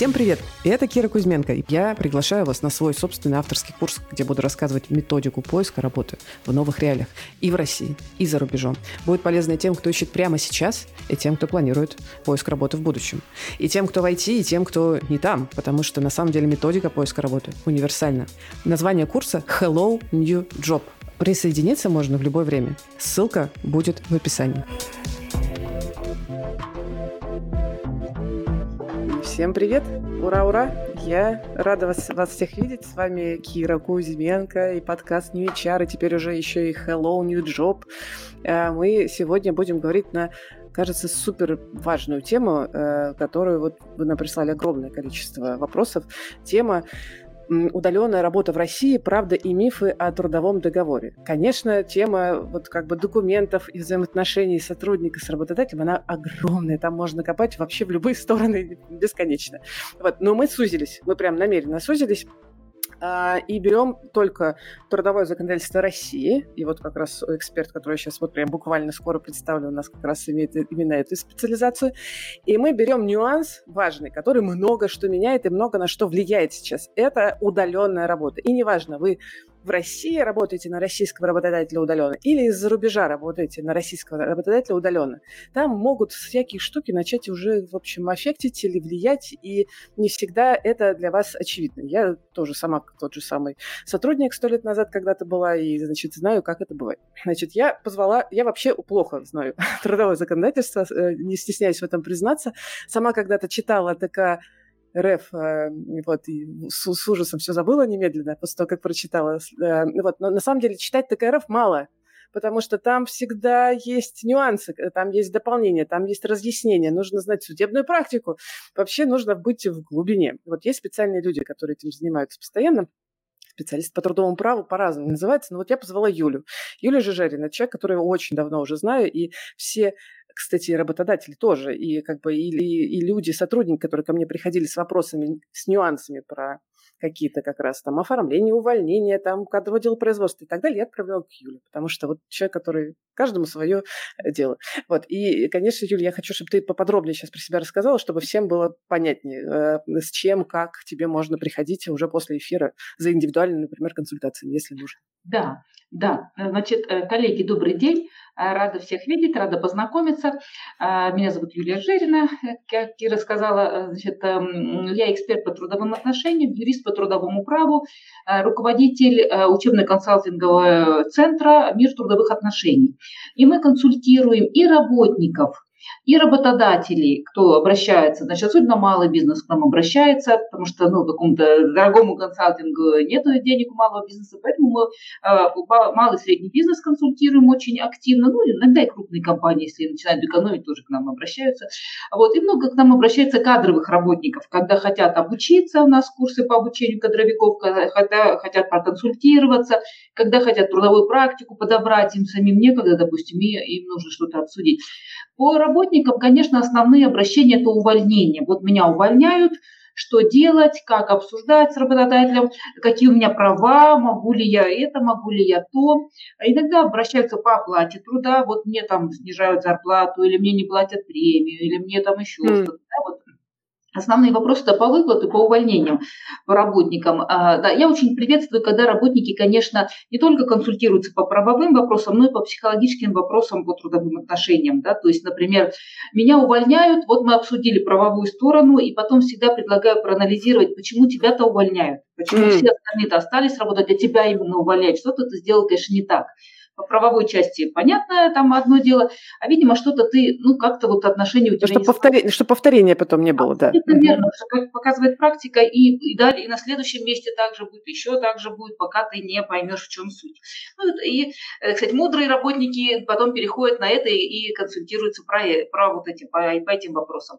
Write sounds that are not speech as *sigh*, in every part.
Всем привет! Это Кира Кузьменко. Я приглашаю вас на свой собственный авторский курс, где буду рассказывать методику поиска работы в новых реалиях и в России, и за рубежом. Будет полезно тем, кто ищет прямо сейчас, и тем, кто планирует поиск работы в будущем. И тем, кто в IT, и тем, кто не там, потому что на самом деле методика поиска работы универсальна. Название курса Hello New Job. Присоединиться можно в любое время. Ссылка будет в описании. Всем привет! Ура, ура! Я рада вас, вас всех видеть. С вами Кира Кузьменко и подкаст New HR, и теперь уже еще и Hello New Job. Э, мы сегодня будем говорить на кажется, супер важную тему, э, которую вот вы нам прислали огромное количество вопросов. Тема удаленная работа в России, правда и мифы о трудовом договоре. Конечно, тема вот как бы документов и взаимоотношений сотрудника с работодателем, она огромная, там можно копать вообще в любые стороны бесконечно. Вот. Но мы сузились, мы прям намеренно сузились и берем только трудовое законодательство России, и вот как раз эксперт, который сейчас вот прям буквально скоро представлю, у нас как раз имеет именно эту специализацию, и мы берем нюанс важный, который много что меняет и много на что влияет сейчас. Это удаленная работа. И неважно, вы в России работаете на российского работодателя удаленно или из-за рубежа работаете на российского работодателя удаленно, там могут всякие штуки начать уже, в общем, аффектить или влиять, и не всегда это для вас очевидно. Я тоже сама тот же самый сотрудник сто лет назад когда-то была, и, значит, знаю, как это бывает. Значит, я позвала, я вообще плохо знаю *laughs* трудовое законодательство, э, не стесняюсь в этом признаться. Сама когда-то читала такая РФ, э, вот, и с, с ужасом все забыла немедленно после того, как прочитала. Э, вот, но на самом деле читать ТКРФ мало, потому что там всегда есть нюансы, э, там есть дополнения, там есть разъяснения, нужно знать судебную практику. Вообще нужно быть в глубине. Вот есть специальные люди, которые этим занимаются постоянно, специалист по трудовому праву по-разному называется, но вот я позвала Юлю. Юля Жижерина, человек, который очень давно уже знаю, и все кстати, работодатели тоже, и как бы и, и, и люди, сотрудники, которые ко мне приходили с вопросами, с нюансами про какие-то как раз там оформление, увольнение, там кадровое дело производства и так далее, я отправляла к Юле, потому что вот человек, который каждому свое э, дело. Вот. И, конечно, Юля, я хочу, чтобы ты поподробнее сейчас про себя рассказала, чтобы всем было понятнее, э, с чем, как тебе можно приходить уже после эфира за индивидуальной, например, консультацией, если нужно. Да, да. Значит, э, коллеги, добрый день. Рада всех видеть, рада познакомиться. Меня зовут Юлия Жирина, как Кира сказала. Значит, эм, я эксперт по трудовым отношениям, юрист по трудовому праву, руководитель учебно-консалтингового центра «Мир трудовых отношений». И мы консультируем и работников, и работодателей, кто обращается, значит, особенно малый бизнес к нам обращается, потому что, ну, какому-то дорогому консалтингу нет денег у малого бизнеса, поэтому мы э, малый и средний бизнес консультируем очень активно, ну, иногда и крупные компании, если начинают экономить, тоже к нам обращаются. Вот, и много к нам обращается кадровых работников, когда хотят обучиться, у нас курсы по обучению кадровиков, когда хотят проконсультироваться, когда хотят трудовую практику подобрать, им самим некогда, допустим, и им нужно что-то обсудить. По работникам, конечно, основные обращения – это увольнение. Вот меня увольняют, что делать, как обсуждать с работодателем, какие у меня права, могу ли я это, могу ли я то. А иногда обращаются по оплате труда, вот мне там снижают зарплату, или мне не платят премию, или мне там еще mm. что-то. Да, вот Основные вопросы это по выплату, по увольнениям по работникам. А, да, я очень приветствую, когда работники, конечно, не только консультируются по правовым вопросам, но и по психологическим вопросам по трудовым отношениям. Да? То есть, например, меня увольняют, вот мы обсудили правовую сторону, и потом всегда предлагаю проанализировать, почему тебя-то увольняют, почему mm. все остальные-то остались работать, а тебя именно увольняют. Что-то ты сделал, конечно, не так по правовой части понятно, там одно дело, а, видимо, что-то ты, ну, как-то вот отношения у тебя чтобы, повторение, чтобы повторения потом не было, да. Это верно, что, как показывает практика, и, и далее, и на следующем месте также будет, еще так же будет, пока ты не поймешь, в чем суть. Ну, и, э, кстати, мудрые работники потом переходят на это и, и консультируются про, про вот эти, по, по этим вопросам.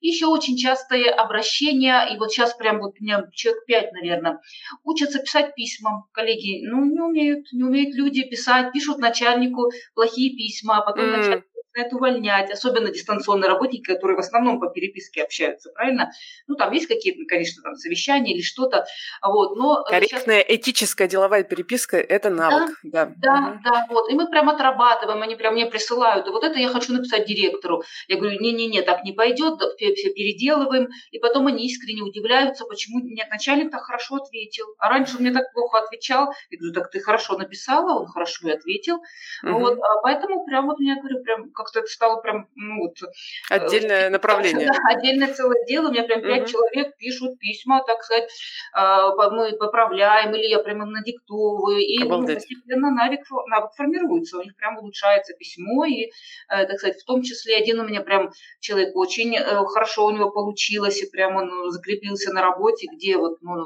Еще очень частое обращение, и вот сейчас прям вот у меня человек пять, наверное, учатся писать письма, коллеги, ну, не умеют, не умеют люди писать, пишут начальнику плохие письма, а потом mm. начальник начинает увольнять, особенно дистанционные работники, которые в основном по переписке общаются, правильно? Ну, там есть какие-то, конечно, там совещания или что-то, вот, но... Корректная сейчас... этическая деловая переписка – это навык, да. Да, да, угу. да, вот, и мы прям отрабатываем, они прям мне присылают, и вот это я хочу написать директору. Я говорю, не-не-не, так не пойдет, все переделываем, и потом они искренне удивляются, почему нет, начальник так хорошо ответил, а раньше он мне так плохо отвечал, я говорю, так ты хорошо написала, он хорошо и ответил, угу. вот, а поэтому прям вот мне, говорю, прям как-то это стало прям, ну вот... Э, Отдельное направление. Да, отдельное целое дело. У меня прям пять угу. человек пишут письма, так сказать, э, мы поправляем, или я прям им надиктовываю. И ну, постепенно навык, навык формируется. У них прям улучшается письмо. И, э, так сказать, в том числе один у меня прям человек очень хорошо у него получилось, и прям он закрепился на работе, где вот, ну,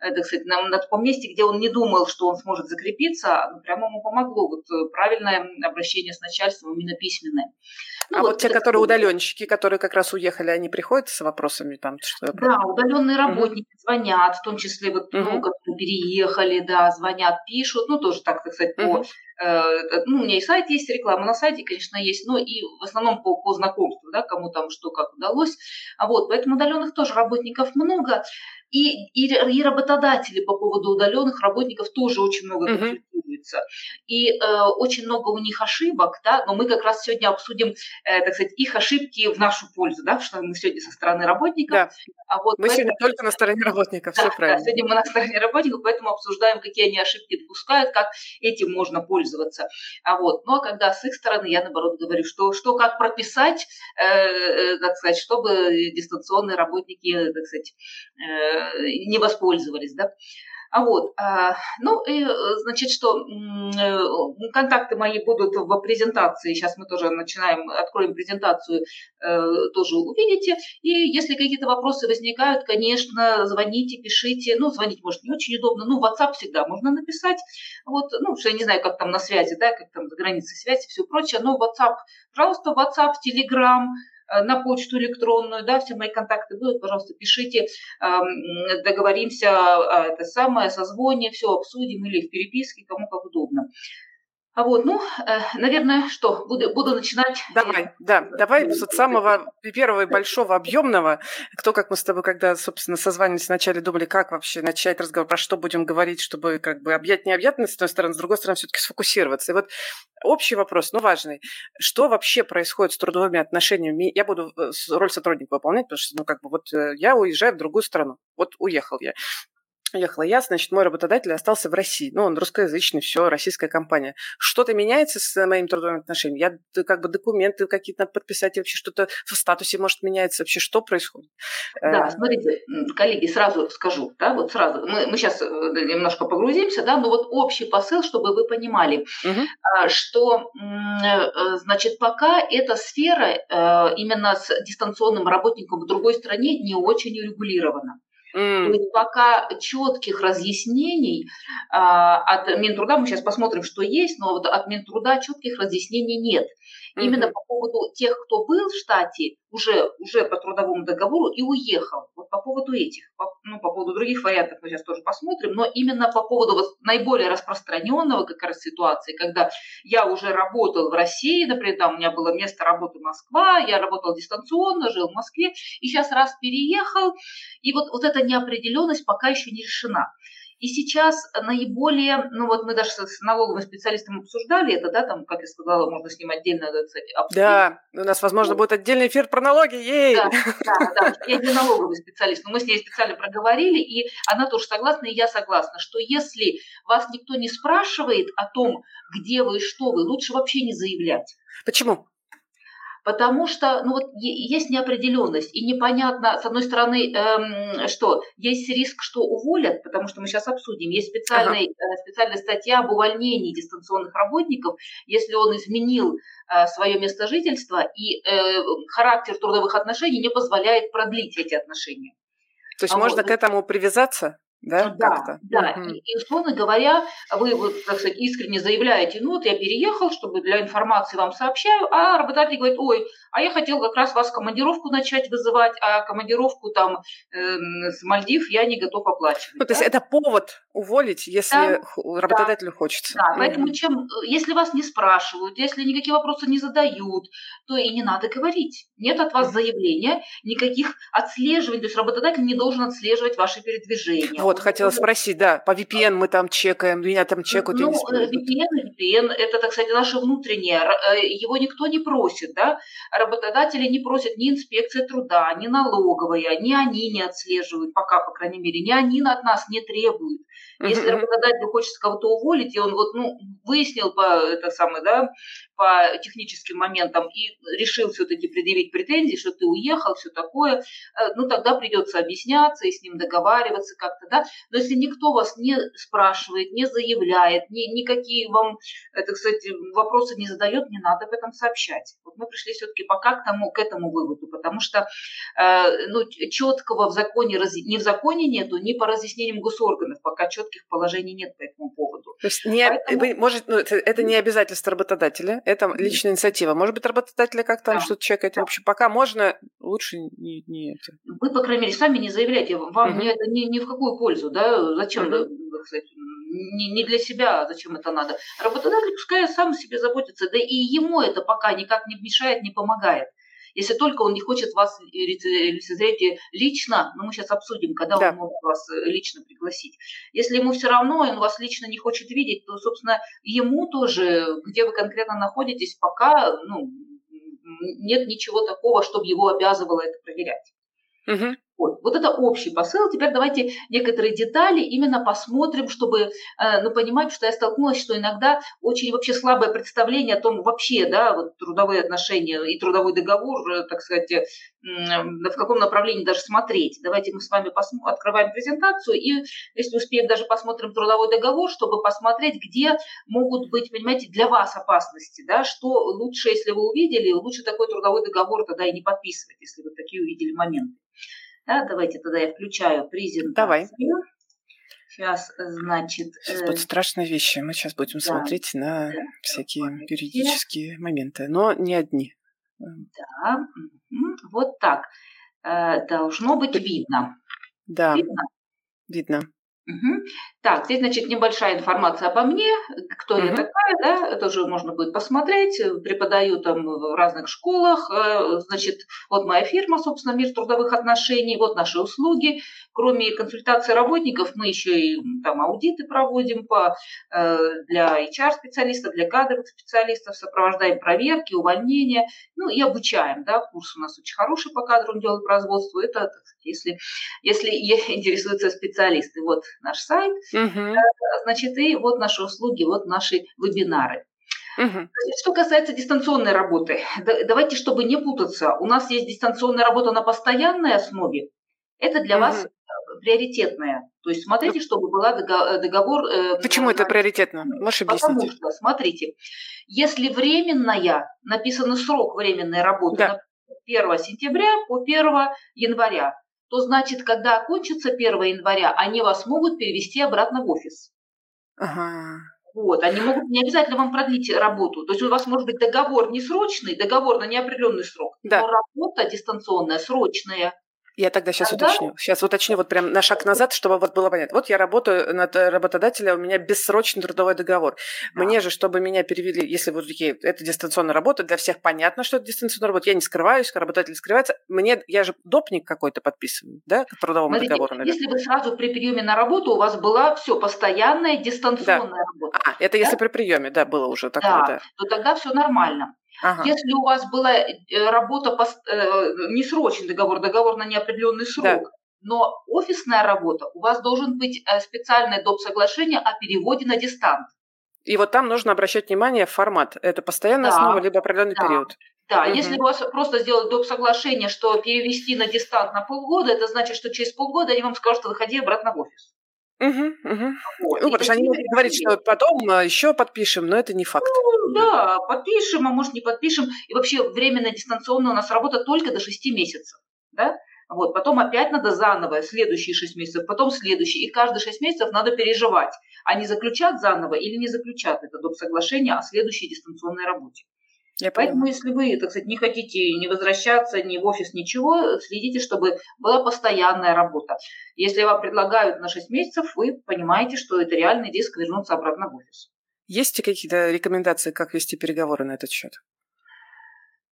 так сказать, на, на том месте, где он не думал, что он сможет закрепиться, ну, прямо ему помогло. Вот правильное обращение с начальством именно письменное. Ну, а вот, вот те, которые удаленщики, которые как раз уехали, они приходят с вопросами там что Да, удаленные работники угу. звонят, в том числе вот угу. которые переехали, да, звонят, пишут, ну тоже так, так сказать, угу. по э, ну, у меня и сайт есть, реклама на сайте, конечно, есть, но и в основном по, по знакомству, да, кому там что как удалось. А вот, поэтому удаленных тоже работников много. И, и, и работодатели по поводу удаленных работников тоже очень много uh-huh консультируются. И э, очень много у них ошибок, да, но мы как раз сегодня обсудим, э, так сказать, их ошибки в нашу пользу, да, что мы сегодня со стороны работников. Да. А вот мы поэтому... сегодня только на стороне работников, да, все правильно. Да, сегодня мы на стороне работников, поэтому обсуждаем, какие они ошибки допускают, как этим можно пользоваться. А вот, ну а когда с их стороны, я наоборот говорю, что, что как прописать, э, э, так сказать, чтобы дистанционные работники, так сказать, э, не воспользовались, да. А вот, а, ну, и, значит, что э, контакты мои будут в презентации. Сейчас мы тоже начинаем, откроем презентацию, э, тоже увидите. И если какие-то вопросы возникают, конечно, звоните, пишите. Ну, звонить, может, не очень удобно. Ну, WhatsApp всегда можно написать. Вот, ну, что я не знаю, как там на связи, да, как там за границей связи и все прочее. Но WhatsApp, пожалуйста, WhatsApp, Telegram – Э, на почту электронную, да, все мои контакты будут, пожалуйста, пишите, договоримся, это самое, созвоне, все обсудим или в переписке, кому как удобно. А вот, ну, э, наверное, что, буду, буду начинать. Давай, да, давай с самого первого и большого объемного. Кто, как мы с тобой, когда, собственно, созванивались вначале, думали, как вообще начать разговор, про что будем говорить, чтобы как бы объять необъятность, с одной стороны, с другой стороны, все-таки сфокусироваться. И вот общий вопрос, но важный. Что вообще происходит с трудовыми отношениями? Я буду э, роль сотрудника выполнять, потому что, ну, как бы вот э, я уезжаю в другую страну. Вот уехал я ехала я, значит, мой работодатель остался в России. Ну, он русскоязычный, все, российская компания. Что-то меняется с моими трудовыми отношениями? Я как бы документы какие-то надо подписать, вообще что-то в статусе может меняться, вообще что происходит? Да, э, смотрите, коллеги, сразу скажу, да, вот сразу, мы, мы сейчас э, немножко погрузимся, да, но вот общий посыл, чтобы вы понимали, угу. что, э, значит, пока эта сфера именно с дистанционным работником в другой стране не очень урегулирована. Mm. Пока четких разъяснений а, от Минтруда, мы сейчас посмотрим, что есть, но вот от Минтруда четких разъяснений нет. Mm-hmm. Именно по поводу тех, кто был в штате, уже, уже по трудовому договору и уехал. Вот по поводу этих, по, ну, по поводу других вариантов мы сейчас тоже посмотрим, но именно по поводу вот наиболее распространенного как раз ситуации, когда я уже работал в России, например, там у меня было место работы Москва, я работал дистанционно, жил в Москве, и сейчас раз переехал, и вот, вот эта неопределенность пока еще не решена. И сейчас наиболее, ну вот мы даже с налоговым специалистом обсуждали это, да, там, как я сказала, можно с ним отдельно, кстати, обсудить. Да, у нас, возможно, будет отдельный эфир про налоги, ей! Да, да, да, я не налоговый специалист, но мы с ней специально проговорили, и она тоже согласна, и я согласна, что если вас никто не спрашивает о том, где вы и что вы, лучше вообще не заявлять. Почему? Потому что ну вот есть неопределенность и непонятно с одной стороны эм, что есть риск что уволят потому что мы сейчас обсудим есть специальный, ага. Э, специальная статья об увольнении дистанционных работников если он изменил э, свое место жительства и э, характер трудовых отношений не позволяет продлить эти отношения то есть а можно вот. к этому привязаться да, да как-то. Да, угу. и, и, условно говоря, вы, вот, так сказать, искренне заявляете, ну вот я переехал, чтобы для информации вам сообщаю, а работодатель говорит, ой, а я хотел как раз вас командировку начать вызывать, а командировку там э, с Мальдив я не готов оплачивать. Ну, да? то есть это повод уволить, если да, работодателю да. хочется. Да, угу. поэтому чем, если вас не спрашивают, если никакие вопросы не задают, то и не надо говорить. Нет от вас заявления, никаких отслеживаний, то есть работодатель не должен отслеживать ваши передвижения. Вот, хотела спросить, да, по VPN мы там чекаем, меня там чекают. Ну, VPN, VPN, это, так сказать, наше внутреннее, э, его никто не просит, да, работодатели не просят ни инспекция труда, ни налоговая, ни они не отслеживают, пока, по крайней мере, ни они от нас не требуют. Если работодатель хочет кого-то уволить, и он вот, ну, выяснил по, это самое, да, по техническим моментам и решил все-таки предъявить претензии, что ты уехал, все такое, э, ну, тогда придется объясняться и с ним договариваться как-то, да. Но если никто вас не спрашивает, не заявляет, ни, никакие вам, это, кстати, вопросы не задает, не надо об этом сообщать. Вот мы пришли все-таки пока к, тому, к этому выводу, потому что э, ну, четкого в законе, ни в законе нету, ни по разъяснениям госорганов, пока четких положений нет по этому поводу. То есть не, Поэтому... может, ну, это, это не обязательство работодателя, это личная инициатива. Может быть, работодателя как там да. что-то чекать. Да. В общем, пока можно, лучше не, не это. Вы, по крайней мере, сами не заявляйте. Вам угу. это ни, ни в какую пользу, да? Зачем, угу. сказать, не, не для себя, зачем это надо. Работодатель пускай сам себе заботится, да и ему это пока никак не мешает, не помогает. Если только он не хочет вас лицезреть лично, ну мы сейчас обсудим, когда да. он может вас э, лично пригласить. Если ему все равно, он вас лично не хочет видеть, то, собственно, ему тоже, где вы конкретно находитесь, пока ну, нет ничего такого, чтобы его обязывало это проверять. Угу. Вот. вот это общий посыл. Теперь давайте некоторые детали именно посмотрим, чтобы э, ну, понимать, что я столкнулась, что иногда очень вообще слабое представление о том вообще, да, вот трудовые отношения и трудовой договор, э, так сказать, э, в каком направлении даже смотреть. Давайте мы с вами посмо- открываем презентацию и, если успеем, даже посмотрим трудовой договор, чтобы посмотреть, где могут быть, понимаете, для вас опасности, да, что лучше, если вы увидели, лучше такой трудовой договор тогда и не подписывать, если вы такие увидели моменты. Да, давайте тогда я включаю презентацию. Давай. Сейчас, значит... Сейчас э... будут страшные вещи. Мы сейчас будем да. смотреть на да. всякие юридические моменты, но не одни. Да, вот так. Э, должно быть видно. Да, видно. видно. Угу. Так, здесь, значит, небольшая информация обо мне, кто угу. я такая, да, это уже можно будет посмотреть. Преподаю там в разных школах. Э, значит, вот моя фирма, собственно, мир трудовых отношений, вот наши услуги. Кроме консультации работников, мы еще и там аудиты проводим по, э, для HR-специалистов, для кадровых специалистов, сопровождаем проверки, увольнения, ну и обучаем, да, курс у нас очень хороший по кадровому делу производству. Это, если, если *laughs* интересуются специалисты. Вот наш сайт. Угу. Значит, и вот наши услуги, вот наши вебинары. Угу. Что касается дистанционной работы, давайте, чтобы не путаться, у нас есть дистанционная работа на постоянной основе. Это для угу. вас э, приоритетная. То есть смотрите, чтобы была э, договор. Почему это приоритетно? Можешь объяснить? Потому что, смотрите, если временная, написано срок временной работы да. 1 сентября по 1 января, то значит, когда окончится 1 января, они вас могут перевести обратно в офис. Ага. Вот, они могут не обязательно вам продлить работу. То есть у вас может быть договор не срочный, договор на неопределенный срок, да. но работа дистанционная срочная. Я тогда сейчас Тогда... уточню. Сейчас уточню вот прям на шаг назад, чтобы вот было понятно. Вот я работаю над работодателем, у меня бессрочный трудовой договор. Да. Мне же, чтобы меня перевели, если вот такие, это дистанционная работа, для всех понятно, что это дистанционная работа. Я не скрываюсь, работодатель скрывается. Мне, я же допник какой-то подписываю, да, к трудовому Смотрите, договору. Наверное. Если бы сразу при приеме на работу у вас была все постоянная дистанционная да. работа. А, это да? если при приеме, да, было уже такое, да. да. То тогда все нормально. Ага. Если у вас была э, работа, э, не срочный договор, договор на неопределенный срок, да. но офисная работа, у вас должен быть э, специальное доп. соглашение о переводе на дистант. И вот там нужно обращать внимание формат. Это постоянная да. основа, либо определенный да. период. Да, угу. если у вас просто сделать доп. соглашение, что перевести на дистант на полгода, это значит, что через полгода они вам скажут, что выходи обратно в офис. Угу, угу. Вот. Ну, потому что они могут говорить, что потом а, еще подпишем, но это не факт. Ну, да, подпишем, а может не подпишем. И вообще временная дистанционная у нас работа только до 6 месяцев. Да? Вот, потом опять надо заново, следующие 6 месяцев, потом следующие. И каждые 6 месяцев надо переживать, они заключат заново или не заключат это доп. соглашение о следующей дистанционной работе. Я Поэтому, понимаю. если вы, так сказать, не хотите не возвращаться ни в офис, ничего, следите, чтобы была постоянная работа. Если вам предлагают на 6 месяцев, вы понимаете, что это реальный риск вернуться обратно в офис. Есть ли какие-то рекомендации, как вести переговоры на этот счет?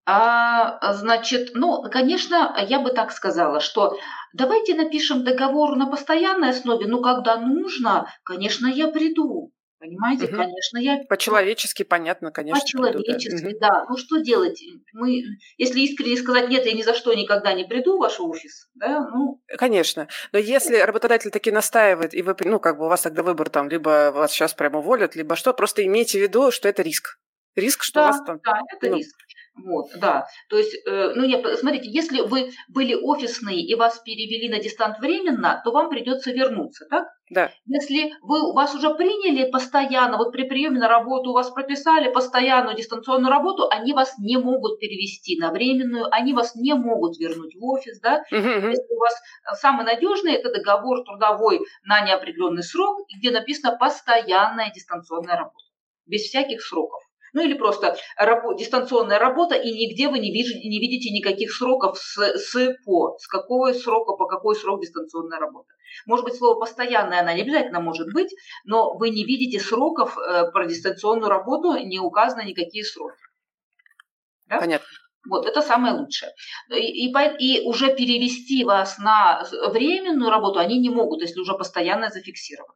А, значит, ну, конечно, я бы так сказала, что давайте напишем договор на постоянной основе, но когда нужно, конечно, я приду. Понимаете, угу. конечно, я... По-человечески понятно, конечно. По-человечески, приду, да. да. Ну что делать? Мы, если искренне сказать, нет, я ни за что никогда не приду в ваш офис, да, ну... Конечно. Но если работодатель таки настаивает, и вы, ну, как бы у вас тогда выбор там, либо вас сейчас прямо уволят, либо что, просто имейте в виду, что это риск. Риск, что да, у вас там... Да, это ну, риск. Вот, да. То есть, э, ну, нет, смотрите, если вы были офисные и вас перевели на дистант временно, то вам придется вернуться, так? Да. Если вы, вас уже приняли постоянно, вот при приеме на работу у вас прописали постоянную дистанционную работу, они вас не могут перевести на временную, они вас не могут вернуть в офис, да? Угу, Если у вас самый надежный, это договор трудовой на неопределенный срок, где написано постоянная дистанционная работа, без всяких сроков. Ну или просто рабо- дистанционная работа, и нигде вы не, виж- не видите никаких сроков с, с по, с какого срока, по какой срок дистанционная работа. Может быть, слово «постоянная» она не обязательно может быть, но вы не видите сроков э, про дистанционную работу, не указаны никакие сроки. Да? Понятно. Вот, это самое лучшее. И, и, и уже перевести вас на временную работу они не могут, если уже постоянно зафиксировано.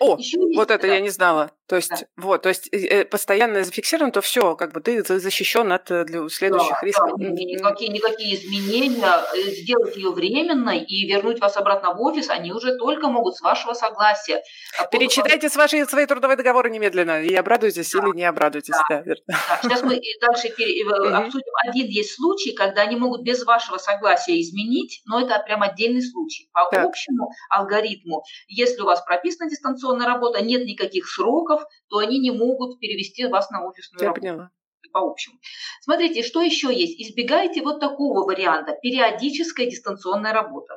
О, Еще вот это да. я не знала. То есть, да. вот, то есть э, постоянно зафиксировано, то все, как бы ты защищен от э, для следующих да, рисков. Да, никакие, никакие изменения, э, сделать ее временной и вернуть вас обратно в офис, они уже только могут с вашего согласия. А Перечитайте с ваши, свои трудовые договоры немедленно и обрадуйтесь да. или не обрадуйтесь. Да. Да, *laughs* да. Сейчас мы дальше обсудим. Один есть случай, когда они могут без вашего согласия изменить, но это прям отдельный случай. По так. общему алгоритму, если у вас прописана дистанционная работа, нет никаких сроков, сотрудников, то они не могут перевести вас на офисную Я работу. Поняла. По общему. Смотрите, что еще есть. Избегайте вот такого варианта. Периодическая дистанционная работа.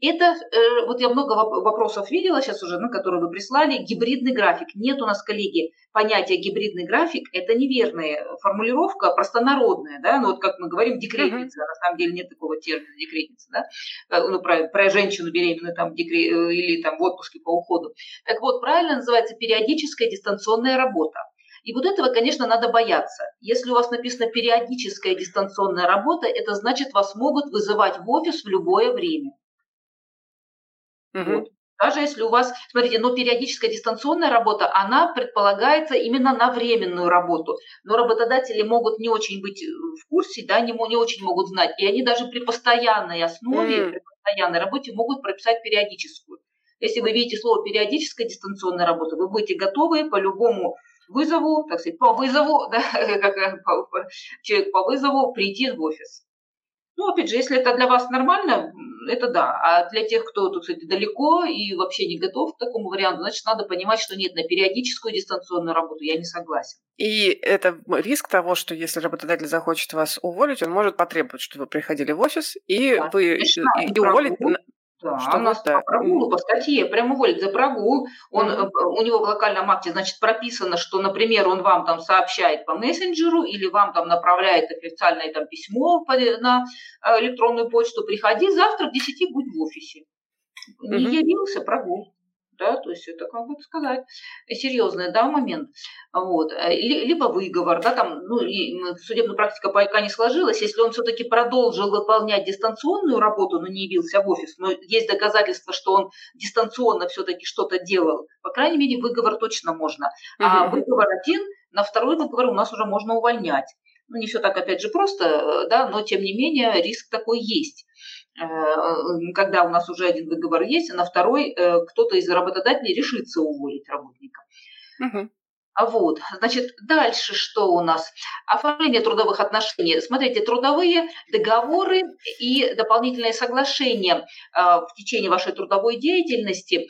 Это, э, вот я много вопросов видела сейчас уже, на которые вы прислали, гибридный график. Нет у нас, коллеги, понятия гибридный график, это неверная формулировка, простонародная, да, ну вот как мы говорим, декретница, uh-huh. на самом деле нет такого термина декретница, да, э, ну про, про женщину беременную там декре, э, или там в отпуске по уходу. Так вот, правильно называется периодическая дистанционная работа. И вот этого, конечно, надо бояться. Если у вас написано периодическая дистанционная работа, это значит, вас могут вызывать в офис в любое время. Угу. Вот. Даже если у вас, смотрите, но периодическая дистанционная работа, она предполагается именно на временную работу. Но работодатели могут не очень быть э, в курсе, да, не, не очень могут знать. И они даже при постоянной основе, mm. при постоянной работе могут прописать периодическую. Если вы видите слово периодическая дистанционная работа, вы будете готовы по любому вызову, так сказать, по вызову, *laughs* да, как по, человек по вызову прийти в офис. Ну, опять же, если это для вас нормально, это да. А для тех, кто, тут, кстати, далеко и вообще не готов к такому варианту, значит, надо понимать, что нет, на периодическую дистанционную работу я не согласен. И это риск того, что если работодатель захочет вас уволить, он может потребовать, чтобы вы приходили в офис, и да, вы и уволить да, что нас по прогулу, по статье, прямо уволить за прогул. Он, mm-hmm. У него в локальном акте, значит, прописано, что, например, он вам там сообщает по мессенджеру или вам там направляет официальное там письмо на э, электронную почту, приходи завтра в 10 будь в офисе. Не mm-hmm. явился, прогул да, то есть это, как бы сказать, серьезный, да, момент, вот, э, либо выговор, да, там, ну, судебная практика пока не сложилась, если он все-таки продолжил выполнять дистанционную работу, но не явился в офис, но есть доказательства, что он дистанционно все-таки что-то делал, по крайней мере, выговор точно можно, а выговор один, на второй выговор у нас уже можно увольнять. Ну, не все так, опять же, просто, э, да, но тем не менее риск такой есть. Э, когда у нас уже один выговор есть, а на второй э, кто-то из работодателей решится уволить работника. Угу. Вот, значит, дальше что у нас? Оформление трудовых отношений. Смотрите, трудовые договоры и дополнительные соглашения э, в течение вашей трудовой деятельности,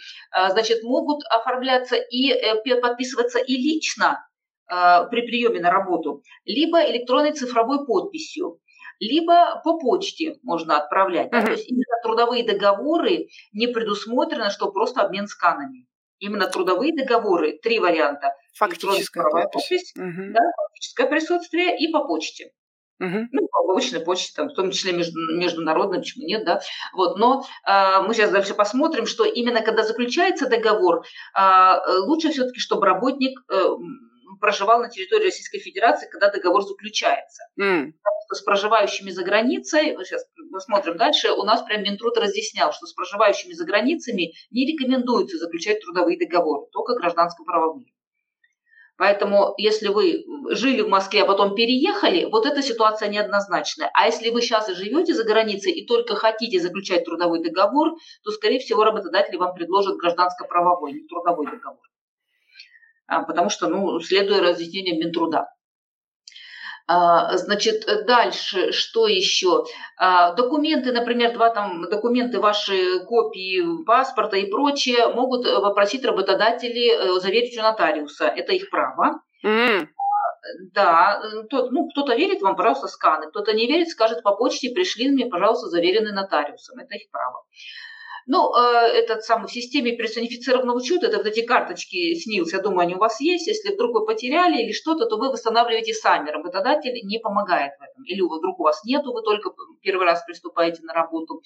значит, могут оформляться и подписываться и лично при приеме на работу, либо электронной цифровой подписью. Либо по почте можно отправлять. Да? То есть именно трудовые договоры не предусмотрено, что просто обмен сканами. Именно трудовые договоры, три варианта. Фактическая подпись. угу. да, фактическое присутствие и по почте. Угу. Ну, по обычной почте, там, в том числе между, международной, почему нет, да. Вот, но э, мы сейчас дальше посмотрим, что именно когда заключается договор, э, лучше все-таки, чтобы работник э, проживал на территории Российской Федерации, когда договор заключается. Mm. С проживающими за границей, сейчас посмотрим дальше, у нас прям Минтруд разъяснял, что с проживающими за границами не рекомендуется заключать трудовые договоры, только гражданско-правовые. Поэтому, если вы жили в Москве, а потом переехали, вот эта ситуация неоднозначная. А если вы сейчас и живете за границей и только хотите заключать трудовой договор, то, скорее всего, работодатели вам предложат гражданско-правовой, не трудовой договор. А, потому что, ну, следуя разъяснениям Минтруда. А, значит, дальше, что еще? А, документы, например, два там документы, ваши копии паспорта и прочее могут попросить работодатели э, заверить у нотариуса. Это их право. Mm. Да, тот, ну, кто-то верит вам, пожалуйста, сканы, кто-то не верит, скажет по почте, пришли мне, пожалуйста, заверенный нотариусом. Это их право. Ну, э, этот самый в системе персонифицированного учета, это вот эти карточки снился, я думаю, они у вас есть. Если вдруг вы потеряли или что-то, то вы восстанавливаете сами. Работодатель не помогает в этом. Или вдруг у вас нету, вы только первый раз приступаете на работу.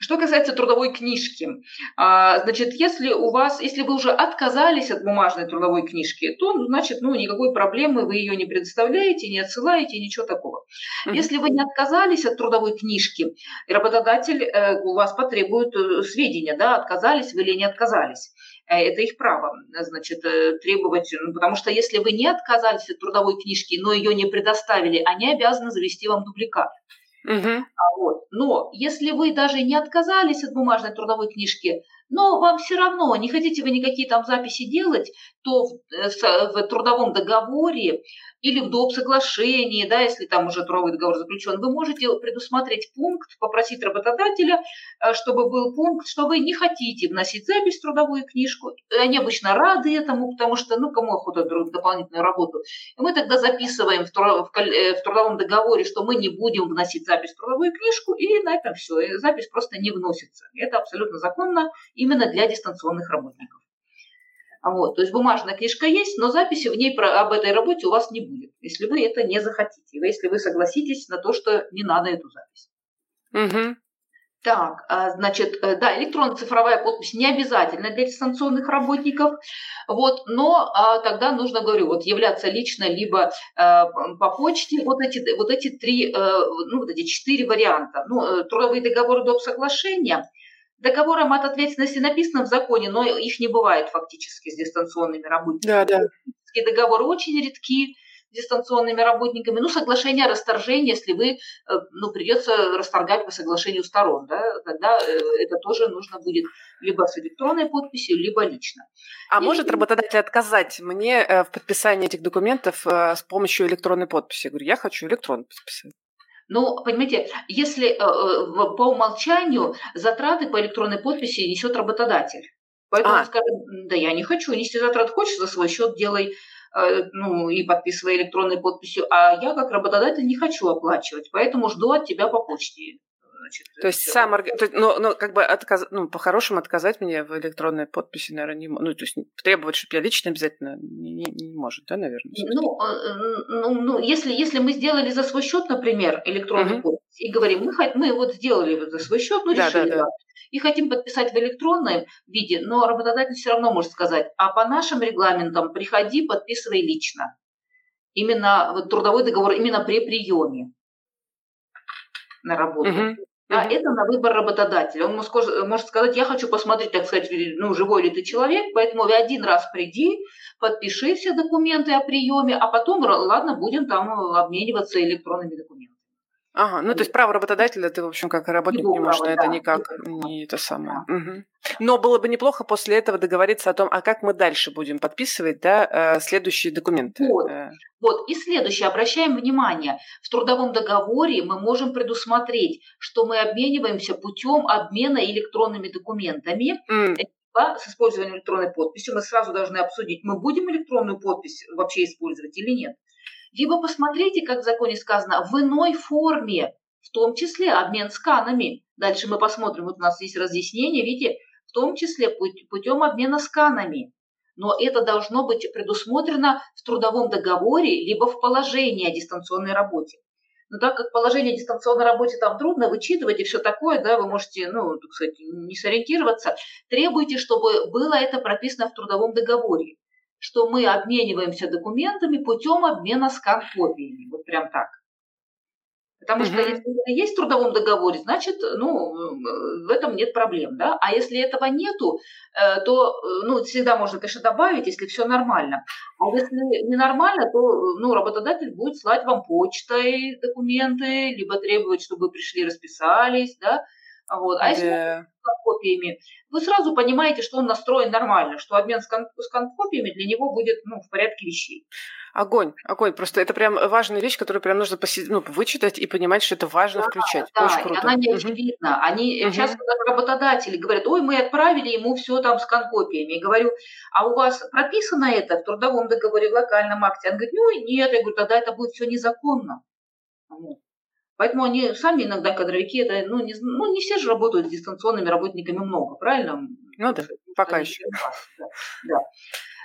Что касается трудовой книжки, а, значит, если у вас, если вы уже отказались от бумажной трудовой книжки, то, ну, значит, ну, никакой проблемы вы ее не предоставляете, не отсылаете, ничего такого. Если вы не отказались от трудовой книжки, работодатель э, у вас потребует э, сведения, да, отказались вы или не отказались. Э, это их право, значит, требовать, ну, потому что если вы не отказались от трудовой книжки, но ее не предоставили, они обязаны завести вам дубликат. Угу. Вот. Но если вы даже не отказались от бумажной трудовой книжки, но вам все равно, не хотите вы никакие там записи делать, то в, э, в трудовом договоре или в доп. соглашении, да, если там уже трудовой договор заключен, вы можете предусмотреть пункт, попросить работодателя, э, чтобы был пункт, что вы не хотите вносить запись в трудовую книжку. Они обычно рады этому, потому что, ну, кому охота дополнительную работу. И мы тогда записываем э, в трудовом договоре, что мы не будем вносить запись в трудовую книжку, и на этом все. И запись просто не вносится. Это абсолютно законно именно для дистанционных работников. Вот, то есть бумажная книжка есть, но записи в ней про, об этой работе у вас не будет, если вы это не захотите, если вы согласитесь на то, что не надо эту запись. Угу. Так, а, значит, э, да, электронно-цифровая подпись не обязательно для дистанционных работников, вот, но а, тогда нужно, говорю, вот являться лично либо а, по почте, вот эти, вот эти три, а, ну, вот эти четыре варианта, ну, трудовые договоры доп. соглашения – Договором от ответственности написано в законе, но их не бывает фактически с дистанционными работниками. Да, да. Договоры очень редки с дистанционными работниками. Ну, соглашение о расторжении, если вы, э, ну, придется расторгать по соглашению сторон, да, тогда э, это тоже нужно будет либо с электронной подписью, либо лично. А И... может работодатель отказать мне э, в подписании этих документов с помощью электронной подписи? Я говорю, я хочу электронно подписать. Ну, понимаете, если э, э, по умолчанию затраты по электронной подписи несет работодатель. Поэтому а. он скажет, да я не хочу нести затраты, хочешь за свой счет делай, э, ну и подписывай электронной подписью, а я как работодатель не хочу оплачивать, поэтому жду от тебя по почте значит. То есть сам, ну, ну, как бы отказ, ну, по-хорошему отказать мне в электронной подписи, наверное, не ну, то есть требовать, чтобы я лично обязательно не, не, не может, да, наверное? Ну, э, ну, ну, если, если мы сделали за свой счет, например, электронную угу. подпись, и говорим, мы, мы вот сделали за свой счет, ну, да, решили, да, да. и хотим подписать в электронном виде, но работодатель все равно может сказать, а по нашим регламентам приходи, подписывай лично. Именно вот, трудовой договор именно при приеме на работу. Угу. А это на выбор работодателя. Он может сказать, я хочу посмотреть, так сказать, ну, живой ли ты человек, поэтому один раз приди, подпиши все документы о приеме, а потом, ладно, будем там обмениваться электронными документами. Ага, ну то есть право работодателя ты, в общем, как работник Его не можешь право, на это да. никак не это самое. Да. Угу. Но было бы неплохо после этого договориться о том, а как мы дальше будем подписывать, да, э, следующие документы. Вот. Э. вот. И следующее, обращаем внимание, в трудовом договоре мы можем предусмотреть, что мы обмениваемся путем обмена электронными документами. Mm с использованием электронной подписи, мы сразу должны обсудить, мы будем электронную подпись вообще использовать или нет. Либо посмотрите, как в законе сказано, в иной форме, в том числе обмен сканами. Дальше мы посмотрим, вот у нас есть разъяснение, видите, в том числе путем обмена сканами. Но это должно быть предусмотрено в трудовом договоре, либо в положении о дистанционной работе. Но так как положение о дистанционной работе там трудно вычитывать и все такое, да, вы можете, ну, так сказать, не сориентироваться, требуйте, чтобы было это прописано в трудовом договоре, что мы обмениваемся документами путем обмена скан-копиями, вот прям так. Потому что если это есть в трудовом договоре, значит, ну, в этом нет проблем, да. А если этого нету, э, то, э, ну, всегда можно, конечно, добавить, если все нормально. А если ненормально, то, ну, работодатель будет слать вам почтой документы, либо требовать, чтобы вы пришли, расписались, да. Вот. А если yeah. копиями, вы сразу понимаете, что он настроен нормально, что обмен с копиями для него будет ну, в порядке вещей. Огонь, огонь. Просто это прям важная вещь, которую прям нужно посид... ну, вычитать и понимать, что это важно да, включать. Да, Очень круто. она не очевидна. Угу. Они угу. часто работодатели говорят, ой, мы отправили ему все там с конкопиями. Я говорю, а у вас прописано это в трудовом договоре, в локальном акте? Он говорит, ну нет. Я говорю, тогда это будет все незаконно. Поэтому они сами иногда кадровики, это, ну, не, ну, не все же работают с дистанционными работниками много, правильно? Ну да, пока еще. Да, да.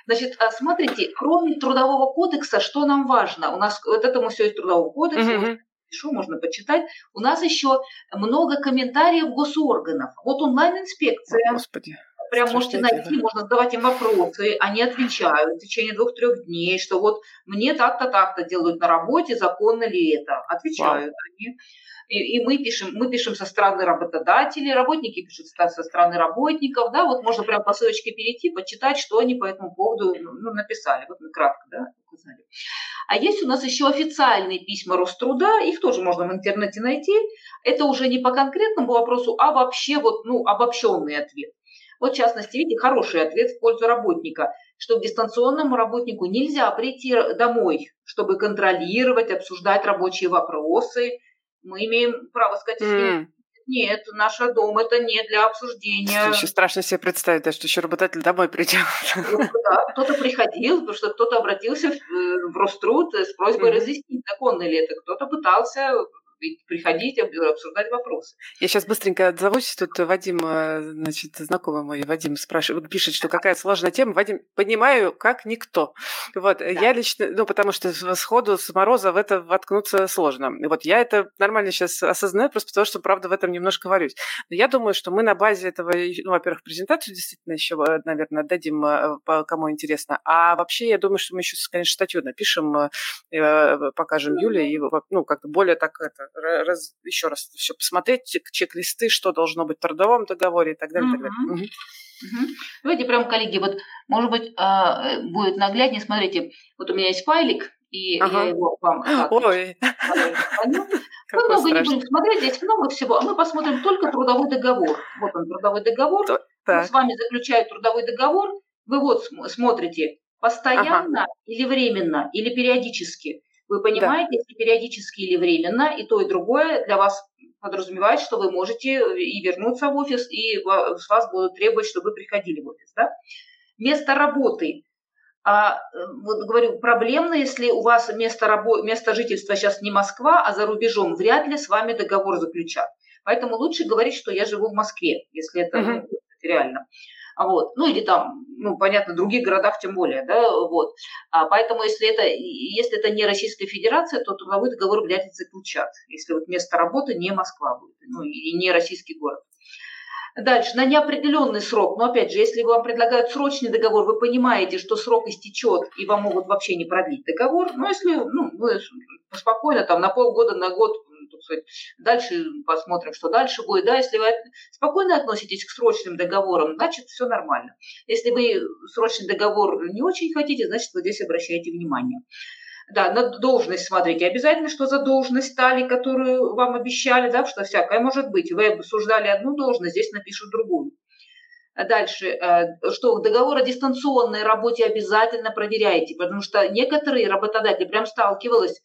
Значит, а смотрите, кроме трудового кодекса, что нам важно? У нас вот это мы все из трудового кодекса, mm-hmm. пишу, можно почитать. У нас еще много комментариев госорганов. Вот онлайн-инспекция. Господи. Прям можете найти, можно задавать им вопросы, они отвечают в течение двух-трех дней, что вот мне так-то, так-то делают на работе, законно ли это? Отвечают Вау. они. И, и мы пишем, мы пишем со стороны работодателей, работники пишут со стороны работников, да, вот можно прям по ссылочке перейти, почитать, что они по этому поводу ну, написали, вот мы кратко, да, указали. А есть у нас еще официальные письма Роструда, их тоже можно в интернете найти. Это уже не по конкретному вопросу, а вообще вот, ну, обобщенный ответ. Вот, в частности, видите, хороший ответ в пользу работника, что к дистанционному работнику нельзя прийти домой, чтобы контролировать, обсуждать рабочие вопросы. Мы имеем право сказать, mm. нет, наш дом это не для обсуждения. Еще страшно себе представить, да, что еще работодатель домой придет. Ну, да, кто-то приходил, потому что кто-то обратился в, э, в Роструд с просьбой mm-hmm. разъяснить, законно ли это. Кто-то пытался приходить, обсуждать вопросы. Я сейчас быстренько отзовусь. Тут Вадим, э, значит, знакомый мой, Вадим спрашивает, пишет, что какая сложная тема. Вадим, понимаю, как никто. Вот, да. я лично, ну, потому что сходу с мороза в это воткнуться сложно. Вот я это нормально сейчас осознаю, просто потому что, правда, в этом немножко варюсь. Но я думаю, что мы на базе этого, ну, во-первых, презентацию действительно еще, э, наверное, отдадим, э, кому интересно. А вообще, я думаю, что мы еще, конечно, статью напишем, покажем Юле, и, ну, как-то более так это раз, еще раз все посмотреть, чек-листы, что должно быть в трудовом договоре и так далее. Uh-huh. так далее. Угу. Угу. Давайте прям, коллеги, вот, может быть, э, будет нагляднее. Смотрите, вот у меня есть файлик, и ага. я его вам Ой. *laughs* Мы много не будем смотреть, здесь много всего, а мы посмотрим только трудовой договор. Вот он, трудовой договор. Мы с вами заключают трудовой договор. Вы вот смотрите, постоянно ага. или временно, или периодически. Вы понимаете, да. если периодически или временно, и то, и другое для вас подразумевает, что вы можете и вернуться в офис, и с вас будут требовать, чтобы вы приходили в офис. Да? Место работы. А, вот говорю, проблемно, если у вас место, рабо- место жительства сейчас не Москва, а за рубежом, вряд ли с вами договор заключат. Поэтому лучше говорить, что я живу в Москве, если это uh-huh. реально. Вот. Ну или там, ну понятно, в других городах тем более, да, вот. А поэтому если это, если это не Российская Федерация, то трудовой договор вряд ли заключат, если вот место работы не Москва будет, ну и не российский город. Дальше, на неопределенный срок. Но опять же, если вам предлагают срочный договор, вы понимаете, что срок истечет, и вам могут вообще не продлить договор. Но если ну, вы спокойно, там, на полгода, на год сказать, дальше посмотрим, что дальше будет. Да, если вы спокойно относитесь к срочным договорам, значит, все нормально. Если вы срочный договор не очень хотите, значит, вы здесь обращаете внимание. Да, на должность смотрите. Обязательно, что за должность стали, которую вам обещали, да, что всякое может быть. Вы обсуждали одну должность, здесь напишут другую. Дальше, э, что договор о дистанционной работе обязательно проверяйте, потому что некоторые работодатели прям сталкивалась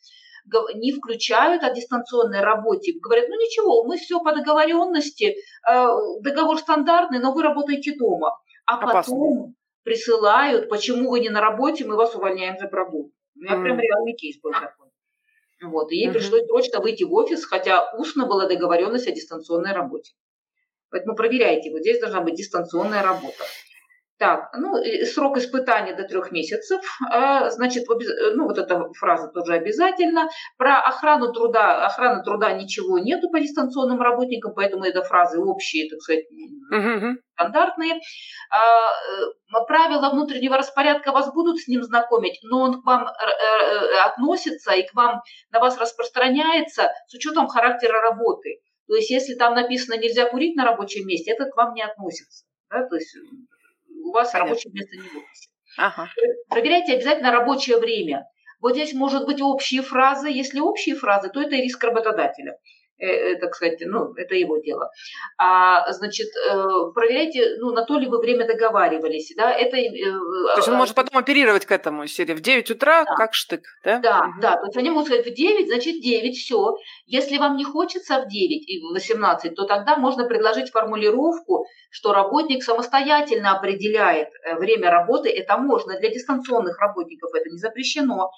не включают о дистанционной работе. Говорят, ну ничего, мы все по договоренности, э, договор стандартный, но вы работаете дома. А Опасно. потом присылают, почему вы не на работе, мы вас увольняем за пробу. У меня mm. прям реальный кейс был такой. Вот, и ей mm-hmm. пришлось срочно выйти в офис, хотя устно была договоренность о дистанционной работе. Поэтому проверяйте, вот здесь должна быть дистанционная работа. Так, ну, срок испытания до трех месяцев, а, значит, ну, вот эта фраза тоже обязательно. Про охрану труда, охраны труда ничего нету по дистанционным работникам, поэтому это фразы общие, так сказать, uh-huh. стандартные. А, э, правила внутреннего распорядка вас будут с ним знакомить, но он к вам э, э, относится и к вам, на вас распространяется с учетом характера работы. То есть, если там написано «нельзя курить на рабочем месте», это к вам не относится. Да? То есть вас Понятно. рабочее место не в офисе. Ага. Проверяйте обязательно рабочее время. Вот здесь может быть общие фразы. Если общие фразы, то это риск работодателя. Э, э, так сказать, ну, это его дело. А, значит, э, проверяйте, ну, на то ли вы время договаривались, да, это... То есть он а, может потом оперировать к этому, серии в 9 утра, да. как штык, да? Да, угу. да, то есть они могут сказать в 9, значит 9, все. Если вам не хочется в 9 и в 18, то тогда можно предложить формулировку, что работник самостоятельно определяет время работы, это можно, для дистанционных работников это не запрещено,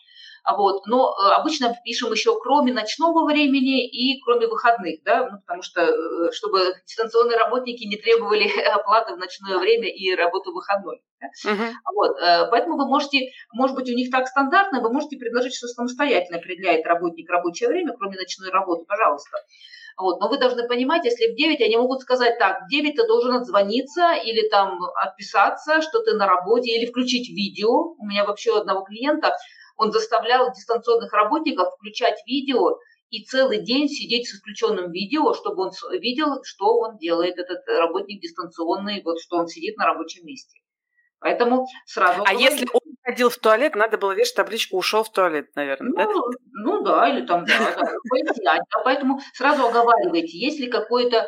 вот. Но э, обычно пишем еще кроме ночного времени и кроме выходных, да, ну, потому что э, чтобы дистанционные работники не требовали *laughs* оплаты в ночное время и работу выходной. Да? Uh-huh. Вот. Э, поэтому вы можете, может быть, у них так стандартно, вы можете предложить, что самостоятельно определяет работник рабочее время, кроме ночной работы, пожалуйста. Вот. Но вы должны понимать, если в 9 они могут сказать так, в 9 ты должен отзвониться или там отписаться, что ты на работе, или включить видео. У меня вообще у одного клиента он заставлял дистанционных работников включать видео и целый день сидеть с включенным видео, чтобы он видел, что он делает, этот работник дистанционный, вот что он сидит на рабочем месте. Поэтому сразу... А если он ходил в туалет, надо было вешать табличку «ушел в туалет», наверное, ну, да? Ну да, или там, да, да, пояснять. Поэтому сразу оговаривайте, если какой-то Э,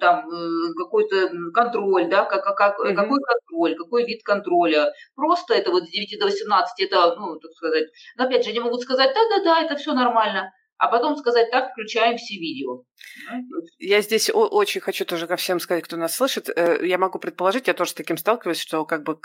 там э, какой-то контроль, да, как, как, mm-hmm. какой контроль, какой вид контроля. Просто это вот с 9 до 18, это, ну, так сказать, но опять же, они могут сказать, да-да-да, это все нормально, а потом сказать, так, включаем все видео. Я здесь очень хочу тоже ко всем сказать, кто нас слышит. Э, я могу предположить, я тоже с таким сталкиваюсь, что как бы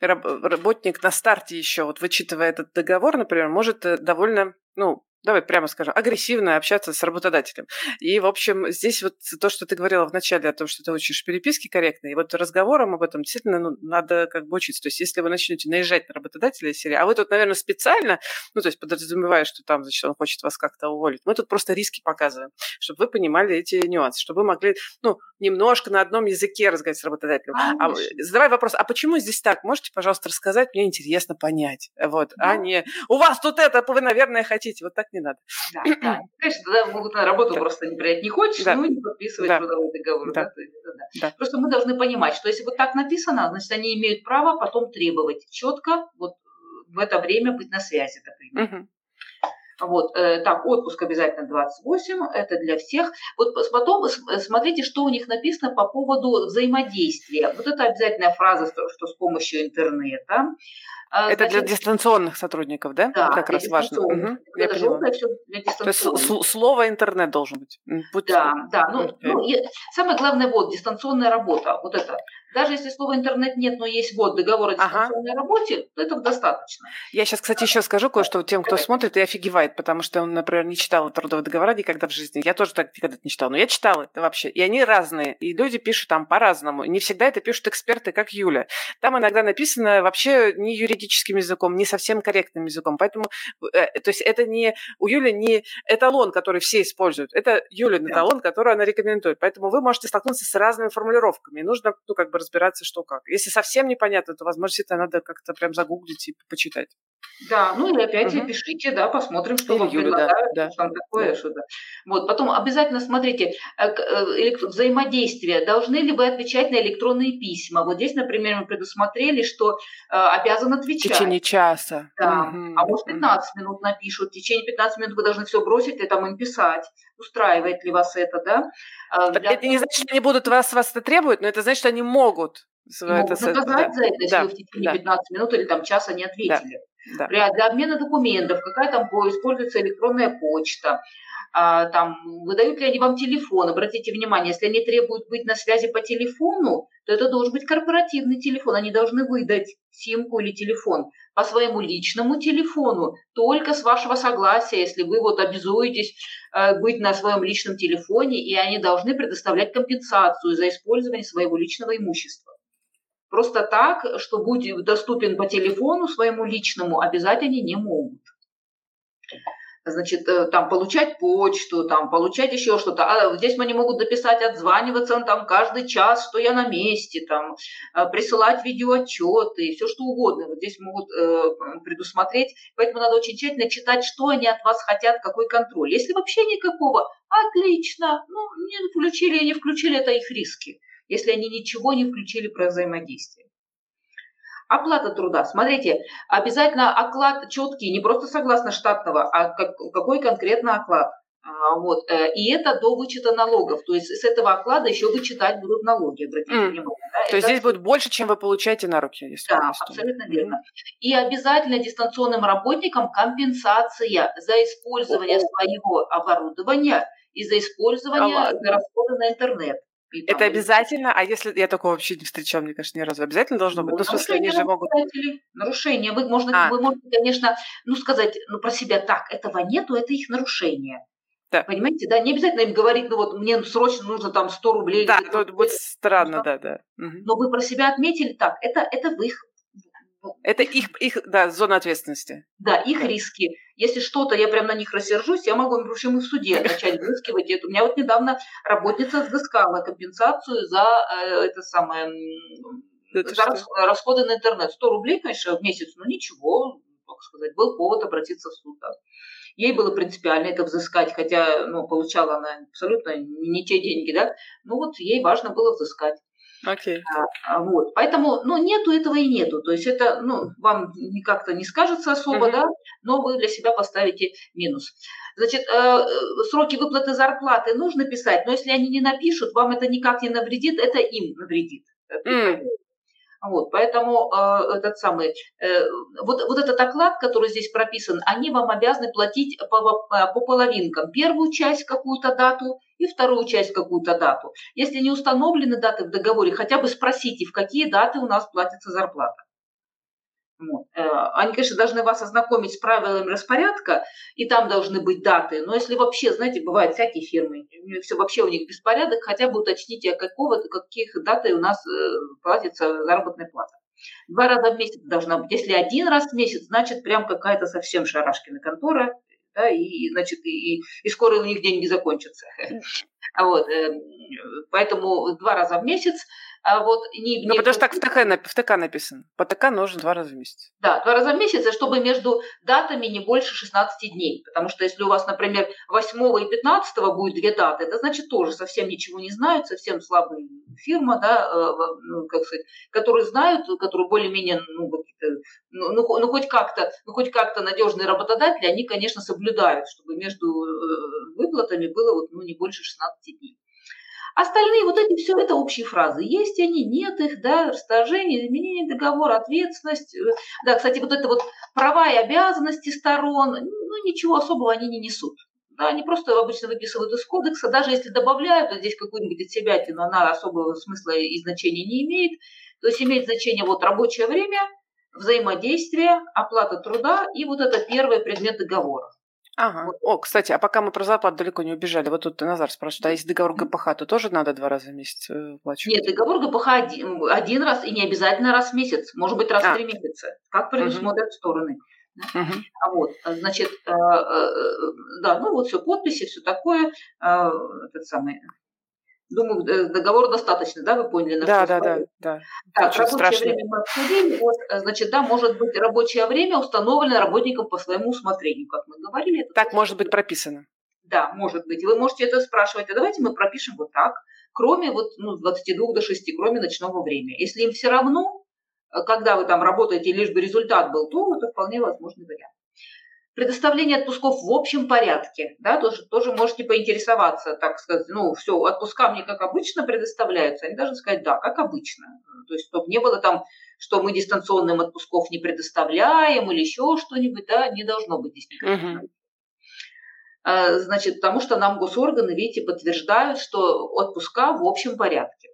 работник на старте еще, вот вычитывая этот договор, например, может довольно, ну, давай прямо скажем, агрессивно общаться с работодателем. И, в общем, здесь вот то, что ты говорила вначале о том, что ты учишь переписки корректные, и вот разговором об этом действительно ну, надо как бы учиться. То есть если вы начнете наезжать на работодателя серии, а вы тут, наверное, специально, ну, то есть подразумевая, что там, значит, он хочет вас как-то уволить, мы тут просто риски показываем, чтобы вы понимали эти нюансы, чтобы вы могли, ну, немножко на одном языке разговаривать с работодателем. А, а, задавай вопрос, а почему здесь так? Можете, пожалуйста, рассказать? Мне интересно понять. Вот, да. а не у вас тут это, вы, наверное, хотите. Вот так не надо. Да, *clears throat* да. Конечно, тогда могут на работу да. просто не принять. Не хочешь, да. ну не подписывать да. трудовой договор. Да. Да, да. Да. Просто мы должны понимать, что если вот так написано, значит, они имеют право потом требовать четко вот в это время быть на связи, например. Угу. Вот, э, так, отпуск обязательно 28, это для всех. Вот потом смотрите, что у них написано по поводу взаимодействия. Вот это обязательная фраза, что с помощью интернета. А, это Значит, для дистанционных сотрудников, да? Да, как раз важно. Угу, для дистанционных. То есть слово интернет должен быть. Будь да, да. Ну, okay. ну, самое главное вот дистанционная работа. Вот это даже если слова интернет нет, но есть вот договор о дистанционной ага. работе, то этого достаточно. Я сейчас, кстати, еще скажу кое-что тем, кто смотрит и офигевает, потому что он, например, не читал трудовые договора никогда в жизни. Я тоже так никогда не читал, но я читала это вообще. И они разные, и люди пишут там по-разному. Не всегда это пишут эксперты, как Юля. Там иногда написано вообще не юридическим языком, не совсем корректным языком. Поэтому, э, то есть это не у Юли не эталон, который все используют. Это Юлин эталон, который она рекомендует. Поэтому вы можете столкнуться с разными формулировками. И нужно, ну, как бы разбираться, что как. Если совсем непонятно, то, возможно, это надо как-то прям загуглить и почитать. Да, ну и опять угу. пишите, да, посмотрим, что Или вам предлагают, да, что там такое, да. что-то. Вот, потом обязательно смотрите, э, э, взаимодействие. Должны ли вы отвечать на электронные письма? Вот здесь, например, мы предусмотрели, что э, обязан отвечать. В течение часа. Да, угу. а может 15 минут напишут. В течение 15 минут вы должны все бросить и там им писать. Устраивает ли вас это, да? Для... Это не значит, что они будут вас, вас это требуют, но это значит, что они могут. Могут это, наказать да, за это, если да, вы в течение да. 15 минут или там часа не ответили. Да. Да. Для обмена документов, какая там используется электронная почта. А, там, выдают ли они вам телефон. Обратите внимание, если они требуют быть на связи по телефону, то это должен быть корпоративный телефон. Они должны выдать симку или телефон по своему личному телефону, только с вашего согласия, если вы вот обязуетесь э, быть на своем личном телефоне, и они должны предоставлять компенсацию за использование своего личного имущества. Просто так, что будет доступен по телефону своему личному, обязательно не могут значит, э, там получать почту, там получать еще что-то. А здесь они могут написать, отзваниваться там каждый час, что я на месте, там э, присылать видеоотчеты, все что угодно. Вот здесь могут э, предусмотреть. Поэтому надо очень тщательно читать, что они от вас хотят, какой контроль. Если вообще никакого, отлично. Ну, не включили не включили, это их риски. Если они ничего не включили про взаимодействие. Оплата труда. Смотрите, обязательно оклад четкий, не просто согласно штатного, а как, какой конкретно оклад. А, вот. Э, и это до вычета налогов. То есть с этого оклада еще вычитать будут налоги, обратите mm. внимание. Да? То это... есть здесь будет больше, чем вы получаете на руки. Если да, абсолютно верно. И обязательно дистанционным работникам компенсация за использование oh. своего оборудования и за использование а, расхода на интернет. Это обязательно, а если я такого вообще не встречала, мне кажется, ни разу, обязательно должно быть? Ну, в смысле, они же могут... Нарушение. Вы, можно, а. вы можете, конечно, ну, сказать ну, про себя так, этого нету, это их нарушение. Да. Понимаете, да, не обязательно им говорить, ну вот мне срочно нужно там 100 рублей. Да, это будет странно, да, да. Но вы про себя отметили так, это, это в их это их, их да, зона ответственности. Да, их да. риски. Если что-то, я прям на них рассержусь, я могу, причем и в суде *laughs* начать взыскивать это. У меня вот недавно работница взыскала компенсацию за э, это самое это за что? расходы на интернет. 100 рублей, конечно, в месяц, но ничего, как сказать, был повод обратиться в суд. Да. Ей было принципиально это взыскать, хотя ну, получала она абсолютно не, не те деньги, да. Ну вот ей важно было взыскать. Okay. А, вот. Поэтому, ну, нету этого и нету. То есть это, ну, вам как-то не скажется особо, uh-huh. да, но вы для себя поставите минус. Значит, э, сроки выплаты зарплаты нужно писать, но если они не напишут, вам это никак не навредит, это им навредит. Mm. Вот, поэтому э, этот самый, э, вот, вот этот оклад, который здесь прописан, они вам обязаны платить по, по половинкам. Первую часть какую-то дату и вторую часть какую-то дату. Если не установлены даты в договоре, хотя бы спросите, в какие даты у нас платится зарплата. Вот. Э, они, конечно, должны вас ознакомить с правилами распорядка, и там должны быть даты. Но если вообще, знаете, бывают всякие фирмы, все вообще у них беспорядок, хотя бы уточните, какого, каких даты у нас э, платится заработная плата. Два раза в месяц должна быть. Если один раз в месяц, значит, прям какая-то совсем шарашкина контора, да, и, значит, и, и скоро у них деньги закончатся. Вот, э, поэтому два раза в месяц а вот не, ну, потому что так в ТК, в ТК написано. По ТК нужно два раза в месяц. Да, два раза в месяц, и чтобы между датами не больше 16 дней. Потому что если у вас, например, 8 и 15 будет две даты, это значит тоже совсем ничего не знают, совсем слабая фирма, да, э, ну, как сказать, которые знают, которые более-менее, ну, ну, ну, ну, хоть как-то, ну, хоть как-то надежные работодатели, они, конечно, соблюдают, чтобы между э, выплатами было вот, ну, не больше 16 дней. Остальные вот эти все это общие фразы. Есть они, нет их, да, расторжение, изменение договора, ответственность. Да, кстати, вот это вот права и обязанности сторон, ну ничего особого они не несут. Да, они просто обычно выписывают из кодекса, даже если добавляют вот здесь какую-нибудь отсебятину, она особого смысла и значения не имеет. То есть имеет значение вот рабочее время, взаимодействие, оплата труда и вот это первый предмет договора. Ага. Вот. О, кстати, а пока мы про зарплату далеко не убежали, вот тут Назар спрашивает, а если договор ГПХ, то тоже надо два раза в месяц оплачивать? Нет, договор ГПХ один, один раз и не обязательно раз в месяц, может быть раз а. в три месяца, как предусмотрят угу. стороны. Угу. А вот, значит, э, э, да, ну вот все подписи, все такое, э, этот самый Думаю, э, договор достаточно, да, вы поняли? На да, да, да, да. Так, Очень рабочее страшно. время мы обсудили. Вот, э, значит, да, может быть, рабочее время установлено работником по своему усмотрению, как мы говорили. Это так может быть прописано. Да, может быть. Вы можете это спрашивать, а давайте мы пропишем вот так, кроме вот ну, 22 до 6, кроме ночного времени. Если им все равно, э, когда вы там работаете, лишь бы результат был, то это вполне возможный вариант. Предоставление отпусков в общем порядке, да, тоже, тоже можете поинтересоваться, так сказать, ну, все, отпуска мне как обычно предоставляются, они должны сказать, да, как обычно. То есть, чтобы не было там, что мы дистанционным отпусков не предоставляем или еще что-нибудь, да, не должно быть здесь никаких. Э, значит, потому что нам госорганы, видите, подтверждают, что отпуска в общем порядке.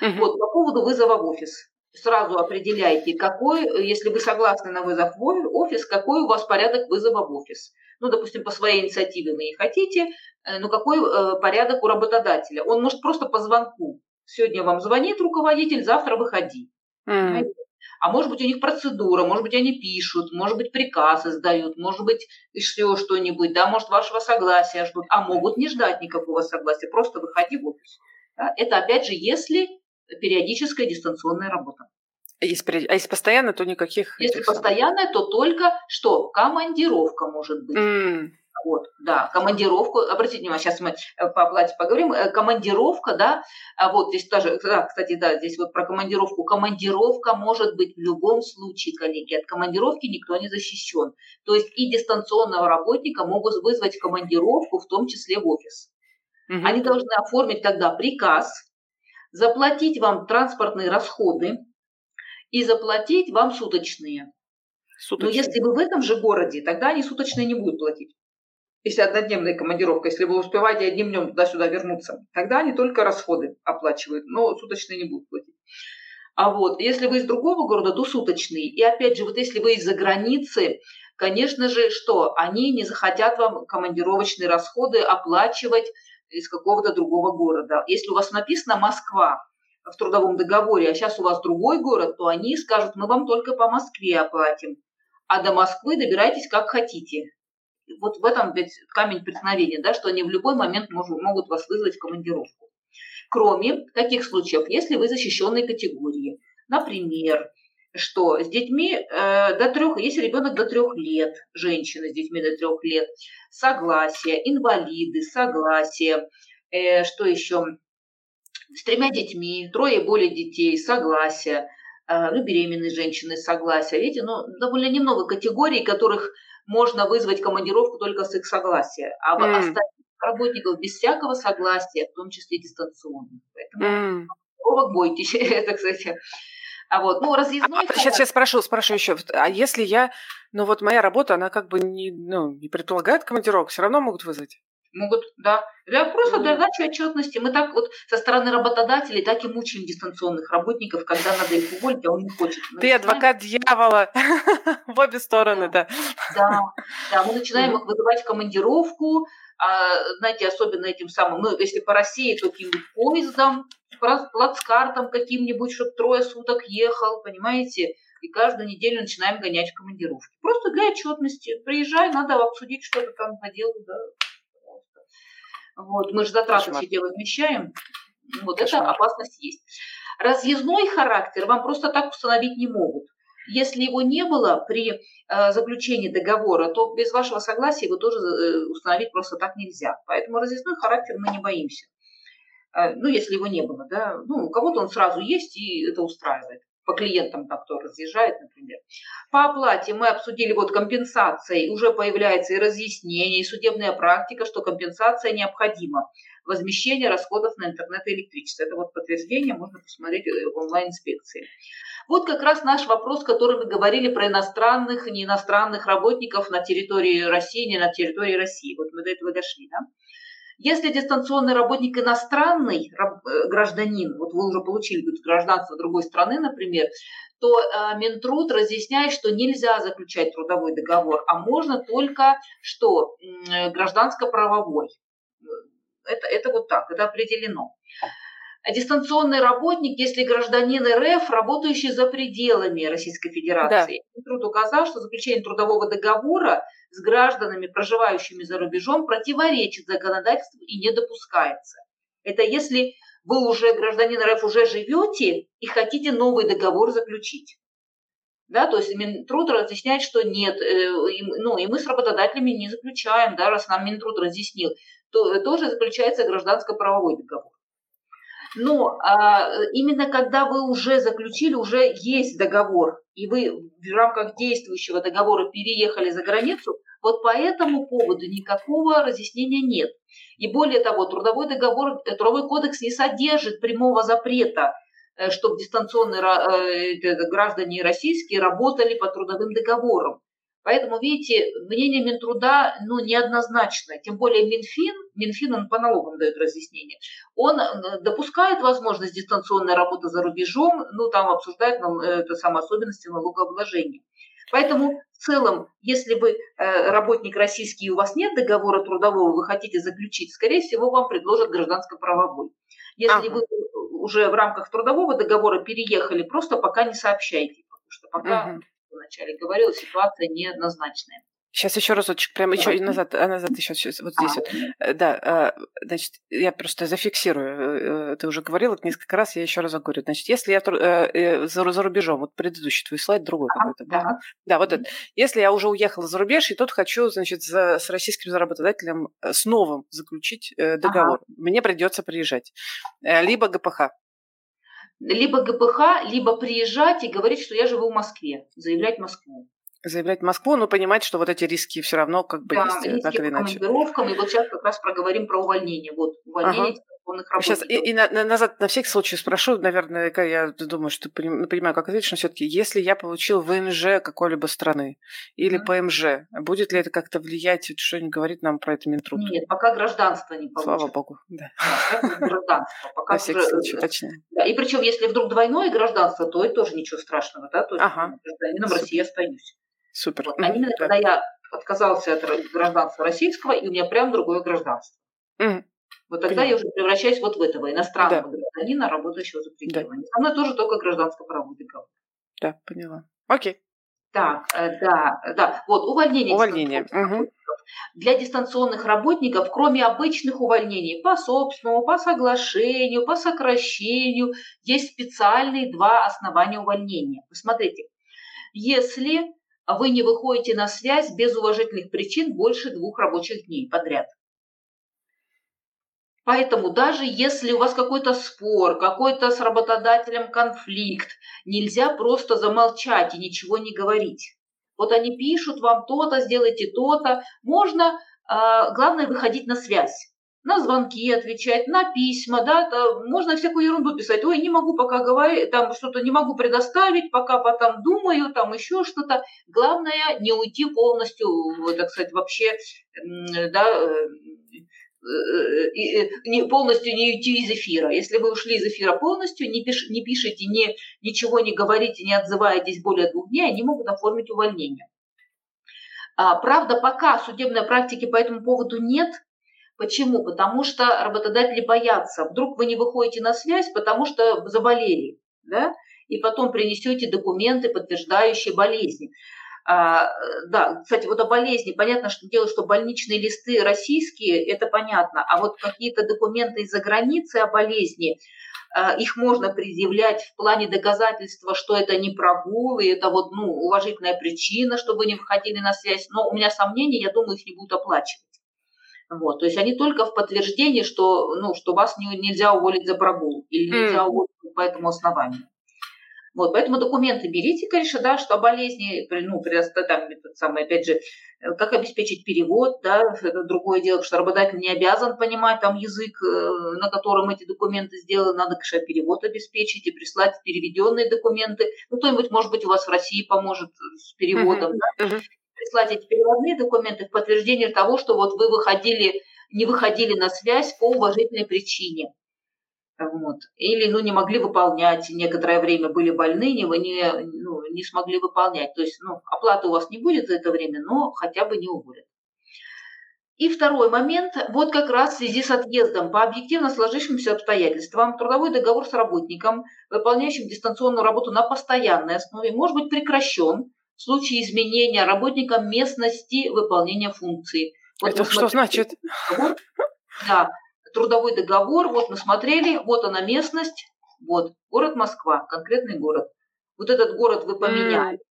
Угу. Вот, по поводу вызова в офис. Сразу определяйте, какой, если вы согласны на вызов в офис, какой у вас порядок вызова в офис. Ну, допустим, по своей инициативе вы не хотите, э, но какой э, порядок у работодателя? Он может просто по звонку. Сегодня вам звонит руководитель, завтра выходи. Mm. А может быть, у них процедура, может быть, они пишут, может быть, приказ издают, может быть, еще что-нибудь, да, может, вашего согласия ждут, а могут не ждать никакого согласия, просто выходи в офис. Да? Это, опять же, если периодическая дистанционная работа. А если, а если постоянно, то никаких... Если постоянно, то только что? Командировка может быть. Mm. Вот, да, командировку, обратите внимание, сейчас мы э, по оплате поговорим, э, командировка, да, а вот здесь тоже, да, кстати, да, здесь вот про командировку. Командировка может быть в любом случае, коллеги, от командировки никто не защищен. То есть и дистанционного работника могут вызвать командировку, в том числе в офис. Угу. Они должны оформить тогда приказ, заплатить вам транспортные расходы и заплатить вам суточные. суточные. Но если вы в этом же городе, тогда они суточные не будут платить. Если однодневная командировка, если вы успеваете одним днем туда-сюда вернуться, тогда они только расходы оплачивают, но суточные не будут платить. А вот если вы из другого города, то суточные. И опять же, вот если вы из-за границы, конечно же, что они не захотят вам командировочные расходы оплачивать из какого-то другого города. Если у вас написано Москва в трудовом договоре, а сейчас у вас другой город, то они скажут, мы вам только по Москве оплатим, а до Москвы добирайтесь как хотите. Вот в этом ведь камень преткновения, да, что они в любой момент могут, вас вызвать в командировку. Кроме каких случаев, если вы защищенной категории. Например, что с детьми э, до трех, если ребенок до трех лет, женщина с детьми до трех лет, согласие, инвалиды, согласие, э, что еще, с тремя детьми, трое и более детей, согласие, э, ну, беременные женщины, согласие. Видите, ну, довольно немного категорий, которых можно вызвать командировку только с их согласия, а mm. остальных работников без всякого согласия, в том числе дистанционно. Поэтому mm. бойтесь, *laughs* это, кстати, а вот, ну, разъездной... А, сейчас, сейчас спрошу, спрошу еще. А если я... Ну, вот моя работа, она как бы не, ну, не предполагает командировок, все равно могут вызвать? Могут, да. Для, просто для дачи отчетности. Мы так вот со стороны работодателей так и мучаем дистанционных работников, когда надо их уволить, а он не хочет. Мы Ты начинаем... адвокат дьявола *laughs* в обе стороны, да. Да, да, мы начинаем их вызывать в командировку, а, знаете, особенно этим самым, ну, если по России, то каким-нибудь поездом, плацкартом каким-нибудь, чтобы трое суток ехал, понимаете, и каждую неделю начинаем гонять в командировки. Просто для отчетности. Приезжай, надо обсудить что-то там по делу, да. Вот, мы же затраты все дело вмещаем. Вот Кошмар. эта опасность есть. Разъездной характер вам просто так установить не могут. Если его не было при э, заключении договора, то без вашего согласия его тоже э, установить просто так нельзя. Поэтому разъездной характер мы не боимся. Э, ну, если его не было, да. Ну, у кого-то он сразу есть, и это устраивает по клиентам, так кто разъезжает, например. По оплате мы обсудили вот компенсации, уже появляется и разъяснение, и судебная практика, что компенсация необходима. Возмещение расходов на интернет и электричество. Это вот подтверждение можно посмотреть онлайн-инспекции. Вот как раз наш вопрос, который мы говорили про иностранных и не иностранных работников на территории России, не на территории России. Вот мы до этого дошли, да? Если дистанционный работник иностранный э, гражданин, вот вы уже получили гражданство другой страны, например, то э, Минтруд разъясняет, что нельзя заключать трудовой договор, а можно только что э, гражданско-правовой. Это, это вот так, это определено. Дистанционный работник, если гражданин РФ, работающий за пределами Российской Федерации. Да. Труд указал, что заключение трудового договора с гражданами, проживающими за рубежом, противоречит законодательству и не допускается. Это если вы уже гражданин РФ уже живете и хотите новый договор заключить. Да, то есть Минтруд разъясняет, что нет, э, ну и мы с работодателями не заключаем, да, раз нам Минтруд разъяснил, то тоже заключается гражданско-правовой договор. Но а, именно когда вы уже заключили, уже есть договор, и вы в рамках действующего договора переехали за границу, вот по этому поводу никакого разъяснения нет. И более того, трудовой договор, э, трудовой кодекс не содержит прямого запрета, э, чтобы дистанционные э, граждане российские работали по трудовым договорам. Поэтому, видите, мнение Минтруда ну, неоднозначное. Тем более Минфин, Минфин он по налогам дает разъяснение, он э, допускает возможность дистанционной работы за рубежом, ну там обсуждает ну, это самые особенности налогообложения. Поэтому в целом, если вы э, работник российский и у вас нет договора трудового, вы хотите заключить, скорее всего, вам предложат гражданско-правовой. Если ага. вы уже в рамках трудового договора переехали, просто пока не сообщайте, потому что пока, ага. Вначале говорила, ситуация неоднозначная. Сейчас еще разочек, прямо еще и назад, а назад еще, сейчас, вот здесь а. вот. Э, да, э, значит, я просто зафиксирую. Э, ты уже говорила несколько раз, я еще раз говорю. Значит, если я за, за рубежом, вот предыдущий твой слайд другой а, какой-то. Да. да, вот это. Если я уже уехала за рубеж, и тут хочу, значит, за, с российским работодателем с новым заключить договор, ага. мне придется приезжать. Либо ГПХ. Либо ГПХ, либо приезжать и говорить, что я живу в Москве, заявлять Москву заявлять Москву, но понимать, что вот эти риски все равно как бы да, есть, риски так или иначе. и вот сейчас как раз проговорим про увольнение. Вот, увольнение ага. Сейчас и, и на, на, назад на всякий случай спрошу, наверное, я думаю, что ну, понимаю, как ответишь, но все-таки, если я получил ВНЖ какой-либо страны или mm-hmm. ПМЖ, будет ли это как-то влиять, что-нибудь говорит нам про это Минтруд? Нет, пока гражданство не получится. Слава богу, да. да гражданство. *laughs* Пока на всякий уже... случай, точнее. Да, и причем, если вдруг двойное гражданство, то это тоже ничего страшного, да, то есть ага. гражданином России остаюсь. Супер. Вот. А именно да. когда я отказался от гражданства российского, и у меня прям другое гражданство. Mm. Вот тогда Понятно. я уже превращаюсь вот в этого иностранного да. гражданина, работающего за пределами. Да. Со мной тоже только гражданско-правовой договор. Да, поняла. Окей. Так, э, да, да. Вот, увольнение. Увольнение. Угу. Для дистанционных работников, кроме обычных увольнений по собственному, по соглашению, по сокращению, есть специальные два основания увольнения. Посмотрите, если вы не выходите на связь без уважительных причин больше двух рабочих дней подряд. Поэтому даже если у вас какой-то спор, какой-то с работодателем конфликт, нельзя просто замолчать и ничего не говорить. Вот они пишут вам то-то, сделайте то-то. Можно, э, главное, выходить на связь на звонки отвечать, на письма, да, то можно всякую ерунду писать. Ой, не могу пока говорить, там что-то не могу предоставить, пока потом думаю, там еще что-то. Главное не уйти полностью, так сказать, вообще, да, э, э, не, полностью не уйти из эфира. Если вы ушли из эфира полностью, не, пиш, не пишите, не, ничего не говорите, не отзываетесь более двух дней, они могут оформить увольнение. А, правда, пока судебной практики по этому поводу нет – Почему? Потому что работодатели боятся. Вдруг вы не выходите на связь, потому что заболели, да? и потом принесете документы, подтверждающие болезни. А, да, кстати, вот о болезни. Понятно, что дело, что больничные листы российские, это понятно. А вот какие-то документы из-за границы о болезни, а, их можно предъявлять в плане доказательства, что это не прогул, и это вот, ну, уважительная причина, чтобы не выходили на связь. Но у меня сомнения, я думаю, их не будут оплачивать. Вот, то есть они только в подтверждении, что, ну, что вас не, нельзя уволить за прогул или нельзя mm. уволить по этому основанию. Вот, поэтому документы берите, конечно, да, что о болезни, ну, там, этот самый, опять же, как обеспечить перевод, да, это другое дело, что работодатель не обязан понимать там язык, э, на котором эти документы сделаны, надо, конечно, перевод обеспечить и прислать переведенные документы. Ну, кто-нибудь, может быть, у вас в России поможет с переводом, uh-huh, да? uh-huh прислать эти переводные документы в подтверждение того, что вот вы выходили, не выходили на связь по уважительной причине. Вот. Или ну, не могли выполнять, некоторое время были больны, не, не, ну, не смогли выполнять. То есть ну, оплаты у вас не будет за это время, но хотя бы не уволят. И второй момент, вот как раз в связи с отъездом по объективно сложившимся обстоятельствам трудовой договор с работником, выполняющим дистанционную работу на постоянной основе, может быть прекращен в случае изменения работникам местности выполнения функции. Вот Это что значит? Да, трудовой договор, вот мы смотрели, вот она местность, вот, город Москва, конкретный город. Вот этот город вы поменяли. Mm.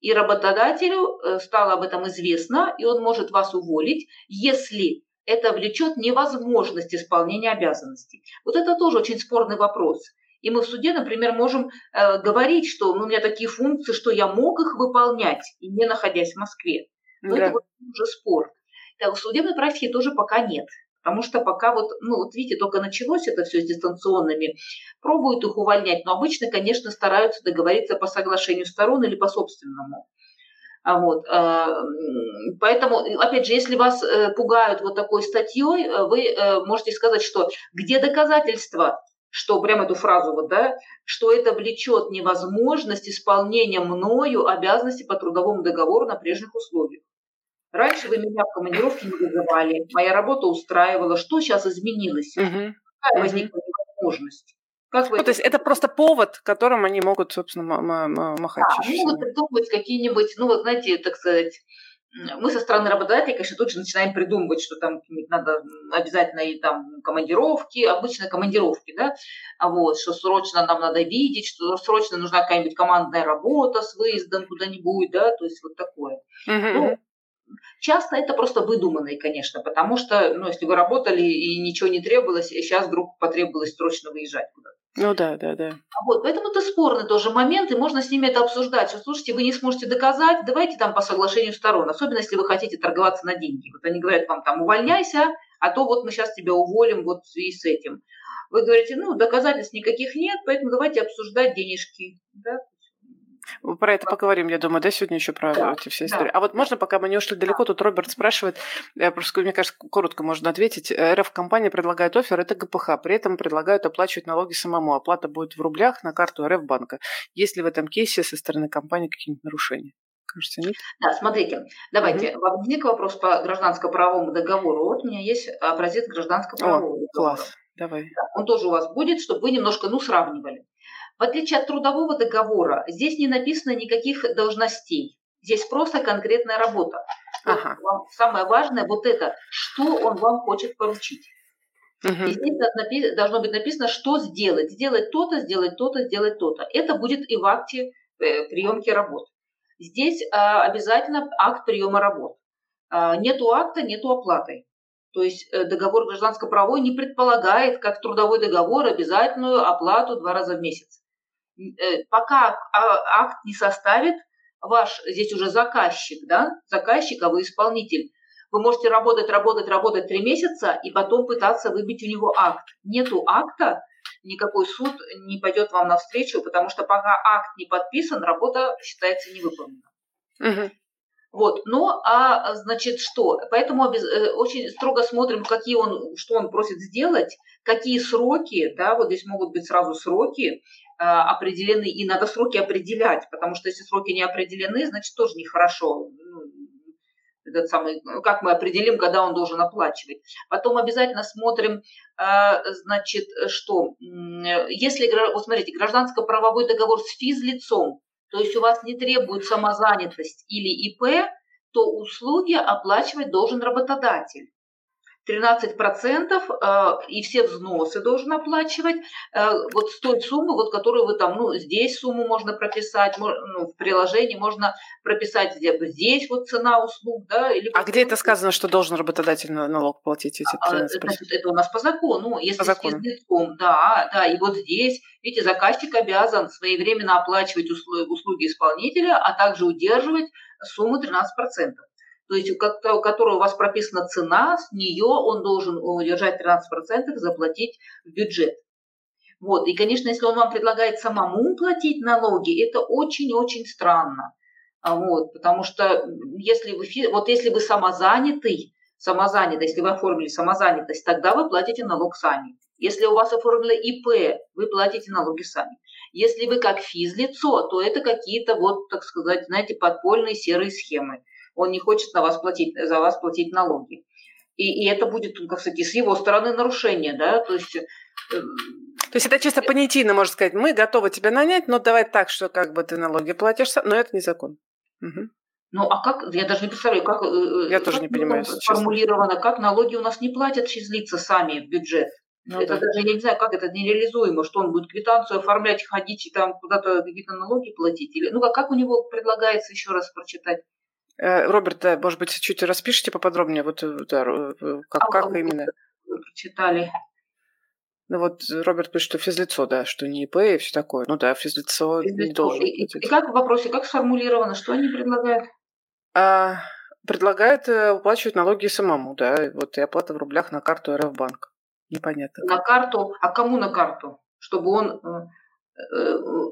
И работодателю э, стало об этом известно, и он может вас уволить, если это влечет невозможность исполнения обязанностей. Вот это тоже очень спорный вопрос. И мы в суде, например, можем э, говорить, что ну, у меня такие функции, что я мог их выполнять, и не находясь в Москве. Но да. это вот уже спор. Так, в судебной практике тоже пока нет. Потому что пока вот, ну вот видите, только началось это все с дистанционными, пробуют их увольнять, но обычно, конечно, стараются договориться по соглашению сторон или по собственному. А вот, поэтому, опять же, если вас пугают вот такой статьей, вы можете сказать, что где доказательства, что прям эту фразу вот, да, что это влечет невозможность исполнения мною обязанностей по трудовому договору на прежних условиях. Раньше вы меня в командировке не вызывали, моя работа устраивала. Что сейчас изменилось? Угу. Какая возникла невозможность? Как вы ну, то есть это просто повод, которым они могут, собственно, махать. Да, они могут придумывать какие-нибудь, ну вот знаете, так сказать, мы со стороны работодателя, конечно, тут же начинаем придумывать, что там надо обязательно и там командировки, обычно командировки, да, а вот, что срочно нам надо видеть, что срочно нужна какая-нибудь командная работа с выездом куда-нибудь, да, то есть вот такое. Uh-huh. Ну, Часто это просто выдуманные, конечно, потому что, ну, если вы работали и ничего не требовалось, и сейчас вдруг потребовалось срочно выезжать куда-то. Ну да, да, да. Вот, поэтому это спорный тоже момент, и можно с ними это обсуждать. Что, слушайте, вы не сможете доказать, давайте там по соглашению сторон, особенно если вы хотите торговаться на деньги. Вот они говорят вам там, увольняйся, а то вот мы сейчас тебя уволим вот в связи с этим. Вы говорите, ну, доказательств никаких нет, поэтому давайте обсуждать денежки. Да? Про это поговорим, я думаю, да, сегодня еще про да, эти все истории. Да. А вот можно, пока мы не ушли далеко, тут Роберт спрашивает, э, просто, мне кажется, коротко можно ответить. Э, РФ-компания предлагает офер, это ГПХ, при этом предлагают оплачивать налоги самому. Оплата будет в рублях на карту РФ-банка. Есть ли в этом кейсе со стороны компании какие-нибудь нарушения? Кажется, нет? Да, смотрите, давайте. Mm-hmm. Возник вопрос по гражданско-правовому договору. Вот у меня есть образец гражданско-правового договора. Класс, давай. Да, он тоже у вас будет, чтобы вы немножко, ну, сравнивали. В отличие от трудового договора, здесь не написано никаких должностей. Здесь просто конкретная работа. Ага. Вам самое важное вот это, что он вам хочет поручить. Угу. И здесь должно быть написано, что сделать. Сделать то-то, сделать то-то, сделать то-то. Это будет и в акте э, приемки работ. Здесь а, обязательно акт приема работ. А, нету акта, нету оплаты. То есть э, договор гражданско-правовой не предполагает, как трудовой договор, обязательную оплату два раза в месяц. Э, пока а, акт не составит ваш, здесь уже заказчик, да, заказчик, а вы исполнитель, вы можете работать, работать, работать три месяца и потом пытаться выбить у него акт. Нету акта, никакой суд не пойдет вам навстречу, потому что пока акт не подписан, работа считается невыполнена. Угу. Вот, ну, а, значит, что? Поэтому э, очень строго смотрим, какие он, что он просит сделать, какие сроки, да, вот здесь могут быть сразу сроки, определены, и надо сроки определять, потому что если сроки не определены, значит, тоже нехорошо. Ну, этот самый, ну, как мы определим, когда он должен оплачивать. Потом обязательно смотрим, а, значит, что, если, вот смотрите, гражданско-правовой договор с физлицом, то есть у вас не требует самозанятость или ИП, то услуги оплачивать должен работодатель. 13% э, и все взносы должен оплачивать э, вот с той суммы, вот которую вы там, ну, здесь сумму можно прописать, ну, в приложении можно прописать здесь вот цена услуг, да. Или а где это сказано, что должен работодатель налог платить эти 13%? А, значит, это у нас по закону, если по закону. с физлицом, да, да, и вот здесь, видите, заказчик обязан своевременно оплачивать услуги исполнителя, а также удерживать сумму 13% то есть у которого у вас прописана цена, с нее он должен удержать 13% и заплатить в бюджет. Вот. И, конечно, если он вам предлагает самому платить налоги, это очень-очень странно. А вот, потому что если вы, вот если вы самозанятый, самозанятый, если вы оформили самозанятость, тогда вы платите налог сами. Если у вас оформлено ИП, вы платите налоги сами. Если вы как физлицо, то это какие-то вот, так сказать, знаете, подпольные серые схемы он не хочет на вас платить, за вас платить налоги. И, и это будет, как сказать, с его стороны нарушение, да, то есть... Э, то есть это чисто понятийно, можно сказать, мы готовы тебя нанять, но давай так, что как бы ты налоги платишь, но это не закон. Угу. Ну а как, я даже не представляю, как, э, э, я как тоже не понимаю, сформулировано, честно. как налоги у нас не платят физлица сами в бюджет. Ну, это да. даже, я не знаю, как это нереализуемо, что он будет квитанцию оформлять, ходить и там куда-то какие-то налоги платить. Или, ну, как, как у него предлагается еще раз прочитать? Э, Роберт, да, может быть, чуть распишите поподробнее, вот э, да, э, как, а, как именно? Прочитали. Ну вот Роберт пишет, что физлицо, да, что не ИП и все такое. Ну да, физлицо, физлицо. не должен и, и как в вопросе, как сформулировано, что они предлагают? А, предлагают уплачивать налоги самому, да, вот и оплата в рублях на карту РФ Банк. Непонятно. На карту, а кому на карту? Чтобы он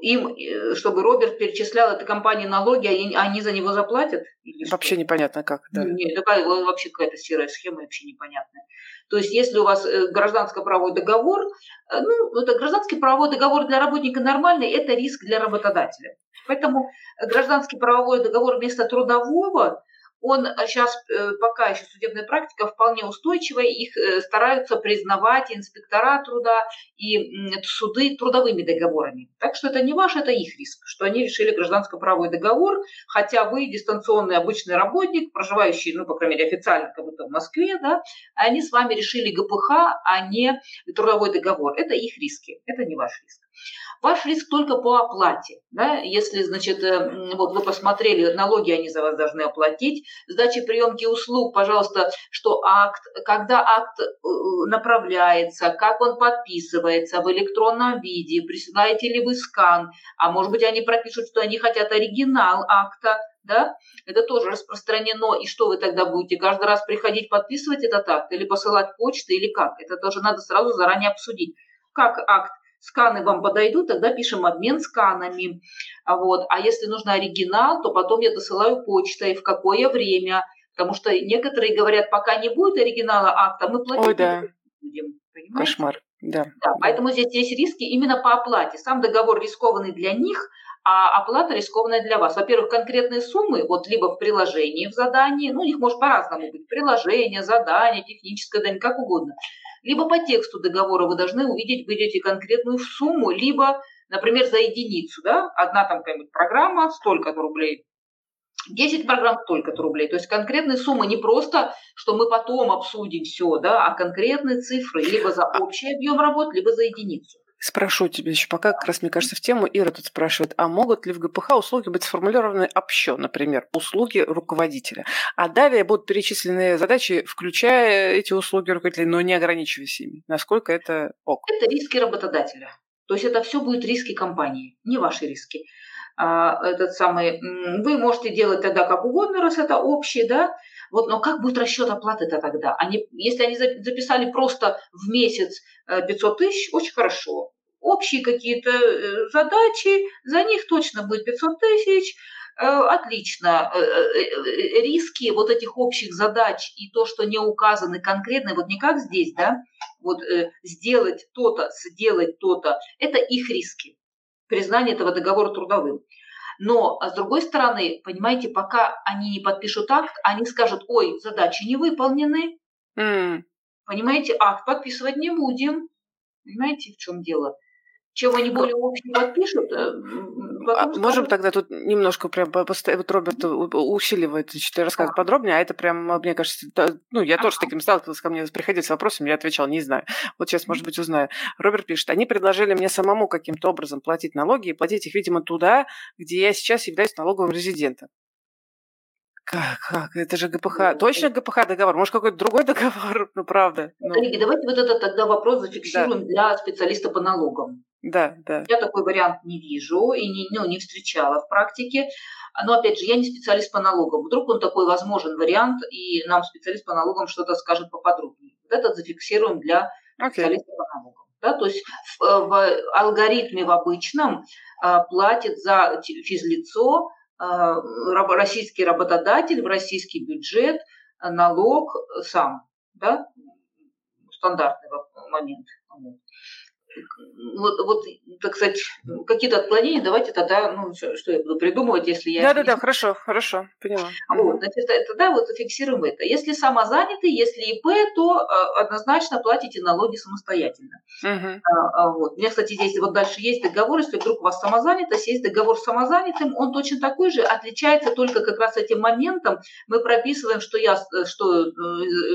им, э, чтобы Роберт перечислял этой компании налоги, а они за него заплатят? Или вообще что? непонятно как. Да. Нет, такая вообще какая-то серая схема, вообще непонятная. То есть, если у вас э, гражданско-правовой договор, ну, это гражданский правовой договор для работника нормальный, это риск для работодателя. Поэтому гражданский правовой договор вместо трудового он сейчас, э, пока еще судебная практика вполне устойчивая, их э, стараются признавать инспектора труда и суды трудовыми договорами. Так что это не ваш, это их риск, что они решили гражданско-правовой договор, хотя вы дистанционный обычный работник, проживающий, ну, по крайней мере, официально как будто в Москве, да, они с вами решили ГПХ, а не трудовой договор. Это их риски, это не ваш риск. Ваш риск только по оплате. Да? Если, значит, э, вот вы посмотрели, налоги они за вас должны оплатить, сдачи приемки услуг, пожалуйста, что акт, когда акт э, направляется, как он подписывается в электронном виде, присылаете ли вы скан, а может быть они пропишут, что они хотят оригинал акта, да, это тоже распространено, и что вы тогда будете каждый раз приходить подписывать этот акт или посылать почту или как? Это тоже надо сразу заранее обсудить. Как акт сканы вам подойдут, тогда пишем обмен сканами. Вот. А если нужно оригинал, то потом я досылаю почтой, в какое время. Потому что некоторые говорят, пока не будет оригинала акта, мы платить Ой, да. будем. Понимаете? Кошмар. Да. да. Поэтому здесь есть риски именно по оплате. Сам договор рискованный для них, а оплата рискованная для вас. Во-первых, конкретные суммы, вот либо в приложении, в задании, ну, у них может по-разному быть, приложение, задание, техническое задание, как угодно либо по тексту договора вы должны увидеть, выделите конкретную сумму, либо, например, за единицу, да, одна там какая-нибудь программа, столько-то рублей, 10 программ столько-то рублей. То есть конкретные суммы не просто, что мы потом обсудим все, да, а конкретные цифры либо за общий объем работ, либо за единицу. Спрошу тебя еще пока, как раз мне кажется, в тему Ира тут спрашивает, а могут ли в ГПХ услуги быть сформулированы общо, например, услуги руководителя? А далее будут перечислены задачи, включая эти услуги руководителя, но не ограничиваясь ими. Насколько это ок? Это риски работодателя. То есть это все будет риски компании, не ваши риски. А, этот самый, вы можете делать тогда как угодно, раз это общий, да, вот, но как будет расчет оплаты-то тогда? Они, если они записали просто в месяц 500 э, тысяч, очень хорошо. Общие какие-то э, задачи, за них точно будет 500 тысяч, э, отлично. Риски вот этих общих задач и то, что не указаны конкретно, вот не как здесь, да, вот сделать то-то, сделать то-то, это их риски признание этого договора трудовым. Но, а с другой стороны, понимаете, пока они не подпишут акт, они скажут, ой, задачи не выполнены. Mm. Понимаете, акт подписывать не будем. Понимаете, в чем дело? Чем они более общие подпишут. Э, а можем тогда тут немножко прям вот Роберт усиливает, значит, рассказывает а. подробнее, а это прям, мне кажется, ну, я а. тоже с таким сталкивалась, ко мне приходили с вопросами, я отвечала, не знаю. Вот сейчас, может быть, узнаю. Роберт пишет, они предложили мне самому каким-то образом платить налоги и платить их, видимо, туда, где я сейчас являюсь налоговым резидентом. Как, как? Это же ГПХ. Ну, Точно ГПХ договор? Может, какой-то другой договор? *laughs* Ну, правда. Ну. Коллеги, давайте вот этот тогда вопрос зафиксируем да. для специалиста по налогам. Да, да. Я такой вариант не вижу и не, ну, не встречала в практике. Но, опять же, я не специалист по налогам. Вдруг он такой возможен вариант, и нам специалист по налогам что-то скажет поподробнее. Вот этот зафиксируем для okay. специалиста по налогам. Да, то есть в, в алгоритме в обычном э, платит за физлицо а, российский работодатель в российский бюджет налог сам, да, стандартный момент вот, вот, так сказать, какие-то отклонения, давайте тогда, ну, что я буду придумывать, если я... Да-да-да, хорошо, хорошо, поняла. Вот, значит, тогда вот фиксируем это. Если самозанятый, если ИП, то э, однозначно платите налоги самостоятельно. Угу. А, вот. У меня, кстати, здесь вот дальше есть договор, если вдруг у вас самозанятость, есть договор с самозанятым, он точно такой же, отличается только как раз этим моментом. Мы прописываем, что, я, что э,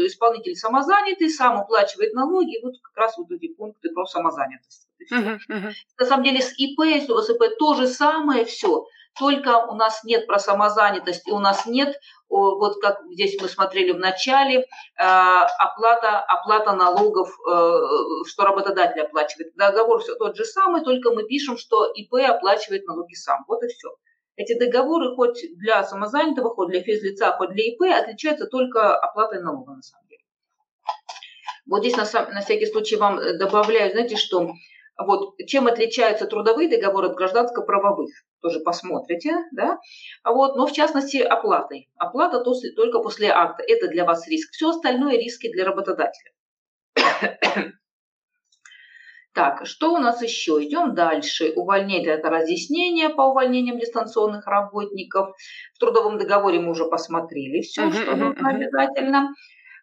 исполнитель самозанятый, сам уплачивает налоги, вот как раз вот эти пункты про самозанятость занятость. Uh-huh, uh-huh. На самом деле с ИП, вас ИП, то же самое все, только у нас нет про самозанятость, и у нас нет, вот как здесь мы смотрели в начале, э, оплата, оплата налогов, э, что работодатель оплачивает. Договор все тот же самый, только мы пишем, что ИП оплачивает налоги сам. Вот и все. Эти договоры хоть для самозанятого, хоть для физлица, хоть для ИП отличаются только оплатой налога на самом. Вот здесь на, на всякий случай вам э, добавляю, знаете, что Вот, чем отличаются трудовые договоры от гражданско-правовых, тоже посмотрите, да, вот, но в частности оплатой. Оплата только после акта, это для вас риск. Все остальное риски для работодателя. *coughs* Так, что у нас еще? Идем дальше. Увольнение – это разъяснение по увольнениям дистанционных работников. В трудовом договоре мы уже посмотрели все, uh-huh, что нужно uh-huh. обязательно.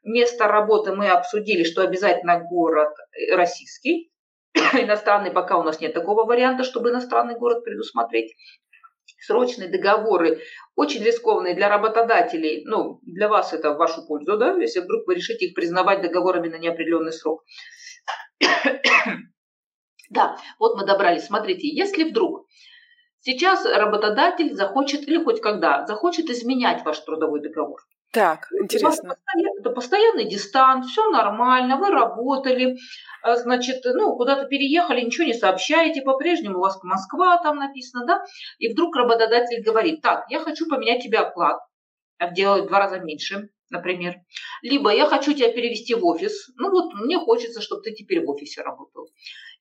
Место работы мы обсудили, что обязательно город российский. *coughs* Иностранный пока у нас нет такого варианта, чтобы иностранный город предусмотреть. Срочные договоры очень рискованные для работодателей. Ну, для вас это в вашу пользу, да, если вдруг вы решите их признавать договорами на неопределенный срок. *coughs* Да, вот мы добрались. Смотрите, если вдруг сейчас работодатель захочет, или хоть когда, захочет изменять ваш трудовой договор. Так, интересно. Это постоянный дистант, все нормально, вы работали, а, значит, ну, куда-то переехали, ничего не сообщаете, по-прежнему у вас Москва там написано, да, и вдруг работодатель говорит, так, я хочу поменять тебе оклад, делать в два раза меньше, например. Либо я хочу тебя перевести в офис. Ну вот мне хочется, чтобы ты теперь в офисе работал.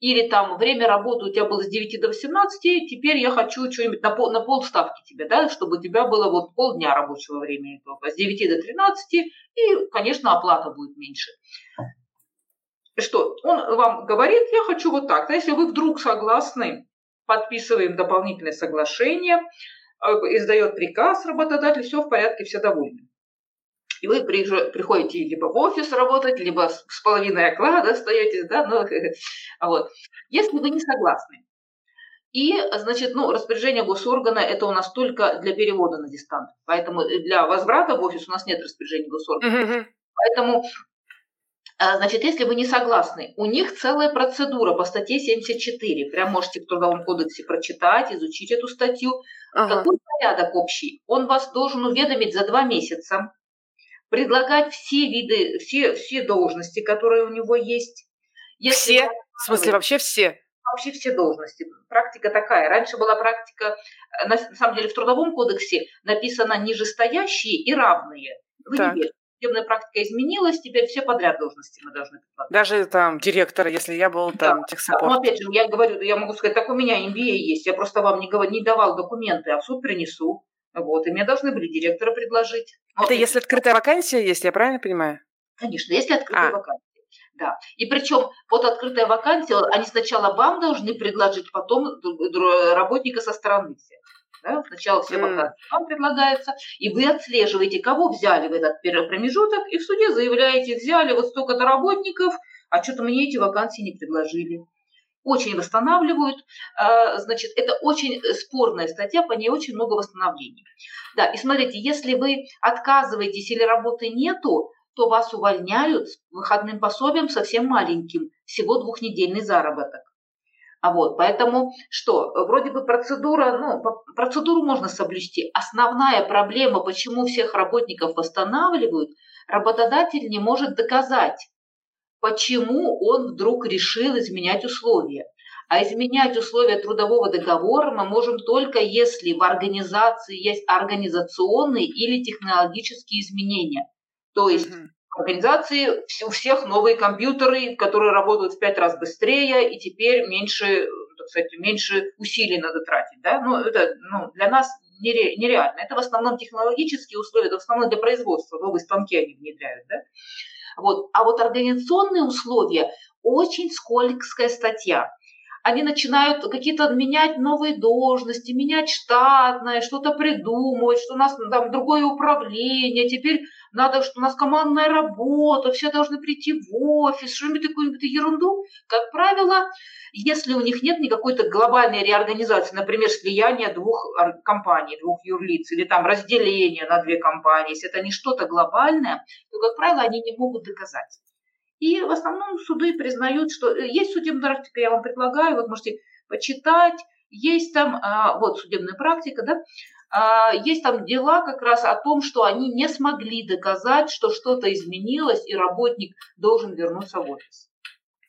Или там время работы у тебя было с 9 до 18, теперь я хочу что-нибудь на, пол, на полставки тебе, да, чтобы у тебя было вот полдня рабочего времени с 9 до 13, и, конечно, оплата будет меньше. Что, он вам говорит, я хочу вот так. Если вы вдруг согласны, подписываем дополнительное соглашение, э, издает приказ работодатель, все в порядке, все довольны. И вы приходите либо в офис работать, либо с половиной оклада *laughs* остаетесь, да, ну, *laughs* вот. Если вы не согласны, и, значит, ну, распоряжение госоргана – это у нас только для перевода на дистант. Поэтому для возврата в офис у нас нет распоряжения госоргана. Mm-hmm. Поэтому, а, значит, если вы не согласны, у них целая процедура по статье 74. Прям можете в Трудовом кодексе прочитать, изучить эту статью. Ага. Какой порядок общий? Он вас должен уведомить за два месяца предлагать все виды, все, все должности, которые у него есть. Если все? В смысле, вообще все? Вообще все должности. Практика такая. Раньше была практика, э, на, самом деле в Трудовом кодексе написано нижестоящие и равные. Вы так. не Судебная практика изменилась, теперь все подряд должности мы должны предлагать. Даже там директора, если я был там да, техсаппорт. Да. Ну, опять же, я говорю, я могу сказать, так у меня MBA есть, я просто вам не, не давал документы, а в суд принесу. Вот, и мне должны были директора предложить. Это вот. если открытая вакансия есть, я правильно понимаю? Конечно, если открытая а. вакансия. Да. И причем вот открытая вакансия, они сначала вам должны предложить, потом работника со стороны все. Да? Сначала все вакансии mm. вам предлагается, и вы отслеживаете, кого взяли в этот промежуток, и в суде заявляете, взяли вот столько-то работников, а что-то мне эти вакансии не предложили очень восстанавливают. А, значит, это очень спорная статья, по ней очень много восстановлений. Да, и смотрите, если вы отказываетесь или работы нету, то вас увольняют с выходным пособием совсем маленьким, всего двухнедельный заработок. А вот, поэтому что, вроде бы процедура, ну, процедуру можно соблюсти. Основная проблема, почему всех работников восстанавливают, работодатель не может доказать, почему он вдруг решил изменять условия. А изменять условия трудового договора мы можем только если в организации есть организационные или технологические изменения. То есть mm-hmm. в организации у всех новые компьютеры, которые работают в пять раз быстрее, и теперь меньше, так сказать, меньше усилий надо тратить. Да? Ну, это ну, для нас нере, нереально. Это в основном технологические условия, это в основном для производства, новые станки они внедряют. Да? Вот. А вот организационные условия очень скользкая статья. Они начинают какие-то менять новые должности, менять штатное, что-то придумывать, что у нас там другое управление, теперь надо, что у нас командная работа, все должны прийти в офис, что-нибудь такую ерунду. Как правило, если у них нет никакой-то глобальной реорганизации, например, слияния двух компаний, двух юрлиц, или там разделения на две компании, если это не что-то глобальное, то, как правило, они не могут доказать. И в основном суды признают, что э, есть судебная практика, я вам предлагаю, вот можете почитать, есть там, а, вот судебная практика, да, есть там дела как раз о том, что они не смогли доказать, что что-то изменилось, и работник должен вернуться в офис.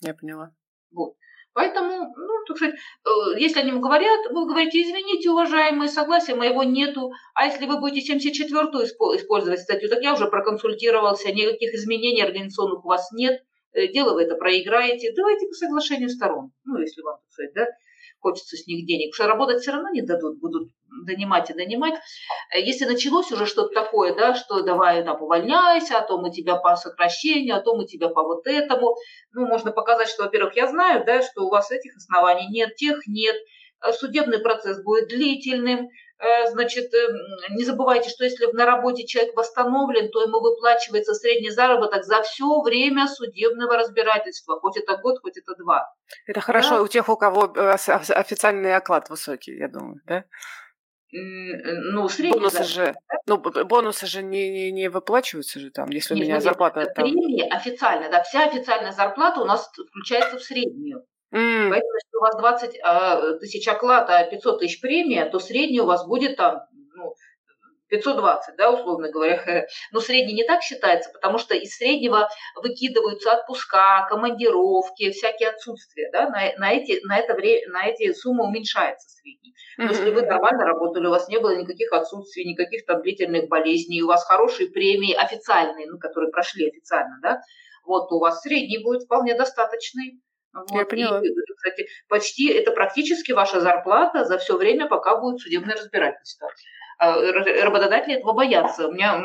Я поняла. Вот. Поэтому, ну, так сказать, э, если они вам говорят, вы говорите, извините, уважаемые, согласия моего нету. А если вы будете 74-ю использовать статью, так я уже проконсультировался, никаких изменений организационных у вас нет. дело вы это проиграете, давайте по соглашению сторон, ну, если вам, так сказать, да, хочется с них денег, потому что работать все равно не дадут, будут донимать и донимать. Э, если началось уже что-то такое, да, что давай там увольняйся, а то мы тебя по сокращению, а то мы тебя по вот этому, ну, можно показать, что, во-первых, я знаю, да, что у вас этих оснований нет, тех нет, э, судебный процесс будет длительным, значит, не забывайте, что если на работе человек восстановлен, то ему выплачивается средний заработок за все время судебного разбирательства, хоть это год, хоть это два. Это хорошо да? у тех, у кого официальный оклад высокий, я думаю, да? ну, средний Бонусы же, ну, бонусы же не, не, не выплачиваются же там, если нет, у меня нет, зарплата там... Премии официально, да, вся официальная зарплата у нас включается в среднюю. Mm. Поэтому, если у вас 20 э, а, тысяч оклад, а 500 тысяч премия, то средний у вас будет там, ну, 520, да, условно говоря. *laughs* Но средний не так считается, потому что из среднего выкидываются отпуска, командировки, всякие отсутствия, да, на, на, эти, на, это время, на эти суммы уменьшается средний. Но mm-hmm. если вы нормально работали, у вас не было никаких отсутствий, никаких там длительных болезней, у вас хорошие премии официальные, ну, которые прошли официально, да, вот у вас средний будет вполне достаточный. Вот. Я поняла. И, кстати, почти это практически ваша зарплата за все время, пока будет судебное разбирательство. А, работодатели этого боятся. У меня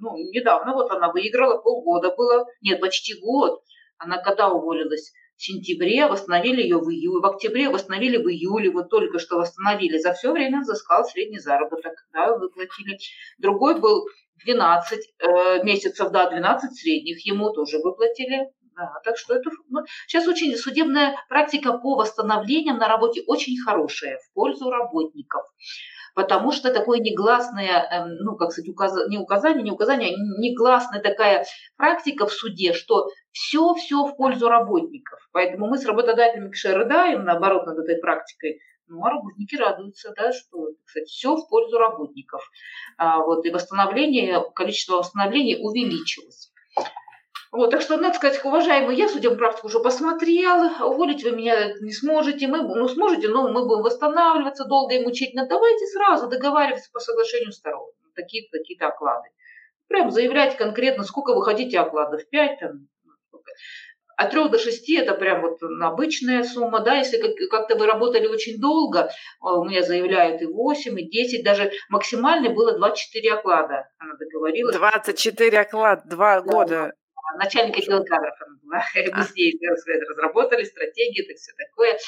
ну, недавно вот она выиграла, полгода было, нет, почти год. Она когда уволилась? В сентябре, восстановили ее в июле, в октябре восстановили в июле, вот только что восстановили. За все время взыскал средний заработок, да, выплатили. Другой был 12 э, месяцев, да, 12 средних, ему тоже выплатили. Да, так что это ну, сейчас очень судебная практика по восстановлениям на работе очень хорошая в пользу работников потому что такое негласное, эм, ну, как сказать, указ... не указание, не указание, а негласная такая практика в суде, что все-все в пользу работников. Поэтому мы с работодателями, конечно, рыдаем, наоборот, над этой практикой, ну, а работники радуются, да, что, кстати, все в пользу работников. А, вот, и восстановление, количество восстановлений увеличилось. Вот, так что, надо сказать, уважаемый, я судебную практику уже посмотрел, уволить вы меня не сможете, мы, ну, сможете, но мы будем восстанавливаться долго и мучительно. Давайте сразу договариваться по соглашению сторон, такие-то такие оклады. Прям заявлять конкретно, сколько вы хотите окладов, 5 там, от 3 до 6 это прям вот обычная сумма, да, если как-то вы работали очень долго, у меня заявляют и 8, и 10, даже максимальный было 24 оклада, она договорилась. 24 оклад, 2 да. года начальник отдела кадров она была. *laughs* Мы с ней разработали стратегии, это все такое.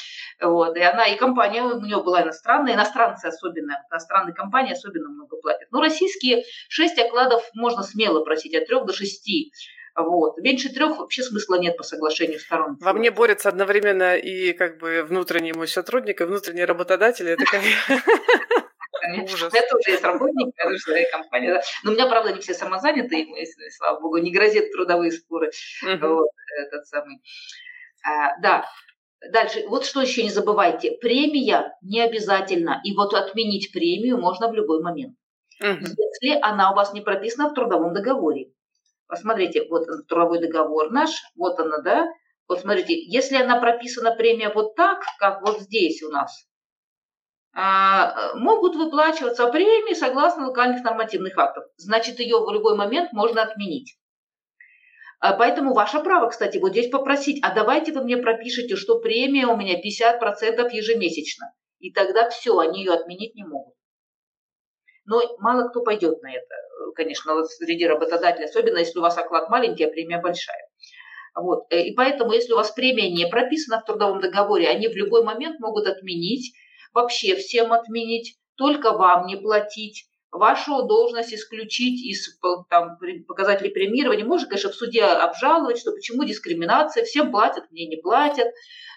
Вот. И она, и компания у нее была иностранная, иностранцы особенно, иностранные компании особенно много платят. Но российские 6 окладов можно смело просить, от 3 до 6. Вот. Меньше трех вообще смысла нет по соглашению сторон. Во мне борется одновременно и как бы внутренний мой сотрудник, и внутренний работодатель. Это как... Ужас. Это уже есть работник, это уже своя компания. Да. Но у меня, правда, не все самозанятые, и, слава богу, не грозят трудовые споры. Uh-huh. Вот, этот самый. А, да, Дальше, вот что еще не забывайте, премия не обязательно, и вот отменить премию можно в любой момент, uh-huh. если она у вас не прописана в трудовом договоре. Посмотрите, вот трудовой договор наш, вот она, да, вот смотрите, если она прописана премия вот так, как вот здесь у нас, могут выплачиваться премии согласно локальных нормативных актов. Значит, ее в любой момент можно отменить. А, поэтому ваше право, кстати, вот здесь попросить, а давайте вы мне пропишите, что премия у меня 50% ежемесячно. И тогда все, они ее отменить не могут. Но мало кто пойдет на это, конечно, среди работодателей, особенно если у вас оклад маленький, а премия большая. Вот. Э, и поэтому, если у вас премия не прописана в трудовом договоре, они в любой момент могут отменить вообще всем отменить, только вам не платить, вашу должность исключить из там, показателей премирования. Можно, конечно, в суде обжаловать, что почему дискриминация, всем платят, мне не платят.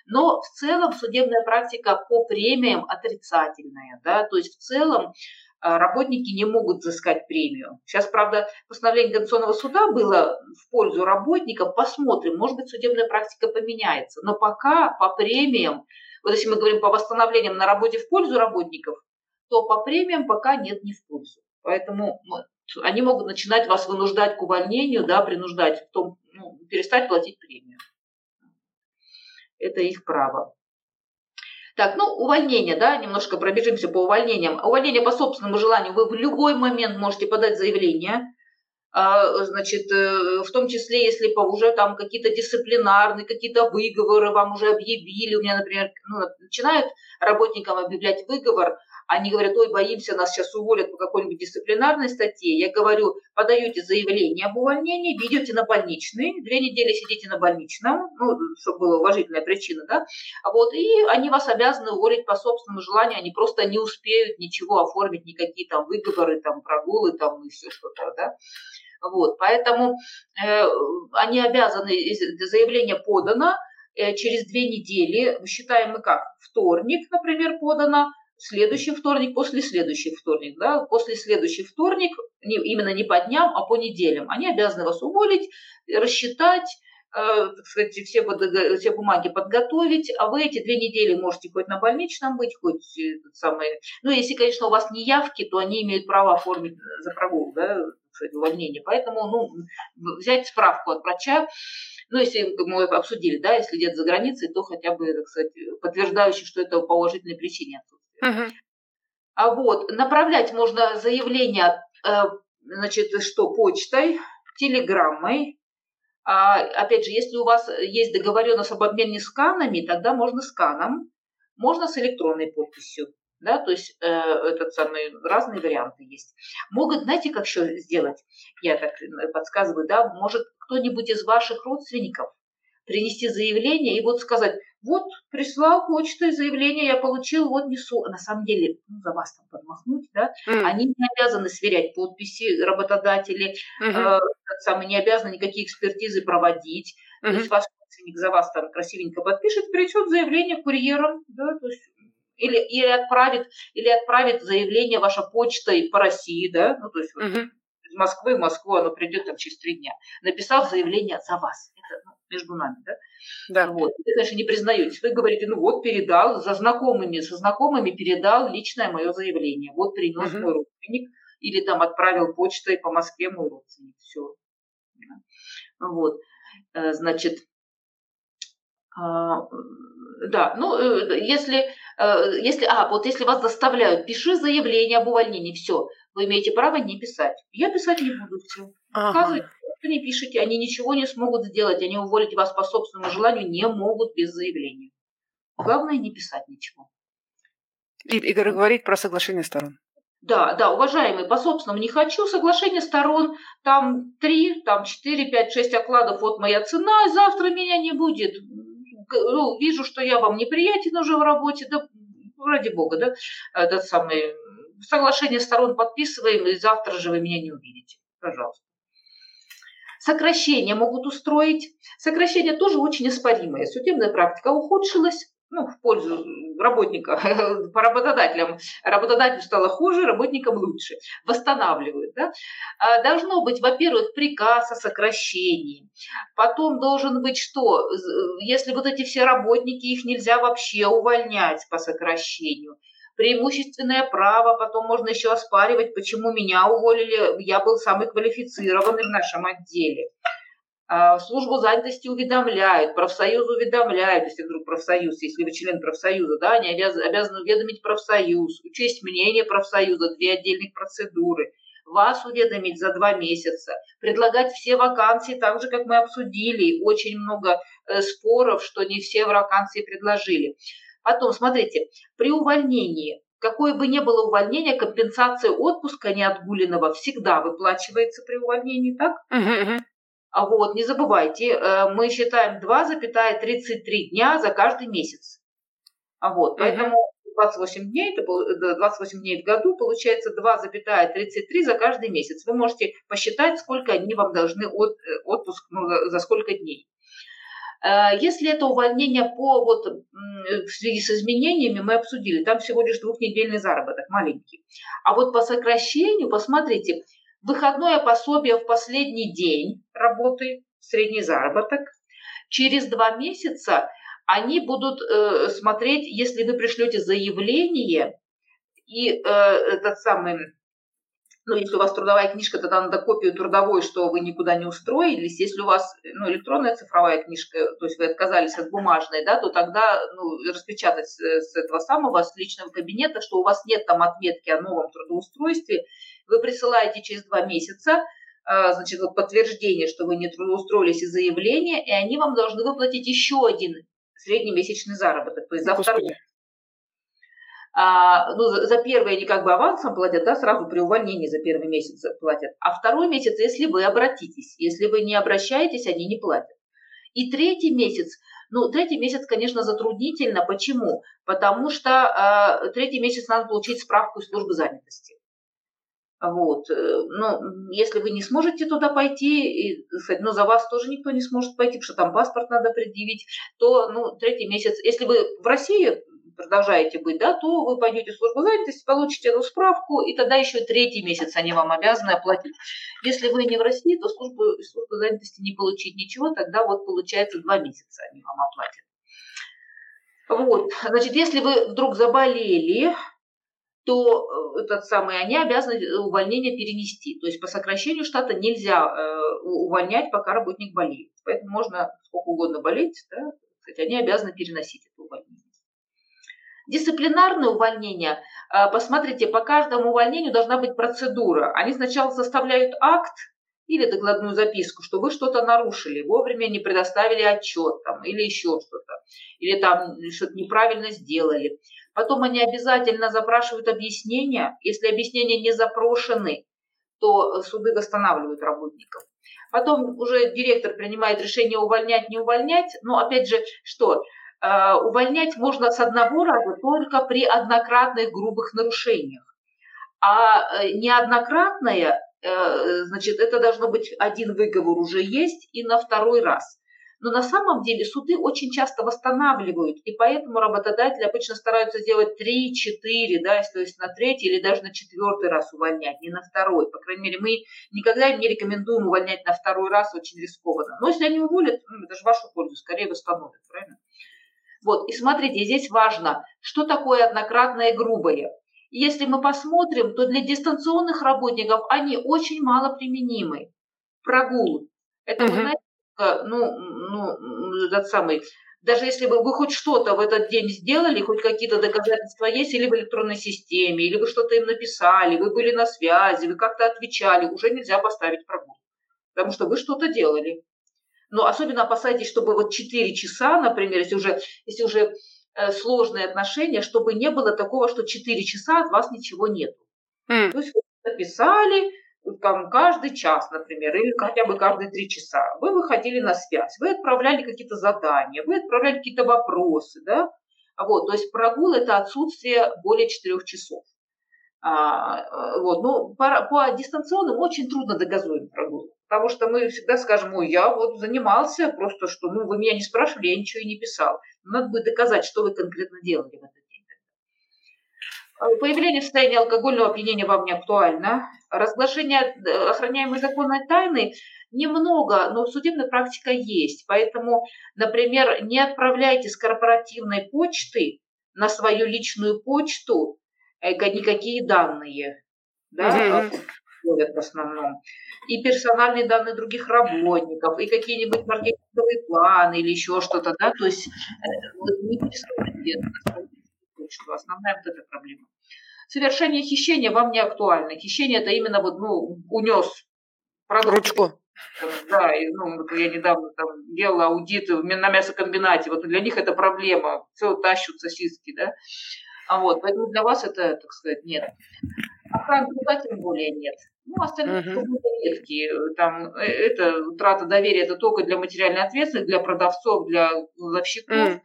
Но в целом судебная практика по премиям отрицательная. Да? То есть в целом а, работники не могут взыскать премию. Сейчас, правда, постановление Конституционного суда было в пользу работников. Посмотрим, может быть, судебная практика поменяется. Но пока по премиям вот если мы говорим по восстановлениям на работе в пользу работников, то по премиям пока нет ни в пользу. Поэтому ну, они могут начинать вас вынуждать к увольнению, да, принуждать в том, ну, перестать платить премию. Это их право. Так, ну, увольнение, да, немножко пробежимся по увольнениям. Увольнение по собственному желанию вы в любой момент можете подать заявление значит, э, в том числе, если по уже там какие-то дисциплинарные, какие-то выговоры вам уже объявили. У меня, например, ну, начинают работникам объявлять выговор, они говорят, ой, боимся, нас сейчас уволят по какой-нибудь дисциплинарной статье. Я говорю, подаете заявление об увольнении, ведете на больничный, две недели сидите на больничном, ну, чтобы была уважительная причина, да, вот, и они вас обязаны уволить по собственному желанию, они просто не успеют ничего оформить, никакие там выговоры, там, прогулы, там, и все что-то, да. Вот, поэтому э, они обязаны, заявление подано, э, через две недели, считаем мы как, вторник, например, подано, следующий вторник, после следующий вторник, да, после следующий вторник, не, именно не по дням, а по неделям, они обязаны вас уволить, рассчитать, так сказать, все, все бумаги подготовить, а вы эти две недели можете хоть на больничном быть, хоть этот самый... Ну, если, конечно, у вас не явки, то они имеют право оформить за прогул, да, сказать, увольнение. Поэтому, ну, взять справку от врача, ну, если мы обсудили, да, если где-то за границей, то хотя бы, так сказать, подтверждающий, что это по уважительной причине отсутствует. Угу. А вот направлять можно заявление, э, значит, что почтой, телеграммой. А, опять же, если у вас есть договоренность об обмене сканами, тогда можно сканом, можно с электронной подписью. Да, то есть э, этот самый разные варианты есть. Могут, знаете, как еще сделать? Я так подсказываю, да, может кто-нибудь из ваших родственников принести заявление и вот сказать, вот прислал почтой заявление, я получил, вот несу. На самом деле, ну, за вас там подмахнуть, да, mm. они не обязаны сверять подписи работодатели, mm-hmm. э, самые не обязаны никакие экспертизы проводить. Mm-hmm. То есть ваш родственник за вас там красивенько подпишет, придет заявление курьером, да, то есть или, или отправит, или отправит заявление ваша почтой по России, да, ну, то есть mm-hmm. вот, из Москвы в Москву оно придет там через три дня, написав заявление за вас. Это, ну, между нами, да? Да. Вот. Вы, конечно, не признаетесь. Вы говорите, ну вот, передал, за знакомыми, со знакомыми передал личное мое заявление. Вот принес угу. мой родственник. Или там отправил почтой по Москве мой родственник. Все. Вот. Э, значит, а, да, ну, э, если, э, если, а, вот если вас заставляют, пиши заявление об увольнении, все, вы имеете право не писать. Я писать не буду, все. Ага что не пишете, они ничего не смогут сделать, они уволить вас по собственному желанию не могут без заявления. Главное не писать ничего. И, и говорить про соглашение сторон. Да, да, уважаемые, по собственному не хочу. Соглашение сторон, там три, там четыре, пять, шесть окладов, вот моя цена, завтра меня не будет. Ну, вижу, что я вам неприятен уже в работе, да, ради бога, да, этот самый, соглашение сторон подписываем, и завтра же вы меня не увидите. Пожалуйста. Сокращения могут устроить. Сокращение тоже очень оспоримое. Судебная практика ухудшилась, ну, в пользу работника, *laughs* по работодателям. Работодателю стало хуже, работникам лучше. Восстанавливают. Да? А, должно быть, во-первых, приказ о сокращении. Потом должен быть что? Если вот эти все работники, их нельзя вообще увольнять по сокращению преимущественное право, потом можно еще оспаривать, почему меня уволили, я был самый квалифицированный в нашем отделе. А, службу занятости уведомляют, профсоюз уведомляют, если вдруг профсоюз, если вы член профсоюза, да, они обязаны, уведомить профсоюз, учесть мнение профсоюза, две отдельных процедуры, вас уведомить за два месяца, предлагать все вакансии так же, как мы обсудили, очень много э, споров, что не все вакансии предложили. Потом, смотрите, при увольнении, какое бы ни было увольнение, компенсация отпуска неотгуленного всегда выплачивается при увольнении, так? А вот, не забывайте, э, мы считаем 2,33 дня за каждый месяц. А вот, поэтому 28 дней, это 28 дней в году, получается 2,33 за каждый месяц. Вы можете посчитать, сколько они вам должны от, э, отпуск, ну, за сколько дней. Э, если это увольнение по вот в связи с изменениями, мы обсудили, там всего лишь двухнедельный заработок, маленький. А вот по сокращению, посмотрите, выходное пособие в последний день работы, средний заработок, через два месяца они будут э, смотреть, если вы пришлете заявление, и э, этот самый ну, если у вас трудовая книжка, тогда надо копию трудовой, что вы никуда не устроились. Если у вас ну, электронная цифровая книжка, то есть вы отказались от бумажной, да, то тогда ну, распечатать с, с этого самого, с личного кабинета, что у вас нет там отметки о новом трудоустройстве, вы присылаете через два месяца, а, значит, вот подтверждение, что вы не трудоустроились и заявление, и они вам должны выплатить еще один среднемесячный заработок, то есть за Господи. А, ну, за, за первый они как бы авансом платят, да, сразу при увольнении за первый месяц платят. А второй месяц, если вы обратитесь, если вы не обращаетесь, они не платят. И третий месяц, ну, третий месяц, конечно, затруднительно. Почему? Потому что э, третий месяц надо получить справку из службы занятости. Вот. Э, ну, если вы не сможете туда пойти, и, но ну, за вас тоже никто не сможет пойти, потому что там паспорт надо предъявить, то ну, третий месяц, если вы в России продолжаете быть, да, то вы пойдете в службу занятости, получите эту справку, и тогда еще третий месяц они вам обязаны оплатить. Если вы не в России, то службу, службу занятости не получить ничего, тогда вот получается два месяца они вам оплатят. Вот, значит, если вы вдруг заболели, то э, этот самый, они обязаны э, увольнение перенести. То есть по сокращению штата нельзя э, увольнять, пока работник болеет. Поэтому можно сколько угодно болеть, да, кстати, они обязаны переносить это увольнение. Дисциплинарное увольнение, э, посмотрите, по каждому увольнению должна быть процедура. Они сначала составляют акт или докладную записку, что вы что-то нарушили, вовремя не предоставили отчет там, или еще что-то, или там что-то неправильно сделали. Потом они обязательно запрашивают объяснения. Если объяснения не запрошены, то суды восстанавливают работников. Потом уже директор принимает решение увольнять, не увольнять. Но опять же, что? Э, увольнять можно с одного раза только при однократных грубых нарушениях. А э, неоднократное, э, значит, это должно быть один выговор уже есть и на второй раз. Но на самом деле суды очень часто восстанавливают, и поэтому работодатели обычно стараются сделать 3-4, да, то есть на третий или даже на четвертый раз увольнять, не на второй. По крайней мере, мы никогда не рекомендуем увольнять на второй раз, очень рискованно. Но если они уволят, ну, это же вашу пользу, скорее восстановят, правильно? Вот, и смотрите, здесь важно, что такое однократное грубое. Если мы посмотрим, то для дистанционных работников они очень мало применимы. Прогул. Это, угу. вы знаете, ну, ну, этот самый, даже если бы вы хоть что-то в этот день сделали, хоть какие-то доказательства есть, или в электронной системе, или вы что-то им написали, вы были на связи, вы как-то отвечали, уже нельзя поставить прогул. Потому что вы что-то делали. Но особенно опасайтесь, чтобы вот 4 часа, например, если уже, если уже э, сложные отношения, чтобы не было такого, что 4 часа от вас ничего нет. Mm. То есть вы написали, там, каждый час, например, или хотя бы каждые три часа, вы выходили на связь, вы отправляли какие-то задания, вы отправляли какие-то вопросы, да, вот, то есть прогул – это отсутствие более четырех часов. А, вот, ну, по, по дистанционным очень трудно доказуем прогул, потому что мы всегда скажем, ой, я вот занимался, просто что, ну, вы меня не спрашивали, я ничего и не писал. Надо будет доказать, что вы конкретно делали в этот Появление состояния алкогольного опьянения вам не актуально. Разглашение э, охраняемой законной тайны немного, но судебная практика есть. Поэтому, например, не отправляйте с корпоративной почты на свою личную почту э, никакие данные. Да? В основном. И персональные данные других работников, и какие-нибудь маркетинговые планы или еще что-то, да, то есть э, не. Основная вот эта проблема. Совершение хищения вам не актуально. Хищение это именно вот, ну, унес продукт. Ручку. Да, и, ну, я недавно там делала аудит на мясокомбинате. Вот для них это проблема. Все тащут сосиски, да. А вот, поэтому для вас это, так сказать, нет. Охрана труда тем более нет. Ну, остальные uh-huh. редкие. Там, э, это утрата доверия, это только для материальной ответственности, для продавцов, для ловщиков. Uh-huh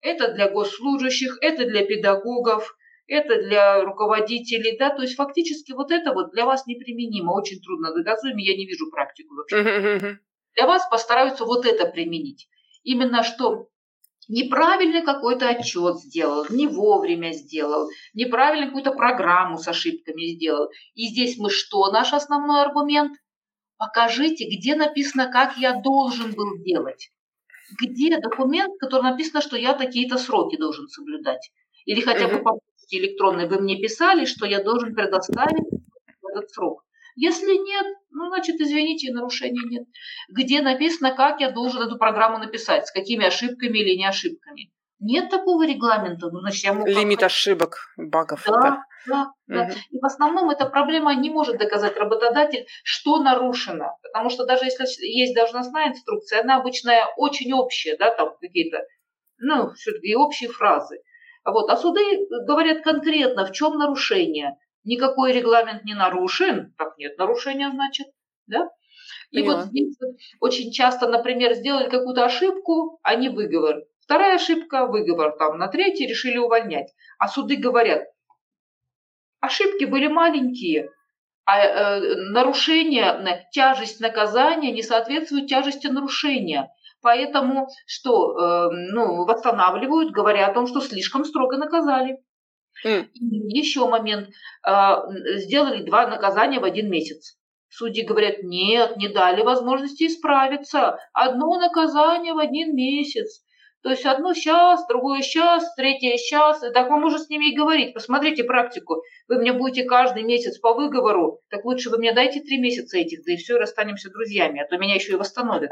это для госслужащих, это для педагогов, это для руководителей, да, то есть фактически вот это вот для вас неприменимо, очень трудно доказуемо, я не вижу практику вообще. Для вас постараются вот это применить. Именно что неправильно какой-то отчет сделал, не вовремя сделал, неправильно какую-то программу с ошибками сделал. И здесь мы что, наш основной аргумент? Покажите, где написано, как я должен был делать где документ, в котором написано, что я такие-то сроки должен соблюдать. Или хотя бы по электронной вы мне писали, что я должен предоставить этот срок. Если нет, ну, значит, извините, нарушения нет. Где написано, как я должен эту программу написать, с какими ошибками или не ошибками. Нет такого регламента. Ну, значит, я могу Лимит ошибок, багов. Да, да, да. да. Угу. И в основном эта проблема не может доказать работодатель, что нарушено. Потому что даже если есть должностная инструкция, она обычная очень общая, да, там какие-то, ну, все-таки общие фразы. Вот. А суды говорят конкретно, в чем нарушение. Никакой регламент не нарушен. Так нет, нарушение значит, да? И Поняла. вот здесь вот очень часто, например, сделали какую-то ошибку, а не выговор. Вторая ошибка, выговор там на третий, решили увольнять. А суды говорят, ошибки были маленькие, а э, нарушение, тяжесть наказания не соответствует тяжести нарушения. Поэтому что, э, ну, восстанавливают, говоря о том, что слишком строго наказали. Mm. еще момент. Э, сделали два наказания в один месяц. Судьи говорят, нет, не дали возможности исправиться. Одно наказание в один месяц. То есть одно сейчас, другое сейчас, третье сейчас. И так мы можем с ними и говорить. Посмотрите практику. Вы мне будете каждый месяц по выговору. Так лучше вы мне дайте три месяца этих, да и все, расстанемся друзьями. А то меня еще и восстановят.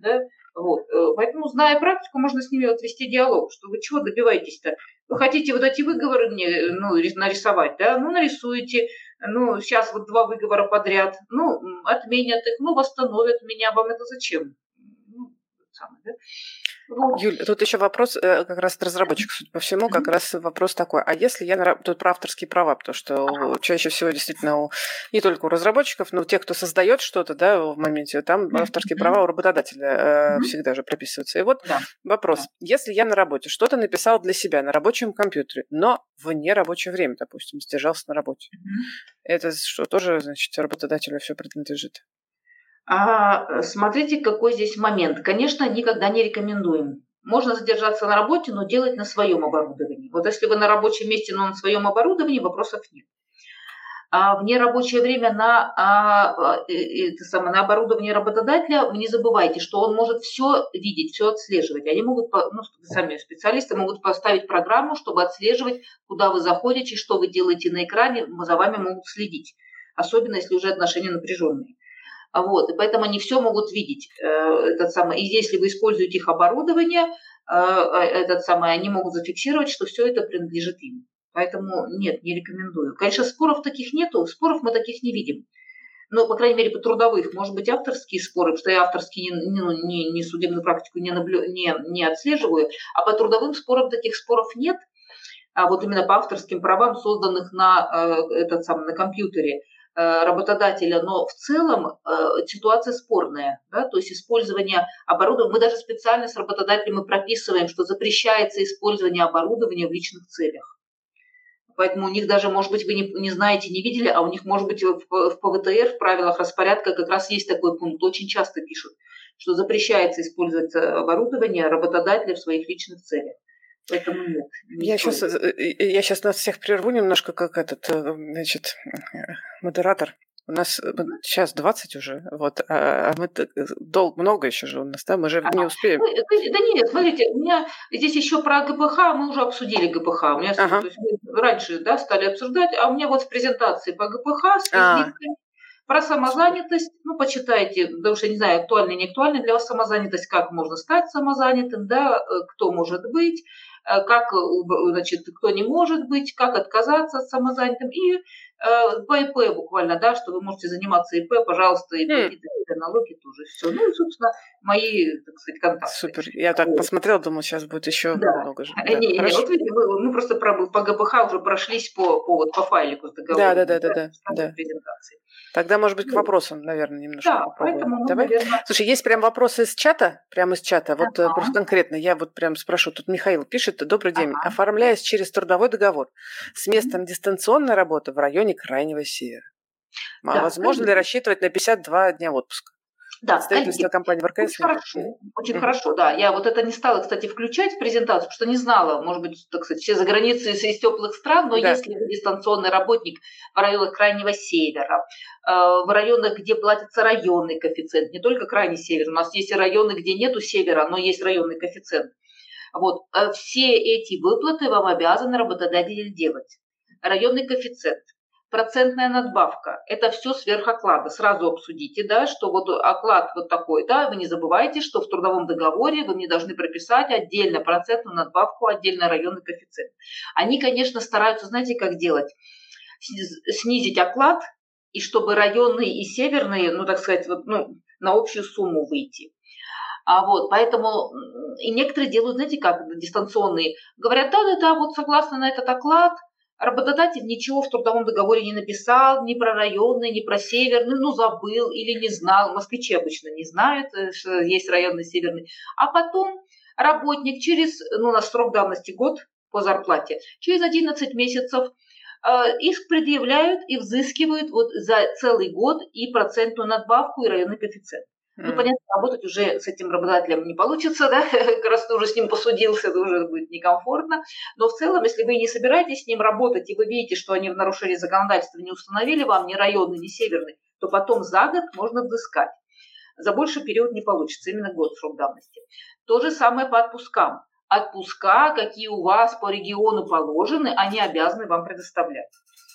Да? Вот. Э, поэтому, зная практику, можно с ними вот вести диалог, что вы чего добиваетесь-то? Вы хотите вот эти выговоры мне ну, нарисовать, да? Ну, нарисуйте. Ну, сейчас вот два выговора подряд. Ну, отменят их, ну, восстановят меня. Вам это зачем? Ну, самое, да? Юль, тут еще вопрос э, как раз от разработчиков, судя по всему, как раз вопрос такой. А если я тут про авторские права, потому что чаще всего действительно у, не только у разработчиков, но у тех, кто создает что-то, да, в моменте, там авторские права у работодателя э, всегда же прописываются. И вот да. вопрос: если я на работе что-то написал для себя на рабочем компьютере, но вне рабочее время, допустим, сдержался на работе, это что тоже значит работодателю все принадлежит? А, смотрите, какой здесь момент. Конечно, никогда не рекомендуем. Можно задержаться на работе, но делать на своем оборудовании. Вот если вы на рабочем месте, но на своем оборудовании, вопросов нет. А в нерабочее время на, а, а это самое, на оборудование работодателя вы не забывайте, что он может все видеть, все отслеживать. Они могут, ну, сами специалисты могут поставить программу, чтобы отслеживать, куда вы заходите, что вы делаете на экране, за вами могут следить. Особенно, если уже отношения напряженные. Вот, и поэтому они все могут видеть. Э, этот самый, и если вы используете их оборудование, э, э, этот самый, они могут зафиксировать, что все это принадлежит им. Поэтому нет, не рекомендую. Конечно, споров таких нету, споров мы таких не видим. Но, по крайней мере, по трудовых, может быть, авторские споры, потому что я авторские не, не, ну, не, не судебную практику не, наблю, не, не отслеживаю, а по трудовым спорам таких споров нет. А вот именно по авторским правам, созданных на, этот сам, на компьютере, работодателя, но в целом э, ситуация спорная, да, то есть использование оборудования, мы даже специально с работодателем мы прописываем, что запрещается использование оборудования в личных целях. Поэтому у них даже, может быть, вы не, не знаете, не видели, а у них, может быть, в, в ПВТР, в правилах распорядка как раз есть такой пункт, очень часто пишут, что запрещается использовать оборудование работодателя в своих личных целях. Поэтому нет. Не я сейчас, э, я сейчас нас всех прерву немножко, как этот, э, значит, модератор. У нас сейчас 20 уже, вот, а, а мы дол много еще же у нас, да, мы же не успеем. Да нет, смотрите, у меня здесь еще про ГПХ, мы уже обсудили ГПХ, у меня ага. то есть, раньше, да, стали обсуждать, а у меня вот в презентации по ГПХ с а. Про самозанятость, ну, почитайте, потому что не знаю, актуально, не актуально для вас самозанятость, как можно стать самозанятым, да, э, кто может быть, Э, как, э, значит, кто не может быть, как отказаться от самозанятым, и э, по ИП буквально, да, что вы можете заниматься ИП, пожалуйста, и платить mm. налоги тоже все. Ну и, собственно, мои, так сказать, контакты. Супер. Я так вот. посмотрела, думаю, сейчас будет еще да. много же. Да, не, не, вот видите, мы, мы просто про, по ГПХ уже прошлись по, по, вот, по файлику с договором. Да, да, да, да, да. да. Презентации. Тогда, может быть, к вопросам, наверное, немножко да, попробуем. Поэтому, ну, Давай. Наверное... Слушай, есть прям вопросы из чата, прямо из чата. Вот ага. просто конкретно я вот прям спрошу. Тут Михаил пишет, добрый день. Ага. Оформляясь через трудовой договор с местом дистанционной работы в районе Крайнего Севера. А да, возможно конечно. ли рассчитывать на 52 дня отпуска? Да, Представительство компании в РКС. Очень хорошо, очень хорошо, да. Я вот это не стала, кстати, включать в презентацию, потому что не знала, может быть, так сказать, все за границей из теплых стран, но да. если вы дистанционный работник в районах Крайнего Севера, э, в районах, где платится районный коэффициент, не только Крайний Север, у нас есть и районы, где нету севера, но есть районный коэффициент. Вот, э, все эти выплаты вам обязаны работодатель делать. Районный коэффициент, процентная надбавка. Это все сверх оклада. Сразу обсудите, да, что вот оклад вот такой, да, вы не забывайте, что в трудовом договоре вы мне должны прописать отдельно процентную надбавку, отдельно районный коэффициент. Они, конечно, стараются, знаете, как делать? Снизить оклад, и чтобы районные и северные, ну, так сказать, вот, ну, на общую сумму выйти. А вот, поэтому и некоторые делают, знаете, как дистанционные. Говорят, да-да-да, вот согласно на этот оклад, Работодатель ничего в трудовом договоре не написал, ни про районный, ни про северный, ну забыл или не знал. Москвичи обычно не знают, э, что есть районный северный. А потом работник через, ну, на срок давности год по зарплате, через 11 месяцев э, их предъявляют и взыскивают вот за целый год и процентную надбавку, и районный коэффициент. Ну, понятно, работать уже с этим работодателем не получится, да, как *laughs* раз ты уже с ним посудился, это уже будет некомфортно. Но в целом, если вы не собираетесь с ним работать, и вы видите, что они в нарушении законодательства не установили вам ни районный, ни северный, то потом за год можно взыскать. За больший период не получится, именно год срок давности. То же самое по отпускам. Отпуска, какие у вас по региону положены, они обязаны вам предоставлять.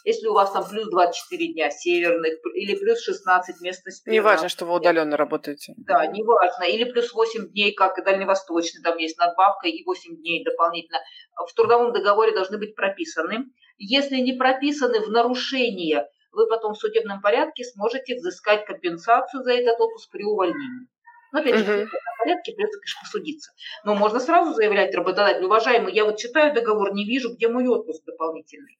Если у вас там плюс 24 дня северных или плюс 16 местностей. Не важно, что вы удаленно работаете. Да, не важно. Или плюс 8 дней, как и дальневосточный, там есть надбавка, и 8 дней дополнительно. В трудовом договоре должны быть прописаны. Если не прописаны в нарушение, вы потом в судебном порядке сможете взыскать компенсацию за этот отпуск при увольнении. Но опять же, uh-huh. в порядке придется, конечно, посудиться. Но можно сразу заявлять работодателю, уважаемый, я вот читаю договор, не вижу, где мой отпуск дополнительный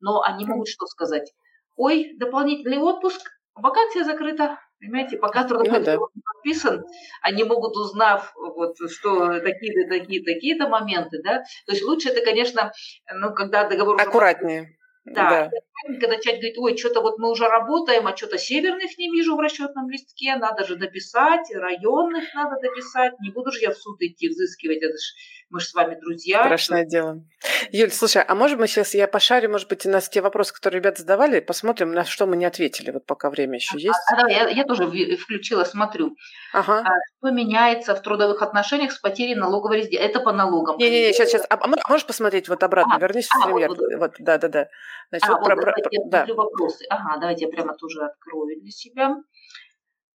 но они могут что сказать? Ой, дополнительный отпуск, вакансия закрыта. Понимаете, пока трудовой договор не подписан, они могут, узнав, вот, что такие-то, такие-то, такие-то моменты, да, то есть лучше это, конечно, ну, когда договор... Аккуратнее. Да, да. когда начать говорить, ой, что-то вот мы уже работаем, а что-то северных не вижу в расчетном листке, надо же дописать, районных надо дописать, не буду же я в суд идти взыскивать, это ж, мы же с вами друзья. Страшное что... дело. Юль, слушай, а может мы сейчас, я пошарю, может быть, у нас те вопросы, которые ребята задавали, посмотрим, на что мы не ответили, вот пока время еще а, есть. А, да, я, я тоже включила, смотрю. Ага. А, что меняется в трудовых отношениях с потерей налоговой резиденции? Это по налогам. Не-не-не, сейчас, сейчас. А, можешь посмотреть вот обратно, а, вернись а, в премьер. Вот, вот, да, да, да. Значит, а, вот, про, давайте про, я да. вопросы. Ага, давайте я прямо тоже открою для себя.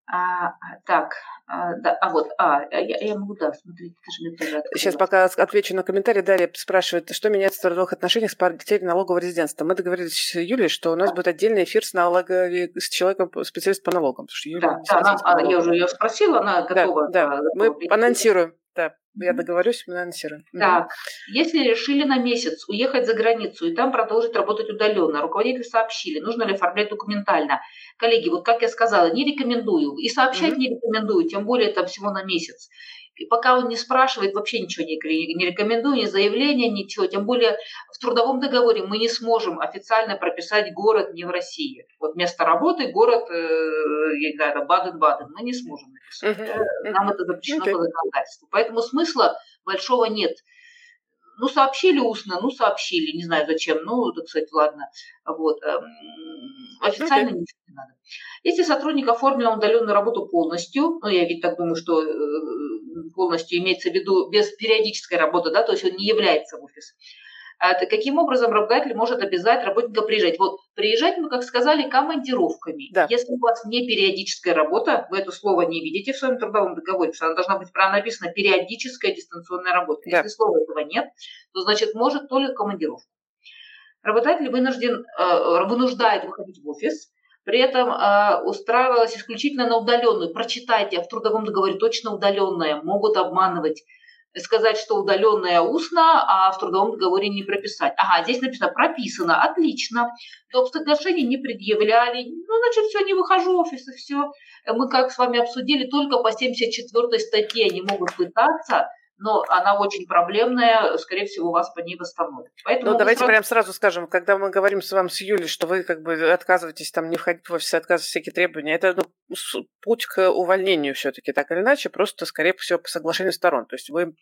А, так, а, да, а вот, а, я, я могу, да, смотреть, это же мне тоже открыла. Сейчас пока отвечу на комментарий. Дарья спрашивает, что меняется в трудовых отношениях с потерей налогового резидентства. Мы договорились с Юлей, что у нас будет отдельный эфир с, налогови... с человеком, специалистом по налогам. Потому что Юля да, да она, а, я уже ее спросила, она готова. Да, да. мы анонсируем. Да, я договорюсь, мы анонсируем. Так, если решили на месяц уехать за границу и там продолжить работать удаленно, руководители сообщили, нужно ли оформлять документально. Коллеги, вот как я сказала, не рекомендую. И сообщать mm-hmm. не рекомендую, тем более это всего на месяц. И пока он не спрашивает, вообще ничего не, не рекомендую, ни заявления, ничего. Тем более в трудовом договоре мы не сможем официально прописать город не в России. Вот место работы город, э, я не знаю, Баден-Баден, мы не сможем написать. Uh-huh. Нам это запрещено okay. по законодательству. Поэтому смысла большого нет. Ну, сообщили устно, ну, сообщили, не знаю зачем, ну, так сказать, ладно. Вот. Эм, официально okay. ничего не надо. Если сотрудник оформил удаленную работу полностью, ну, я ведь так думаю, что э, полностью имеется в виду без периодической работы, да, то есть он не является в офис, каким образом работодатель может обязать работника приезжать? Вот приезжать мы, как сказали, командировками. Да. Если у вас не периодическая работа, вы это слово не видите в своем трудовом договоре, потому что она должна быть прямо написана периодическая дистанционная работа. Да. Если слова этого нет, то значит может только командировка. Работодатель вынужден, э, вынуждает выходить в офис, при этом э, устраивалась исключительно на удаленную. Прочитайте, а в трудовом договоре точно удаленная. Могут обманывать сказать, что удаленная устно, а в трудовом договоре не прописать. Ага, здесь написано прописано, отлично. Доп. соглашение не предъявляли. Ну, значит, все, не выхожу в офис, и все. Мы, как с вами обсудили, только по 74 статье они могут пытаться но она очень проблемная, скорее всего, вас по ней восстановят. Поэтому ну, давайте сразу... прям сразу скажем, когда мы говорим с вами с Юлей, что вы как бы отказываетесь там не входить в офис, отказываетесь всякие требования, это ну, путь к увольнению все-таки, так или иначе, просто, скорее всего, по соглашению сторон. То есть вы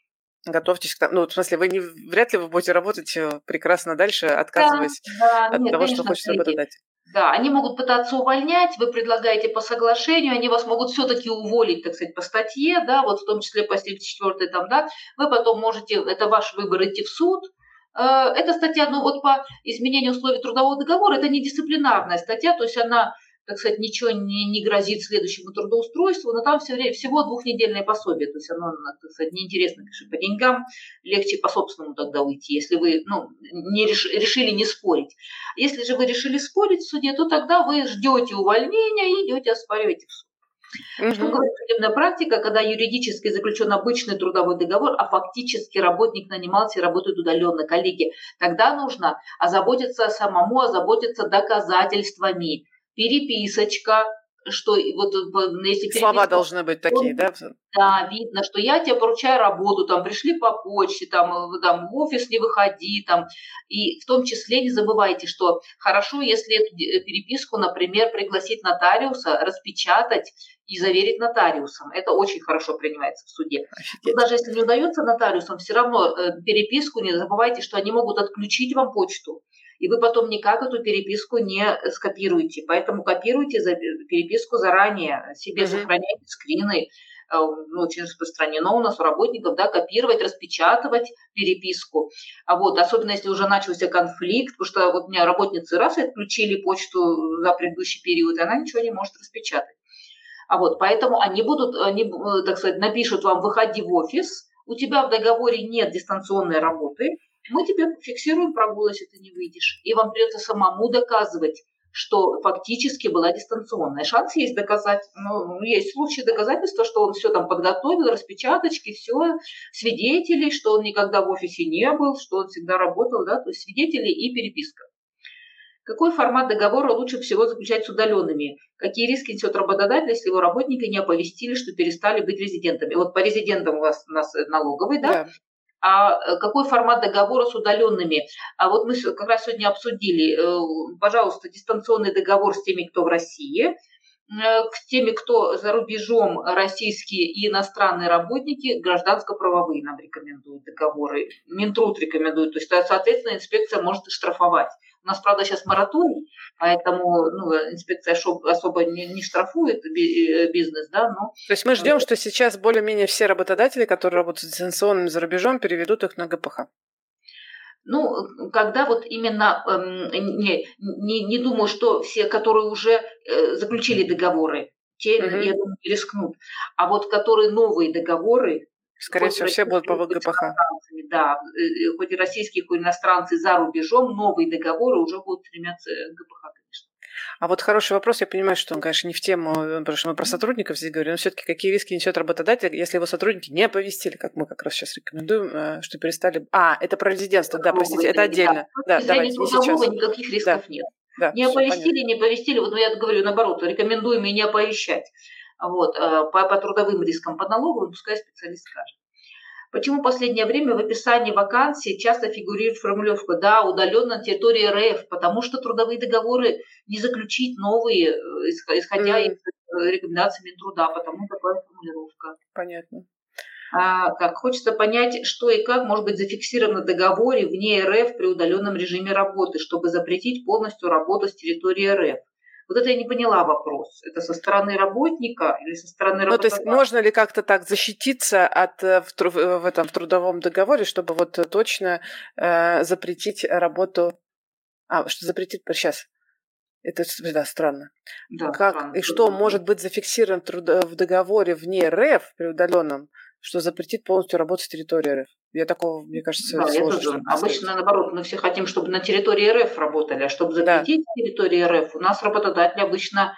готовьтесь к тому, ну, в смысле, вы не, вряд ли вы будете работать э, прекрасно дальше, отказываясь да, да, от нет, того, конечно, что хочет работодатель. Да, они могут пытаться увольнять, вы предлагаете по соглашению, они вас могут все-таки уволить, так сказать, по статье, да, вот в том числе по 74 там, да, вы потом можете, это ваш выбор, идти в суд, эта статья, ну вот по изменению условий трудового договора, это не дисциплинарная статья, то есть она так сказать, ничего не, не грозит следующему трудоустройству, но там все время, всего двухнедельное пособие, то есть оно, так сказать, неинтересно, конечно, по деньгам, легче по собственному тогда уйти, если вы ну, не реш, решили не спорить. Если же вы решили спорить в суде, то тогда вы ждете увольнения и идете оспаривать в суд. Угу. Что говорит судебная практика, когда юридически заключен обычный трудовой договор, а фактически работник нанимался и работает удаленно, коллеги, тогда нужно озаботиться самому, озаботиться доказательствами переписочка, что вот если слова должны быть такие, да? Да, видно, что я тебе поручаю работу, там пришли по почте, там, э, там в офис не выходи, там, и в том числе не забывайте, что хорошо, если эту э, переписку, например, пригласить нотариуса, распечатать и заверить нотариусом. Это очень хорошо принимается в суде. Но даже если не удается нотариусом, все равно э, переписку не забывайте, что они могут отключить вам почту и вы потом никак эту переписку не скопируете. Поэтому копируйте переписку заранее, себе mm-hmm. сохраняйте скрины. Э, ну, очень распространено у нас у работников, да, копировать, распечатывать переписку. А вот, особенно если уже начался конфликт, потому что вот у меня работницы раз отключили почту за предыдущий период, и она ничего не может распечатать. А вот, поэтому они будут, они, э, так сказать, напишут вам, выходи в офис, у тебя в договоре нет дистанционной работы, мы тебе фиксируем прогул, если ты не выйдешь. И вам придется самому доказывать, что фактически была дистанционная. Шанс есть доказать. Ну, есть случаи доказательства, что он все там подготовил, распечаточки, все, свидетелей, что он никогда в офисе не был, что он всегда работал, да, то есть свидетели и переписка. Какой формат договора лучше всего заключать с удаленными? Какие риски несет работодатель, если его работники не оповестили, что перестали быть резидентами? Вот по резидентам у вас у нас налоговый, да? да а э, какой формат договора с удаленными. А вот мы как раз сегодня обсудили, э, пожалуйста, дистанционный договор с теми, кто в России, э, к теми, кто за рубежом, российские и иностранные работники, гражданско-правовые нам рекомендуют договоры. Минтруд рекомендует, то есть, соответственно, инспекция может штрафовать. У нас, правда, сейчас мораторий, поэтому ну, инспекция особо не, не штрафует э, бизнес, да, но... То есть мы ждем, что сейчас более-менее все работодатели, которые работают дистанционно за рубежом, переведут их на ГПХ. Ну, когда вот именно, эм, не, не, не думаю, что все, которые уже э, заключили договоры, те, угу. я думаю, рискнут. А вот которые новые договоры, Скорее всего, все будут по ВГПХ. Да, э, э, хоть и российские, хоть иностранцы за рубежом, новые договоры уже будут стремятся к ГПХ, конечно. А вот хороший вопрос, я понимаю, что он, конечно, не в тему, э, потому что мы про сотрудников здесь говорим, но все-таки какие риски несет работодатель, если его сотрудники не оповестили, как мы как раз сейчас рекомендуем, что перестали... А, это про резидентство, да, простите, это отдельно. Да, да давайте, не сейчас. никаких рисков да. нет. Да, не оповестили, не оповестили, вот ну, я говорю наоборот, рекомендуем и не оповещать. Вот, э, по, по трудовым рискам, по налоговым, пускай специалист скажет. Почему в последнее время в описании вакансий часто фигурирует формулировка «да, удаленно на территории РФ», потому что трудовые договоры не заключить новые, э, исходя mm. из э, рекомендаций Минтруда, потому такая формулировка. Понятно. А, как хочется понять, что и как может быть зафиксировано в договоре вне РФ при удаленном режиме работы, чтобы запретить полностью работу с территории РФ. Вот это я не поняла вопрос. Это со стороны работника или со стороны работодателя? Ну, то есть можно ли как-то так защититься от, э, в, в этом в трудовом договоре, чтобы вот точно э, запретить работу... А, что запретить... Сейчас. Это да, странно. Да, как странно. и что может быть зафиксировано в договоре вне РФ при удаленном, что запретит полностью работать с территории РФ? Я такого, мне кажется, да, сложно. Обычно, наоборот, мы все хотим, чтобы на территории РФ работали, а чтобы запретить да. территории РФ, у нас работодатели обычно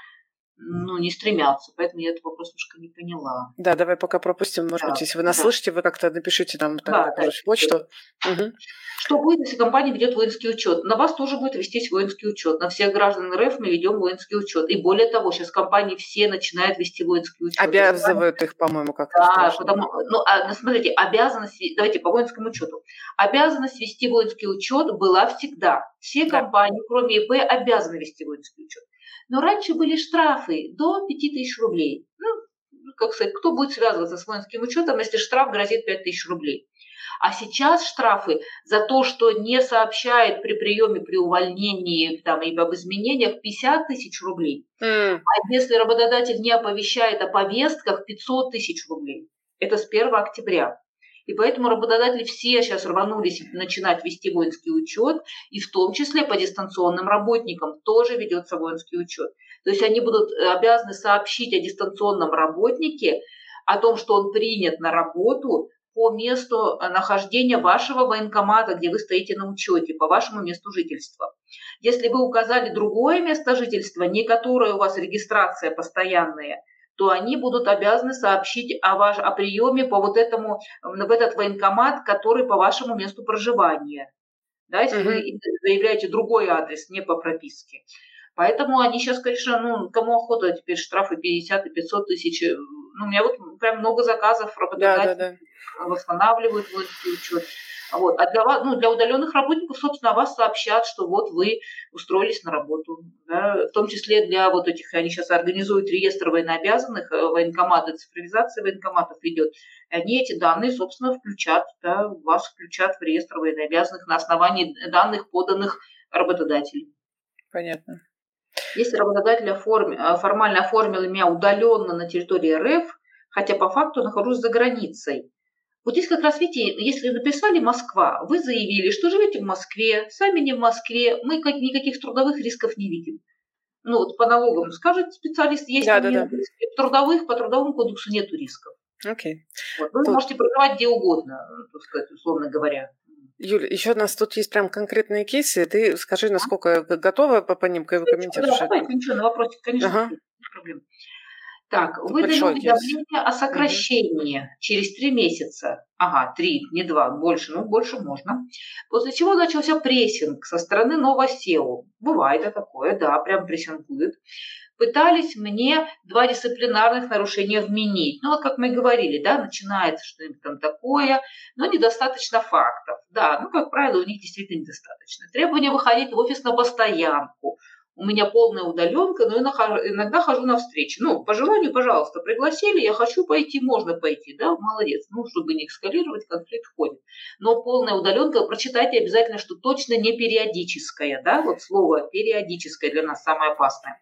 ну, не стремятся. Поэтому я этот вопрос немножко не поняла. Да, давай пока пропустим. Может да, быть, если вы нас да. слышите, вы как-то напишите нам да, да, почту. Угу. Что будет, если компания ведет воинский учет? На вас тоже будет вестись воинский учет. На всех граждан РФ мы ведем воинский учет. И более того, сейчас компании все начинают вести воинский учет. Обязывают их, по-моему, как-то. Да, потому, ну, а, смотрите, обязанность, давайте по воинскому учету. Обязанность вести воинский учет была всегда. Все да. компании, кроме ИП, обязаны вести воинский учет. Но раньше были штрафы до 5000 рублей. Ну, как сказать, кто будет связываться с воинским учетом, если штраф грозит 5000 рублей? А сейчас штрафы за то, что не сообщает при приеме, при увольнении там, и об изменениях 50 тысяч рублей. Mm. А если работодатель не оповещает о повестках, 500 тысяч рублей. Это с 1 октября. И поэтому работодатели все сейчас рванулись начинать вести воинский учет, и в том числе по дистанционным работникам тоже ведется воинский учет. То есть они будут э, обязаны сообщить о дистанционном работнике, о том, что он принят на работу по месту э, нахождения вашего военкомата, где вы стоите на учете, по вашему месту жительства. Если вы указали другое место жительства, не которое у вас регистрация постоянная, то они будут обязаны сообщить о, ваш, о приеме по вот этому, в этот военкомат, который по вашему месту проживания. Да, если mm-hmm. вы заявляете другой адрес, не по прописке. Поэтому они сейчас, конечно, ну, кому охота теперь штрафы 50 и 500 тысяч. Э, ну, у меня вот прям много заказов работодателей да, да, да. восстанавливают воинский учет. Вот. А для, вас, ну, для удаленных работников, собственно, вас сообщат, что вот вы устроились на работу. Да? В том числе для вот этих, они сейчас организуют реестр военнообязанных, э, военкоматы, цифровизация военкоматов идет. Они эти данные, собственно, включат, да, вас включат в реестр военнообязанных на основании данных, поданных работодателем. Понятно. Если работодатель оформи, э, формально оформил меня удаленно на территории РФ, хотя по факту нахожусь за границей, вот здесь как раз, видите, если написали Москва, вы заявили, что живете в Москве, сами не в Москве, мы никаких трудовых рисков не видим. Ну вот по налогам скажет специалист, есть да, да, да. трудовых, по трудовому кодексу нет рисков. Окей. Вот, вы Тут... можете проживать где угодно, так сказать, условно говоря. Юля, еще у нас тут есть прям конкретные кейсы. Ты скажи, насколько готова по, по ним комментировать? Да, давай, ничего, на вопросе, конечно, ага. нет проблем. Так, Тут выдали уведомление о сокращении угу. через три месяца. Ага, три, не два, больше, ну больше можно. После чего начался прессинг со стороны Новосео. Бывает это такое, да, прям прессингуют. Пытались мне два дисциплинарных нарушения вменить. Ну, вот как мы говорили, да, начинается что-нибудь там такое, но недостаточно фактов. Да, ну, как правило, у них действительно недостаточно. Требование выходить в офис на постоянку – у меня полная удаленка, но иногда хожу на встречи. Ну, по желанию, пожалуйста, пригласили, я хочу пойти, можно пойти, да, молодец. Ну, чтобы не эскалировать, конфликт входит. Но полная удаленка, прочитайте обязательно, что точно не периодическая, да, вот слово периодическое для нас самое опасное.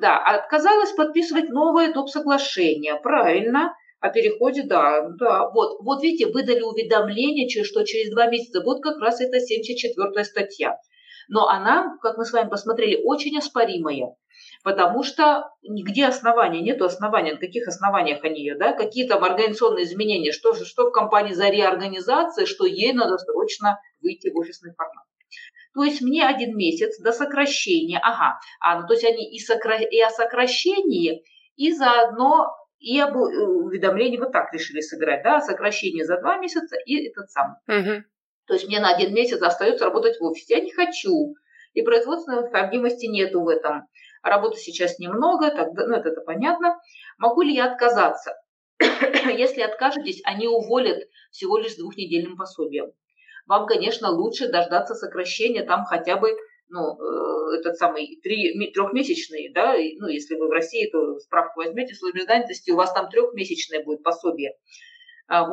Да, отказалась подписывать новое топ-соглашение, правильно, о переходе, да, да, вот, вот видите, выдали уведомление, что через два месяца, вот как раз это 74 статья но она, как мы с вами посмотрели, очень оспоримая. Потому что нигде основания, нету основания, на каких основаниях они ее, да, какие там организационные изменения, что, что в компании за реорганизацией, что ей надо срочно выйти в офисный формат. То есть мне один месяц до сокращения, ага, а, ну то есть они и, сокра... и о сокращении, и заодно и об э, уведомлении вот так решили сыграть, да, сокращение за два месяца и этот сам. Угу. То есть мне на один месяц остается работать в офисе. Я не хочу. И производственной необходимости нету в этом. Работы сейчас немного, тогда, ну это, это понятно. Могу ли я отказаться? *clears throat* Если откажетесь, они уволят всего лишь с двухнедельным пособием. Вам, конечно, лучше дождаться сокращения там хотя бы ну, э, этот самый три, трехмесячный, да, ну, если вы в России, то справку возьмете, службе занятости, у вас там трехмесячное будет пособие. А,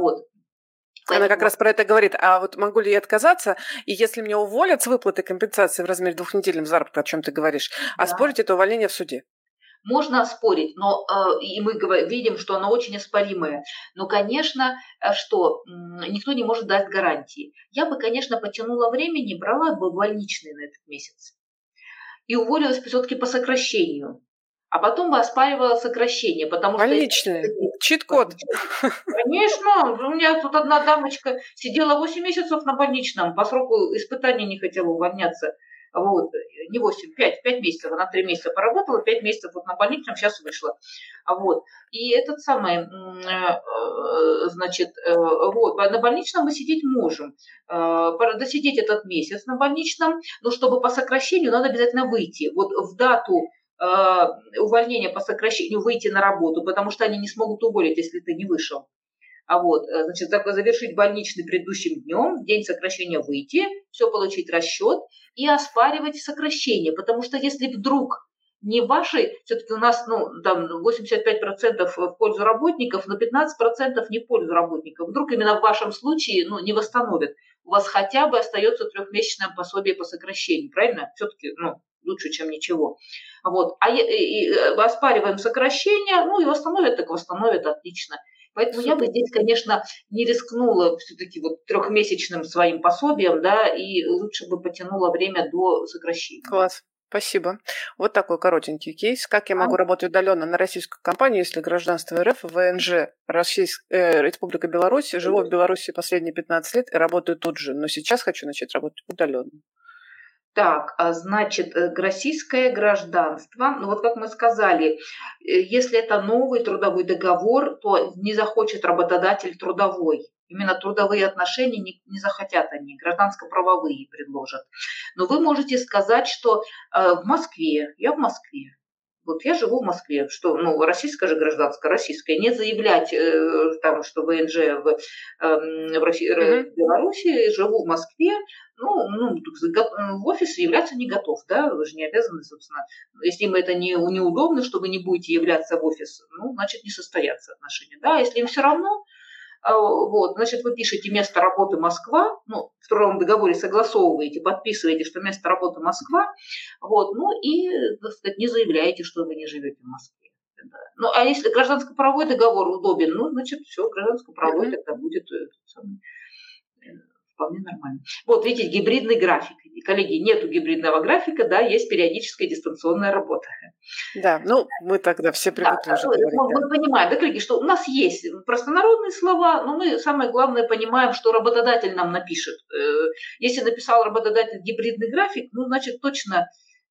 вот. Она как раз про это говорит. А вот могу ли я отказаться? И если меня уволят с выплаты компенсации в размере двухнедельного заработка, о чем ты говоришь, да. оспорить это увольнение в суде? Можно оспорить, но э, и мы видим, что оно очень оспоримое. Но, конечно, э, что никто не может дать гарантии. Я бы, конечно, потянула времени, брала бы больничный на этот месяц и уволилась все-таки по сокращению а потом бы оспаривала сокращение, потому что... Больничный, чит-код. *laughs* Конечно, у меня тут одна дамочка сидела 8 месяцев на больничном, по сроку испытания не хотела увольняться. Вот, не 8, 5, 5 месяцев, она 3 месяца поработала, 5 месяцев вот на больничном, сейчас вышла. Вот. И этот самый, э, значит, э, вот, на больничном мы сидеть можем. Э, досидеть этот месяц на больничном, но чтобы по сокращению надо обязательно выйти. Вот в дату увольнения по сокращению выйти на работу, потому что они не смогут уволить, если ты не вышел. А вот, э, значит, завершить больничный предыдущим днем, в день сокращения выйти, все получить расчет и оспаривать сокращение. Потому что если вдруг не ваши, все-таки у нас ну, там 85% в пользу работников, но 15% не в пользу работников. Вдруг именно в вашем случае ну, не восстановят. У вас хотя бы остается трехмесячное пособие по сокращению, правильно? Все-таки ну, лучше, чем ничего. Вот. А и, и, оспариваем сокращение, ну и восстановят, так восстановят, отлично. Поэтому Супер. я бы здесь, конечно, не рискнула все-таки вот трехмесячным своим пособием, да, и лучше бы потянула время до сокращения. Класс. Спасибо. Вот такой коротенький кейс. Как я могу а? работать удаленно на российскую компанию, если гражданство РФ, ВНЖ, Российск... э, Республика Беларусь, живу в Беларуси последние 15 лет и работаю тут же, но сейчас хочу начать работать удаленно. Так, а значит, э, российское гражданство, ну вот как мы сказали, э, если это новый трудовой договор, то не захочет работодатель трудовой. Именно трудовые отношения не, не захотят они, гражданско-правовые предложат. Но вы можете сказать, что э, в Москве, я в Москве, вот я живу в Москве, что, ну, российская же гражданская, российская, не заявлять э, там, что ВНЖ в, э, в, России, mm-hmm. в Беларуси, живу в Москве, ну, ну, в офис являться не готов, да, вы же не обязаны, собственно, если им это не, неудобно, что вы не будете являться в офис, ну, значит, не состоятся отношения, да, если им все равно, вот, значит, вы пишете место работы Москва, ну, в трудовом договоре согласовываете, подписываете, что место работы Москва, вот, ну и, так сказать, не заявляете, что вы не живете в Москве. Да. Ну, а если гражданско-правовой договор удобен, ну, значит, все, гражданско-правовой mm-hmm. тогда будет э, вполне нормально. Вот, видите, гибридный график. Коллеги, нету гибридного графика, да, есть периодическая дистанционная работа. Да, ну, мы тогда все привыкли да, уже мы, говорить. Мы, да. понимаем, да, коллеги, что у нас есть простонародные слова, но мы, самое главное, понимаем, что работодатель нам напишет. Э, если написал работодатель гибридный график, ну, значит, точно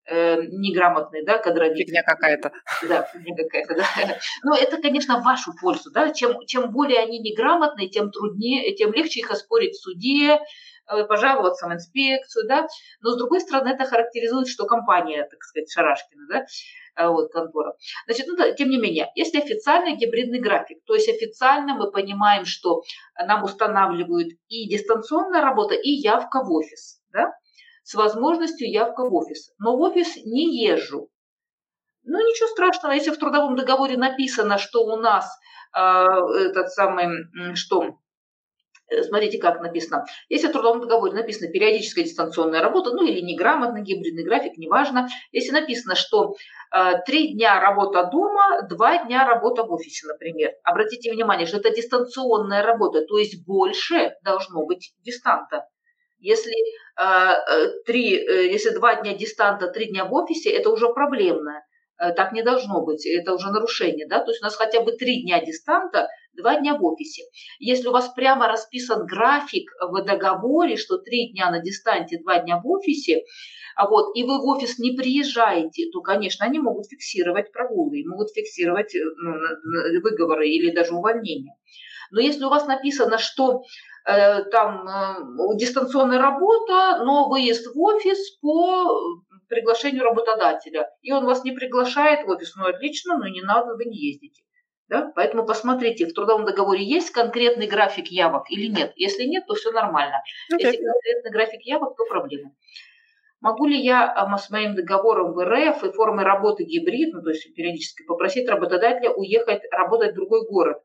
э, неграмотный, да, кадровик. Фигня какая-то. Да, фигня какая-то, да. *laughs* Но это, конечно, в вашу пользу, да. Чем, чем более они неграмотные, тем труднее, тем легче их оспорить в суде, э, пожаловаться в инспекцию, да. Но, с другой стороны, это характеризует, что компания, так сказать, Шарашкина, да, э, вот, контора. Значит, ну, тем не менее, если официальный гибридный график, то есть официально мы понимаем, что нам устанавливают и дистанционная работа, и явка в офис, да, с возможностью явка в офис. Но в офис не езжу. Ну, ничего страшного, если в трудовом договоре написано, что у нас э, этот самый, что э, Смотрите, как написано. Если в трудовом договоре написано периодическая дистанционная работа, ну или неграмотный гибридный график, неважно. Если написано, что э, три дня работа дома, два дня работа в офисе, например. Обратите внимание, что это дистанционная работа, то есть больше должно быть дистанта. Если, э, три, э, если два дня дистанта, три дня в офисе, это уже проблемно. Э, так не должно быть, это уже нарушение. Да? То есть у нас хотя бы три дня дистанта, два дня в офисе. Если у вас прямо расписан график в договоре, что три дня на дистанте, два дня в офисе, а вот, и вы в офис не приезжаете, то, конечно, они могут фиксировать прогулы, могут фиксировать ну, выговоры или даже увольнения. Но если у вас написано, что Э, там э, дистанционная работа, но выезд в офис по приглашению работодателя. И он вас не приглашает в офис, ну отлично, но не надо, вы не ездите. Да? Поэтому посмотрите, в трудовом договоре есть конкретный график явок или нет. Если нет, то все нормально. Okay. Если конкретный график явок, то проблема. Могу ли я а, с моим договором в РФ и формой работы гибрид, ну, то есть периодически попросить работодателя уехать работать в другой город?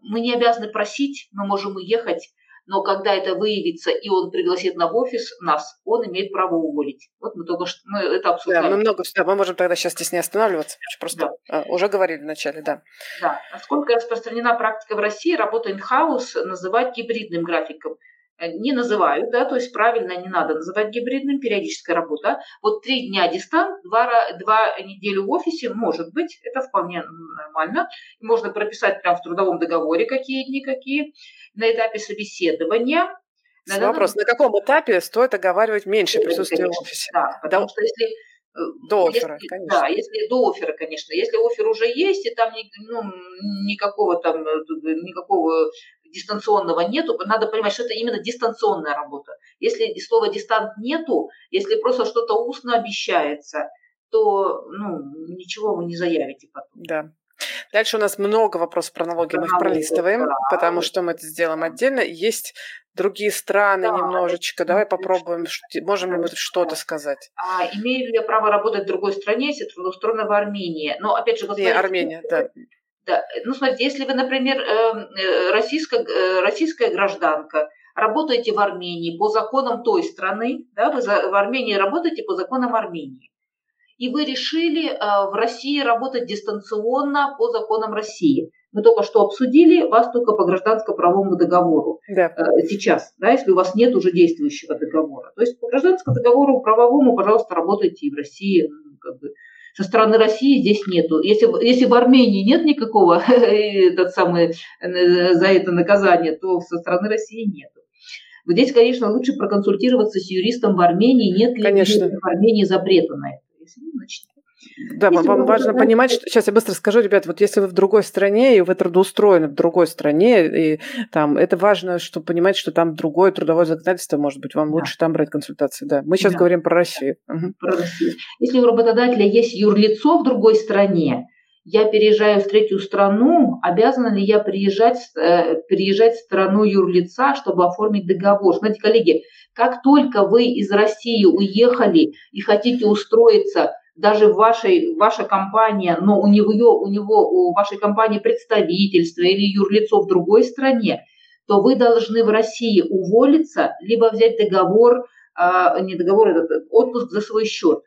Мы не обязаны просить, мы можем уехать, но когда это выявится и он пригласит на офис нас, он имеет право уволить. Вот мы только что мы это обсуждали. Да, мы много да, мы можем тогда сейчас здесь не останавливаться, просто да. уже говорили вначале, да. Да, насколько распространена практика в России, работа in-house называть гибридным графиком. Э, не называют, да, то есть правильно не надо называть гибридным, периодическая работа. Вот три дня дистант, два, два недели в офисе, может быть, это вполне нормально. Можно прописать прямо в трудовом договоре, какие дни, какие. На этапе собеседования Вопрос, на каком этапе стоит оговаривать меньше присутствия в офисе? Да, потому да. что если э, до оффера, если, конечно. Да, если до оффера, конечно. Если офер уже есть, и там ну, никакого там э, никакого дистанционного нету, надо понимать, что это именно дистанционная работа. Если слова дистант нету, если просто что-то устно обещается, то ну, ничего вы не заявите потом. Да. Дальше у нас много вопросов про налоги, мы их пролистываем, да. потому что мы это сделаем отдельно. Есть другие страны да, немножечко. Давай попробуем, можем ли мы что-то сказать. А, имею ли я право работать в другой стране, если трудоустроена в Армении? Но опять же, вот Не, Армения, да. Да. Ну, смотрите, если вы, например, эм, э, российская, э, российская гражданка, работаете в Армении по законам той страны, да, вы в Армении работаете по законам Армении, и вы решили э, в России работать дистанционно по законам России, мы только что обсудили вас только по гражданско-правовому договору да. сейчас, да, если у вас нет уже действующего договора. То есть по гражданскому договору правовому, пожалуйста, работайте и в России, ну, как бы, со стороны России здесь нету. Если, если в Армении нет никакого *laughs* этот самый, э, за это наказание, то со стороны России нету. Здесь, конечно, лучше проконсультироваться с юристом в Армении, нет ли конечно. в Армении запрета на это. Если нет, значит, да, если вам важно вы... понимать, что сейчас я быстро скажу, ребят, вот если вы в другой стране и вы трудоустроены в другой стране, и там это важно, чтобы понимать, что там другое трудовое законодательство, может быть, вам да. лучше там брать консультации. Да, мы сейчас да. говорим про Россию. Угу. Про Россию. Если у работодателя есть юрлицо в другой стране, я переезжаю в третью страну, обязана ли я приезжать, э, приезжать в страну юрлица, чтобы оформить договор? Знаете, коллеги, как только вы из России уехали и хотите устроиться даже в вашей, ваша компания, но у него, у него, у вашей компании представительство или юрлицо в другой стране, то вы должны в России уволиться, либо взять договор, а, не договор, этот отпуск за свой счет.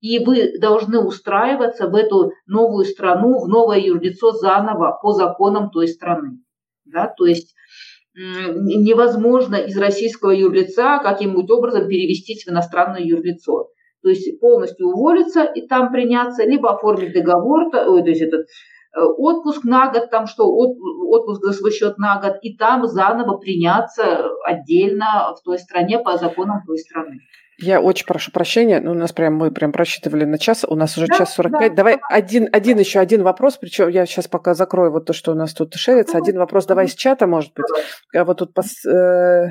И вы должны устраиваться в эту новую страну, в новое юрлицо заново по законам той страны. Да? То есть невозможно из российского юрлица каким-нибудь образом перевестись в иностранное юрлицо то есть полностью уволиться и там приняться, либо оформить договор, то, есть этот э, отпуск на год, там что, отпуск за свой счет на год, и там заново приняться отдельно в той стране по законам той страны. Я очень прошу прощения, ну, у нас прям мы прям просчитывали на час, у нас уже да, час 45. Да, давай да. один, один еще один вопрос, причем я сейчас пока закрою вот то, что у нас тут шерится. Один вопрос давай из чата, может быть. А вот тут пос, э,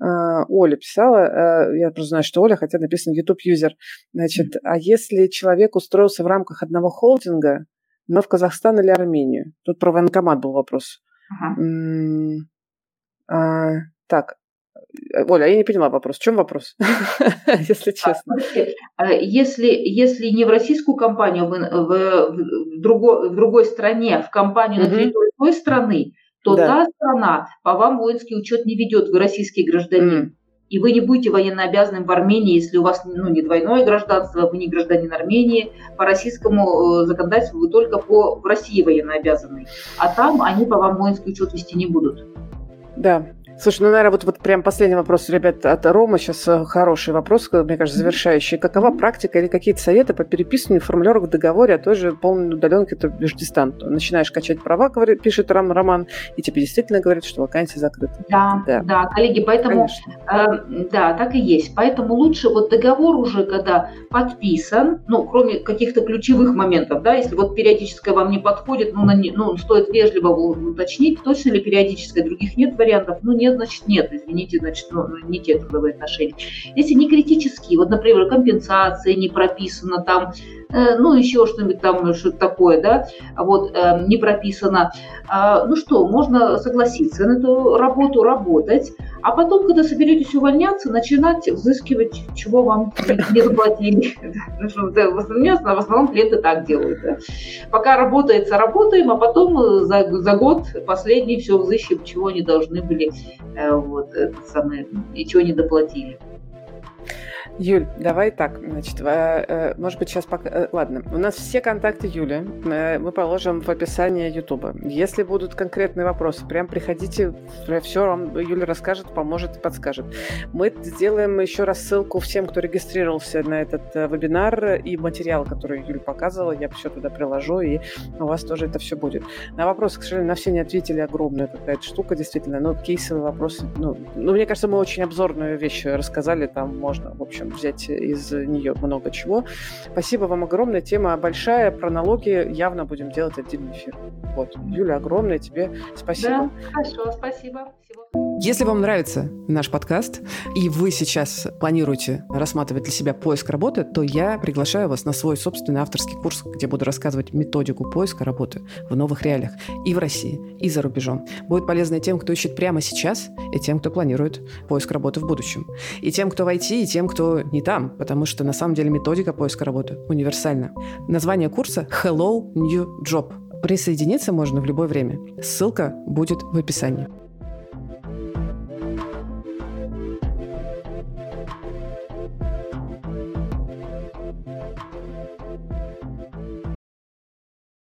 Оля писала, а, я просто знаю, что Оля, хотя написано YouTube юзер. Значит, а если человек устроился в рамках одного холдинга, но в Казахстан или Армению? Тут про военкомат был вопрос. Ага. А, так, Оля, я не поняла вопрос. В чем вопрос, *laughs* если честно? Если, если не в российскую компанию, в, в, в, другой, в другой стране, в компанию на территории той страны, то да. та страна по вам воинский учет не ведет, вы российский гражданин. Mm. И вы не будете военно обязанным в Армении, если у вас ну, не двойное гражданство, вы не гражданин Армении. По российскому э, законодательству вы только по в России военно обязаны. А там они по вам воинский учет вести не будут. Да, Слушай, ну, наверное, вот, вот прям последний вопрос, ребят, от Рома. Сейчас э, хороший вопрос, мне кажется, завершающий. Какова практика или какие-то советы по переписыванию формулировок в договоре о той же полной удаленке, междистант? Начинаешь качать права, говорит, пишет Рам, Роман, и тебе действительно говорит, что вакансия закрыта. Да, да, да коллеги, поэтому, э, да, так и есть. Поэтому лучше вот договор уже, когда подписан, ну, кроме каких-то ключевых моментов, да, если вот периодическое вам не подходит, ну, на, ну стоит вежливо уточнить, точно ли периодическое, других нет вариантов, ну, не нет, значит нет, извините, значит, ну, ну, не те трудовые отношения. Если не критические, вот, например, компенсация не прописана там, ну, еще что-нибудь там, что-то такое, да, вот, э, не прописано, э, ну что, можно согласиться на эту работу, работать, а потом, когда соберетесь увольняться, начинать взыскивать, чего вам *laughs* не заплатили. В основном клиенты так делают. Пока работается, работаем, а потом э, за год последний все взыщем, чего они должны были, э, вот, самое, и чего не доплатили. Юль, давай так, значит, э, э, может быть, сейчас пока... Э, ладно, у нас все контакты Юли мы положим в описании Ютуба. Если будут конкретные вопросы, прям приходите, все вам Юля расскажет, поможет, подскажет. Мы сделаем еще раз ссылку всем, кто регистрировался на этот вебинар и материал, который Юля показывала, я все туда приложу, и у вас тоже это все будет. На вопросы, к сожалению, на все не ответили, огромная какая-то штука, действительно, но кейсовые вопросы, ну, ну, мне кажется, мы очень обзорную вещь рассказали, там можно, в общем, взять из нее много чего. Спасибо вам огромное. Тема большая, про налоги явно будем делать отдельный эфир. Вот. Юля, огромное тебе спасибо. Да, хорошо, спасибо. Всего если вам нравится наш подкаст, и вы сейчас планируете рассматривать для себя поиск работы, то я приглашаю вас на свой собственный авторский курс, где буду рассказывать методику поиска работы в новых реалиях и в России, и за рубежом. Будет полезно тем, кто ищет прямо сейчас, и тем, кто планирует поиск работы в будущем. И тем, кто в IT, и тем, кто не там, потому что на самом деле методика поиска работы универсальна. Название курса «Hello New Job». Присоединиться можно в любое время. Ссылка будет в описании.